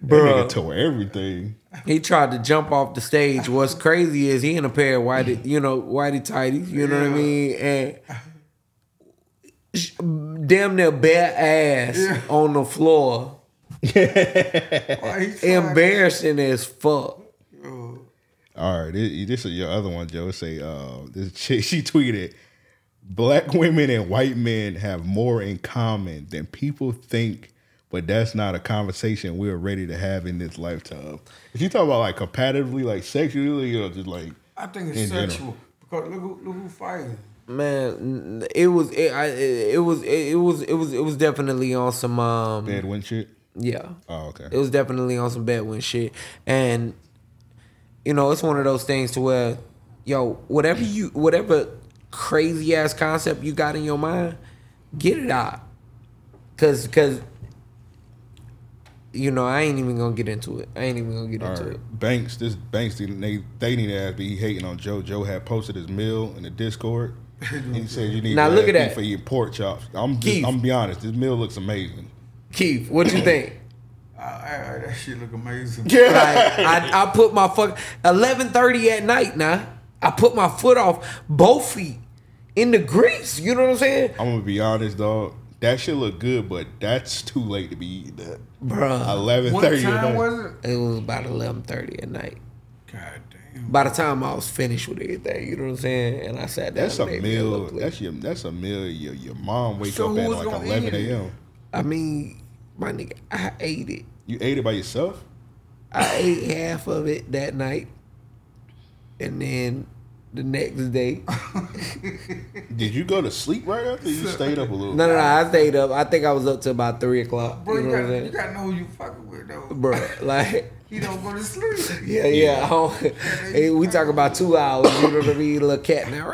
S4: That
S3: Bro,
S4: nigga tore everything.
S3: he tried to jump off the stage. What's crazy is he in a pair of whitey, you know, whitey tighties. You know what I mean? And damn near bare ass on the floor.
S5: Why he trying-
S3: Embarrassing as fuck.
S4: All right, this, this is your other one, Joe. It Say, uh, this chick, she tweeted, "Black women and white men have more in common than people think, but that's not a conversation we're ready to have in this lifetime." If you talk about like compatitively, like sexually, or just like
S5: I think it's
S4: in general.
S5: sexual because look who look who fighting.
S3: Man, it was it, I, it was it, was it was it was definitely on some um
S4: bad win shit.
S3: yeah.
S4: Oh, okay.
S3: It was definitely on some Bedouin shit. And you know, it's one of those things to where, yo, whatever you whatever crazy ass concept you got in your mind, get it out. Cause cause you know, I ain't even gonna get into it. I ain't even gonna get
S4: All
S3: into
S4: right.
S3: it.
S4: Banks, this Banks, they they need to ask me. He hating on Joe. Joe had posted his meal in the Discord. and he said you need
S3: Now
S4: to
S3: look at that.
S4: for your pork chops. I'm just,
S3: Keith.
S4: I'm gonna be honest. This meal looks amazing.
S3: Keith, what you think?
S5: I, I, I, that shit look amazing.
S3: like I, I put my fuck eleven thirty at night now. I put my foot off both feet in the grease. You know what I'm saying?
S4: I'm gonna be honest, dog. That shit look good, but that's too late to be eating that.
S3: Bruh.
S4: Eleven thirty. What
S5: time was it?
S3: It was about eleven thirty at night.
S5: God damn.
S3: By the time I was finished with everything, you know what I'm saying, and I sat down.
S4: That's a
S3: and ate me
S4: meal. That's your. That's a meal. Your your mom wake
S5: So
S4: up at like eleven a.m.
S3: I mean, my nigga, I ate it.
S4: You ate it by yourself.
S3: I ate half of it that night, and then the next day.
S4: Did you go to sleep right after? You stayed up a little.
S3: No, no, no. I stayed up. I think I was up to about three o'clock.
S5: Bro,
S3: you
S5: you,
S3: know what I'm
S5: got, you got to know who you fucking with, though.
S3: bro? Like,
S5: He don't go to sleep.
S3: yeah, yeah. I don't- hey, we talk about two hours. You know what I mean? Little cat now.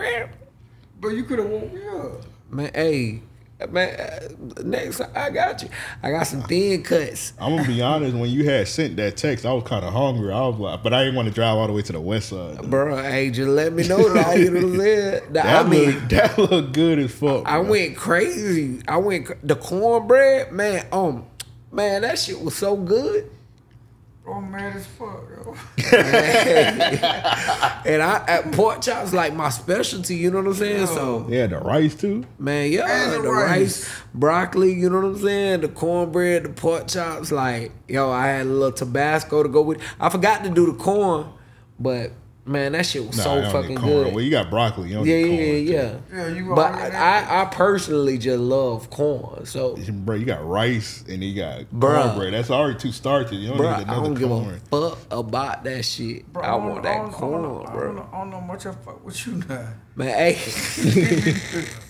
S5: But you could have woke me up.
S3: Man, hey, man. uh, Next, I got you. I got some thin cuts.
S4: I'm gonna be honest. When you had sent that text, I was kind of hungry. I was like, but I didn't want to drive all the way to the west side.
S3: Bro, hey, just let me know that. You know what I'm saying? That- I mean,
S4: that look good as fuck.
S3: I
S4: bro.
S3: went crazy. I went the cornbread, man. Um, man, that shit was so good.
S5: Oh, mad as fuck, yo.
S3: And I at pork chops like my specialty. You know what I'm saying? So,
S4: Yeah, the rice too.
S3: man, yeah,
S5: And
S3: the,
S5: the
S3: rice.
S5: rice.
S3: broccoli. You know what I'm saying? The cornbread, the pork chops. Like, yo, I had a little Tabasco to go with. I forgot to do the corn, but man, that shit was
S4: Nah,
S3: so fucking
S4: corn.
S3: good.
S4: Well, you got broccoli. You don't
S3: yeah,
S4: need
S3: yeah,
S4: corn,
S3: yeah,
S5: Yeah, you
S3: But
S5: already
S3: I, I personally just love corn. So.
S4: Bro, you got rice and you got
S3: Bruh.
S4: cornbread. That's already two starches. You don't
S3: bro, I
S4: need another
S3: don't give
S4: corn.
S3: a fuck about that shit.
S5: Bro,
S3: I
S5: don't-
S3: want that corn,
S5: don't I don't,
S3: bro.
S5: know, I don't know much I fuck with you now.
S3: Man, hey.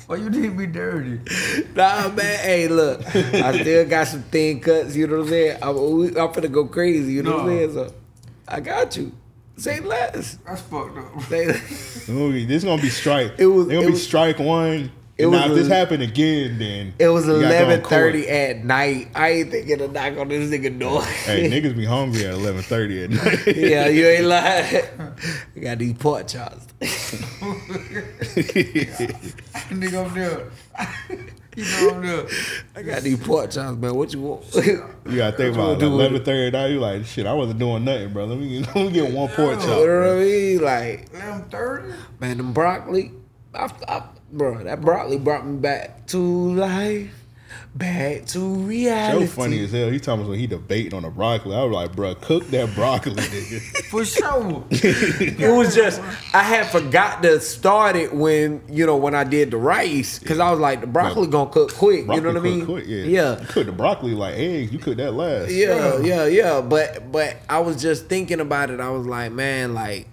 S5: Why you need me dirty?
S3: Nah, man. Hey, look. I still got some thin cuts. You know what I'm saying? I'm, we- I'm finna go crazy. You know what I'm saying? So, I got you. Say less.
S5: That's fucked up.
S3: Say
S4: It's gonna be- This gonna be strike.
S3: It was-
S4: It's gonna
S3: it
S4: be
S3: was-
S4: strike one.
S3: it
S4: And
S3: was
S4: now if this happened again, then
S3: It was
S4: you gotta go in
S3: eleven
S4: court.
S3: thirty at night. I ain't thinking to knock on this nigga door.
S4: Hey, niggas be hungry at eleven thirty at night.
S3: yeah, you ain't lying. I got these pork chops.
S5: Nigga up there. You know up there.
S3: I got these pork chops, man. What you want?
S4: You gotta think
S3: What
S4: about
S3: you
S4: it.
S3: do
S4: Eleven thirty at night. You like shit. I wasn't doing nothing, bro. Let me let me get one pork chop.
S3: You know what I mean? Like,
S5: 1130?
S3: man, them broccoli, I, I, bro, that broccoli brought me back to life, back to reality.
S4: So funny as hell. He talking about when he debating on the broccoli. I was like, bro, cook that broccoli, nigga.
S5: For sure.
S3: It was just I had forgot to start it when you know when I did the rice because I was like the broccoli gonna cook quick.
S4: Broccoli
S3: you know what I mean?
S4: quick, yeah.
S3: yeah.
S4: You cook the broccoli like eggs. You cook that last.
S3: Yeah, yeah, yeah. But but I was just thinking about it. I was like, man, like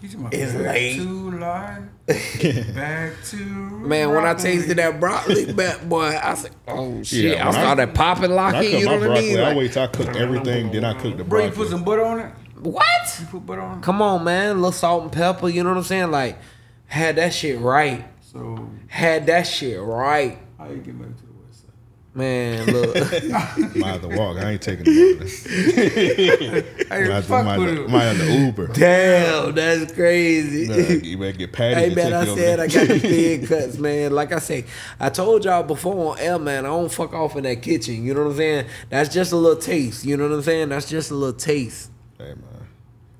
S5: He's my
S3: It's late.
S5: to life. Back to
S3: man, when I tasted that broccoli, man, boy, I said, oh shit!
S4: Yeah,
S3: I
S4: when I-
S3: started popping locking. You know
S4: my
S3: what I
S4: broccoli,
S3: mean?
S4: I
S3: Like,
S4: wait till I cook everything, then I cook the broccoli.
S5: Bro, you
S4: broccoli.
S5: put some butter on it?
S3: what?
S5: You put butter on it?
S3: Come on, man. A little salt and pepper. You know what I'm saying? Like, had that shit right.
S5: So,
S3: Had that shit right.
S5: how you get back to the west side?
S3: Man, look.
S4: Might have to walk. I ain't taking the
S5: Hey,
S4: Might have to,
S5: fuck
S4: might
S5: with
S4: have to, might have to Uber.
S3: Damn, that's crazy.
S4: Nah, you better get Patty
S3: Hey man, I said. I got the thin cuts, man. Like I say, I told y'all before on air, man. I don't fuck off in that kitchen. You know what I'm saying? That's just a little taste. You know what I'm saying? That's just a little taste.
S4: Hey man.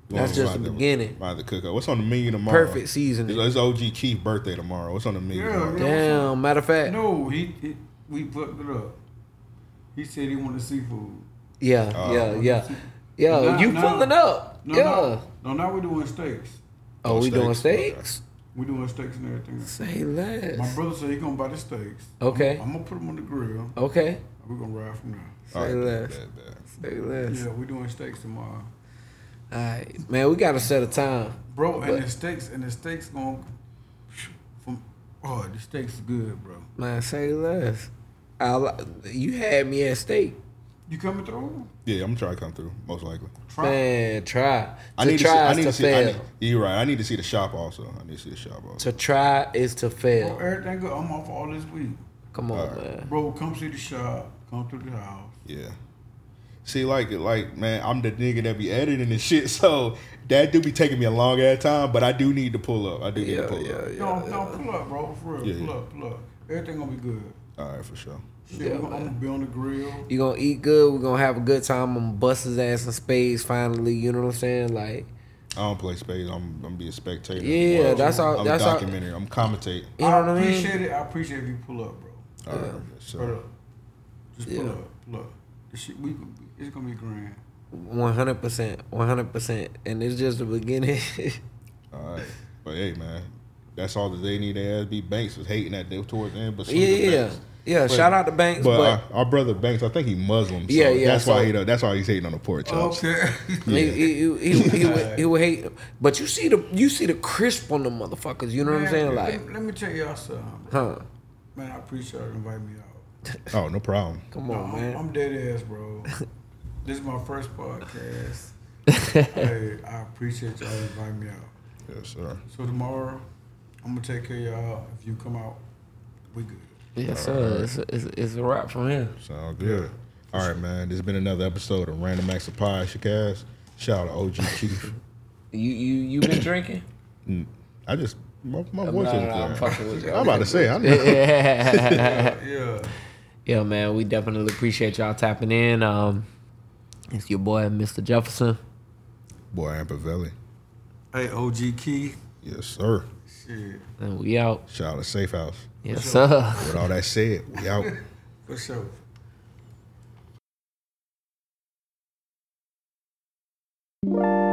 S3: That's just
S4: might
S3: the beginning.
S4: Might have to cook up. What's on the menu tomorrow?
S3: Perfect seasoning.
S4: It's OG Keith's birthday tomorrow. What's on the menu
S5: Yeah, yeah.
S3: Damn. Matter of fact,
S5: No, he, he we fucked it up. He said he wanted seafood.
S3: yeah,
S4: Oh.
S3: yeah, yeah, yeah.
S5: Now-
S3: you
S5: now-
S3: pulling up?
S5: No,
S3: yeah.
S5: no, no. Now we're doing steaks.
S3: Oh, we doing
S4: steaks?
S3: steaks?
S5: We're doing steaks and everything.
S3: Say less.
S5: My brother said he gonna buy the steaks.
S3: Okay.
S5: I'm, I'm gonna put them on the grill.
S3: Okay.
S5: We're gonna ride from there.
S4: Oh,
S3: Say
S4: right,
S3: less.
S4: bet, bet.
S3: Say less.
S5: Yeah, we're doing steaks tomorrow,
S3: All right, man. We gotta set a time.
S5: bro.
S3: But-
S5: And the steaks and the steaks going from oh the steaks good, bro.
S3: Man, say less. I, li- you had me at steak.
S5: You coming through?
S4: Yeah, I'm gonna try to come through, most likely.
S5: Try.
S3: Man, try.
S4: I
S3: to
S4: need to see.
S3: try
S4: I
S3: is
S4: need
S3: to
S4: to see. I
S3: fail.
S4: need, you're right. I need to see the shop also. I need to see the shop also.
S3: To try is to
S5: Bro,
S3: fail.
S5: Oh, everything good. I'm off all this week.
S3: Come on,
S4: Alright.
S3: man.
S5: Bro, come see the shop. Come through the house.
S4: Yeah. See, like, it, like, man, I'm the nigga that be editing and shit, so that do be taking me a long ass time, but I do need to pull up. I do need
S3: Yeah,
S4: to pull
S3: yeah,
S4: up.
S3: yeah.
S5: No, no, pull up, bro. For real,
S4: Yeah,
S5: pull
S4: yeah.
S5: up, pull up. Everything gonna be good.
S4: All right, for sure.
S5: Shit,
S3: Yeah,
S5: gonna, I'm gonna be on the grill.
S3: You gonna eat good. We're gonna have a good time. I'm gonna bust his ass in spades finally. You know what I'm saying? Like,
S4: I don't play spades. I'm, I'm gonna be a spectator.
S3: Yeah, that's all-
S4: I'm
S3: that's all-
S4: documentary. I'm commentating.
S3: you know what I mean?
S5: appreciate it. I appreciate if you pull up, bro.
S4: All right, so
S5: Hold up. Just pull
S3: Yeah.
S5: up. Look. This shit, we, it's gonna be grand.
S3: One hundred percent, one hundred percent, and it's just the beginning.
S4: all right, but hey, man, that's all that they need. They ass beat Banks was hating that them towards the end, but so
S3: yeah, yeah,
S4: Banks.
S3: yeah.
S4: But-
S3: Shout out to Banks,
S4: But,
S3: but,
S4: our, our brother Banks, I think he Muslim. So
S3: Yeah, yeah,
S4: That's why he. That's why he's hating on the pork chops.
S5: Okay.
S3: he, he, he, he, he, would, he would hate. But you see the you see the crisp on the motherfuckers. You know what I'm saying?
S5: let,
S3: Like,
S5: let me tell y'all something.
S3: huh?
S5: Man, I appreciate y'all inviting me out.
S4: Oh, no problem.
S3: Come
S5: No,
S3: on,
S5: I'm,
S3: man.
S5: I'm dead ass, bro. this is my first podcast. hey, I appreciate y'all inviting me out.
S4: Yes, sir.
S5: So tomorrow, I'm gonna take care of y'all. If you come out, we good.
S3: Yes, sir. It's, it's, it's a wrap from here.
S4: Sound good. All right, man. This has been another episode of Random Acts of Pie Shakaz. Shout out to OG Keith.
S3: You you you been drinking?
S4: I just my, my
S3: I'm
S4: voice
S3: not-
S4: is
S3: I'm fucking with you.
S4: I'm about to say I know.
S5: Yeah.
S3: Yeah, man, we definitely appreciate y'all tapping in. Um, it's your boy, Mr. Jefferson.
S4: Boy, Ampavelli.
S5: Hey, OG Key.
S4: Yes, sir.
S5: Shit,
S3: And we out.
S4: Shout out to Safe House.
S3: Yes, sir.
S4: With all that said, we out.
S5: for sure.
S8: Thank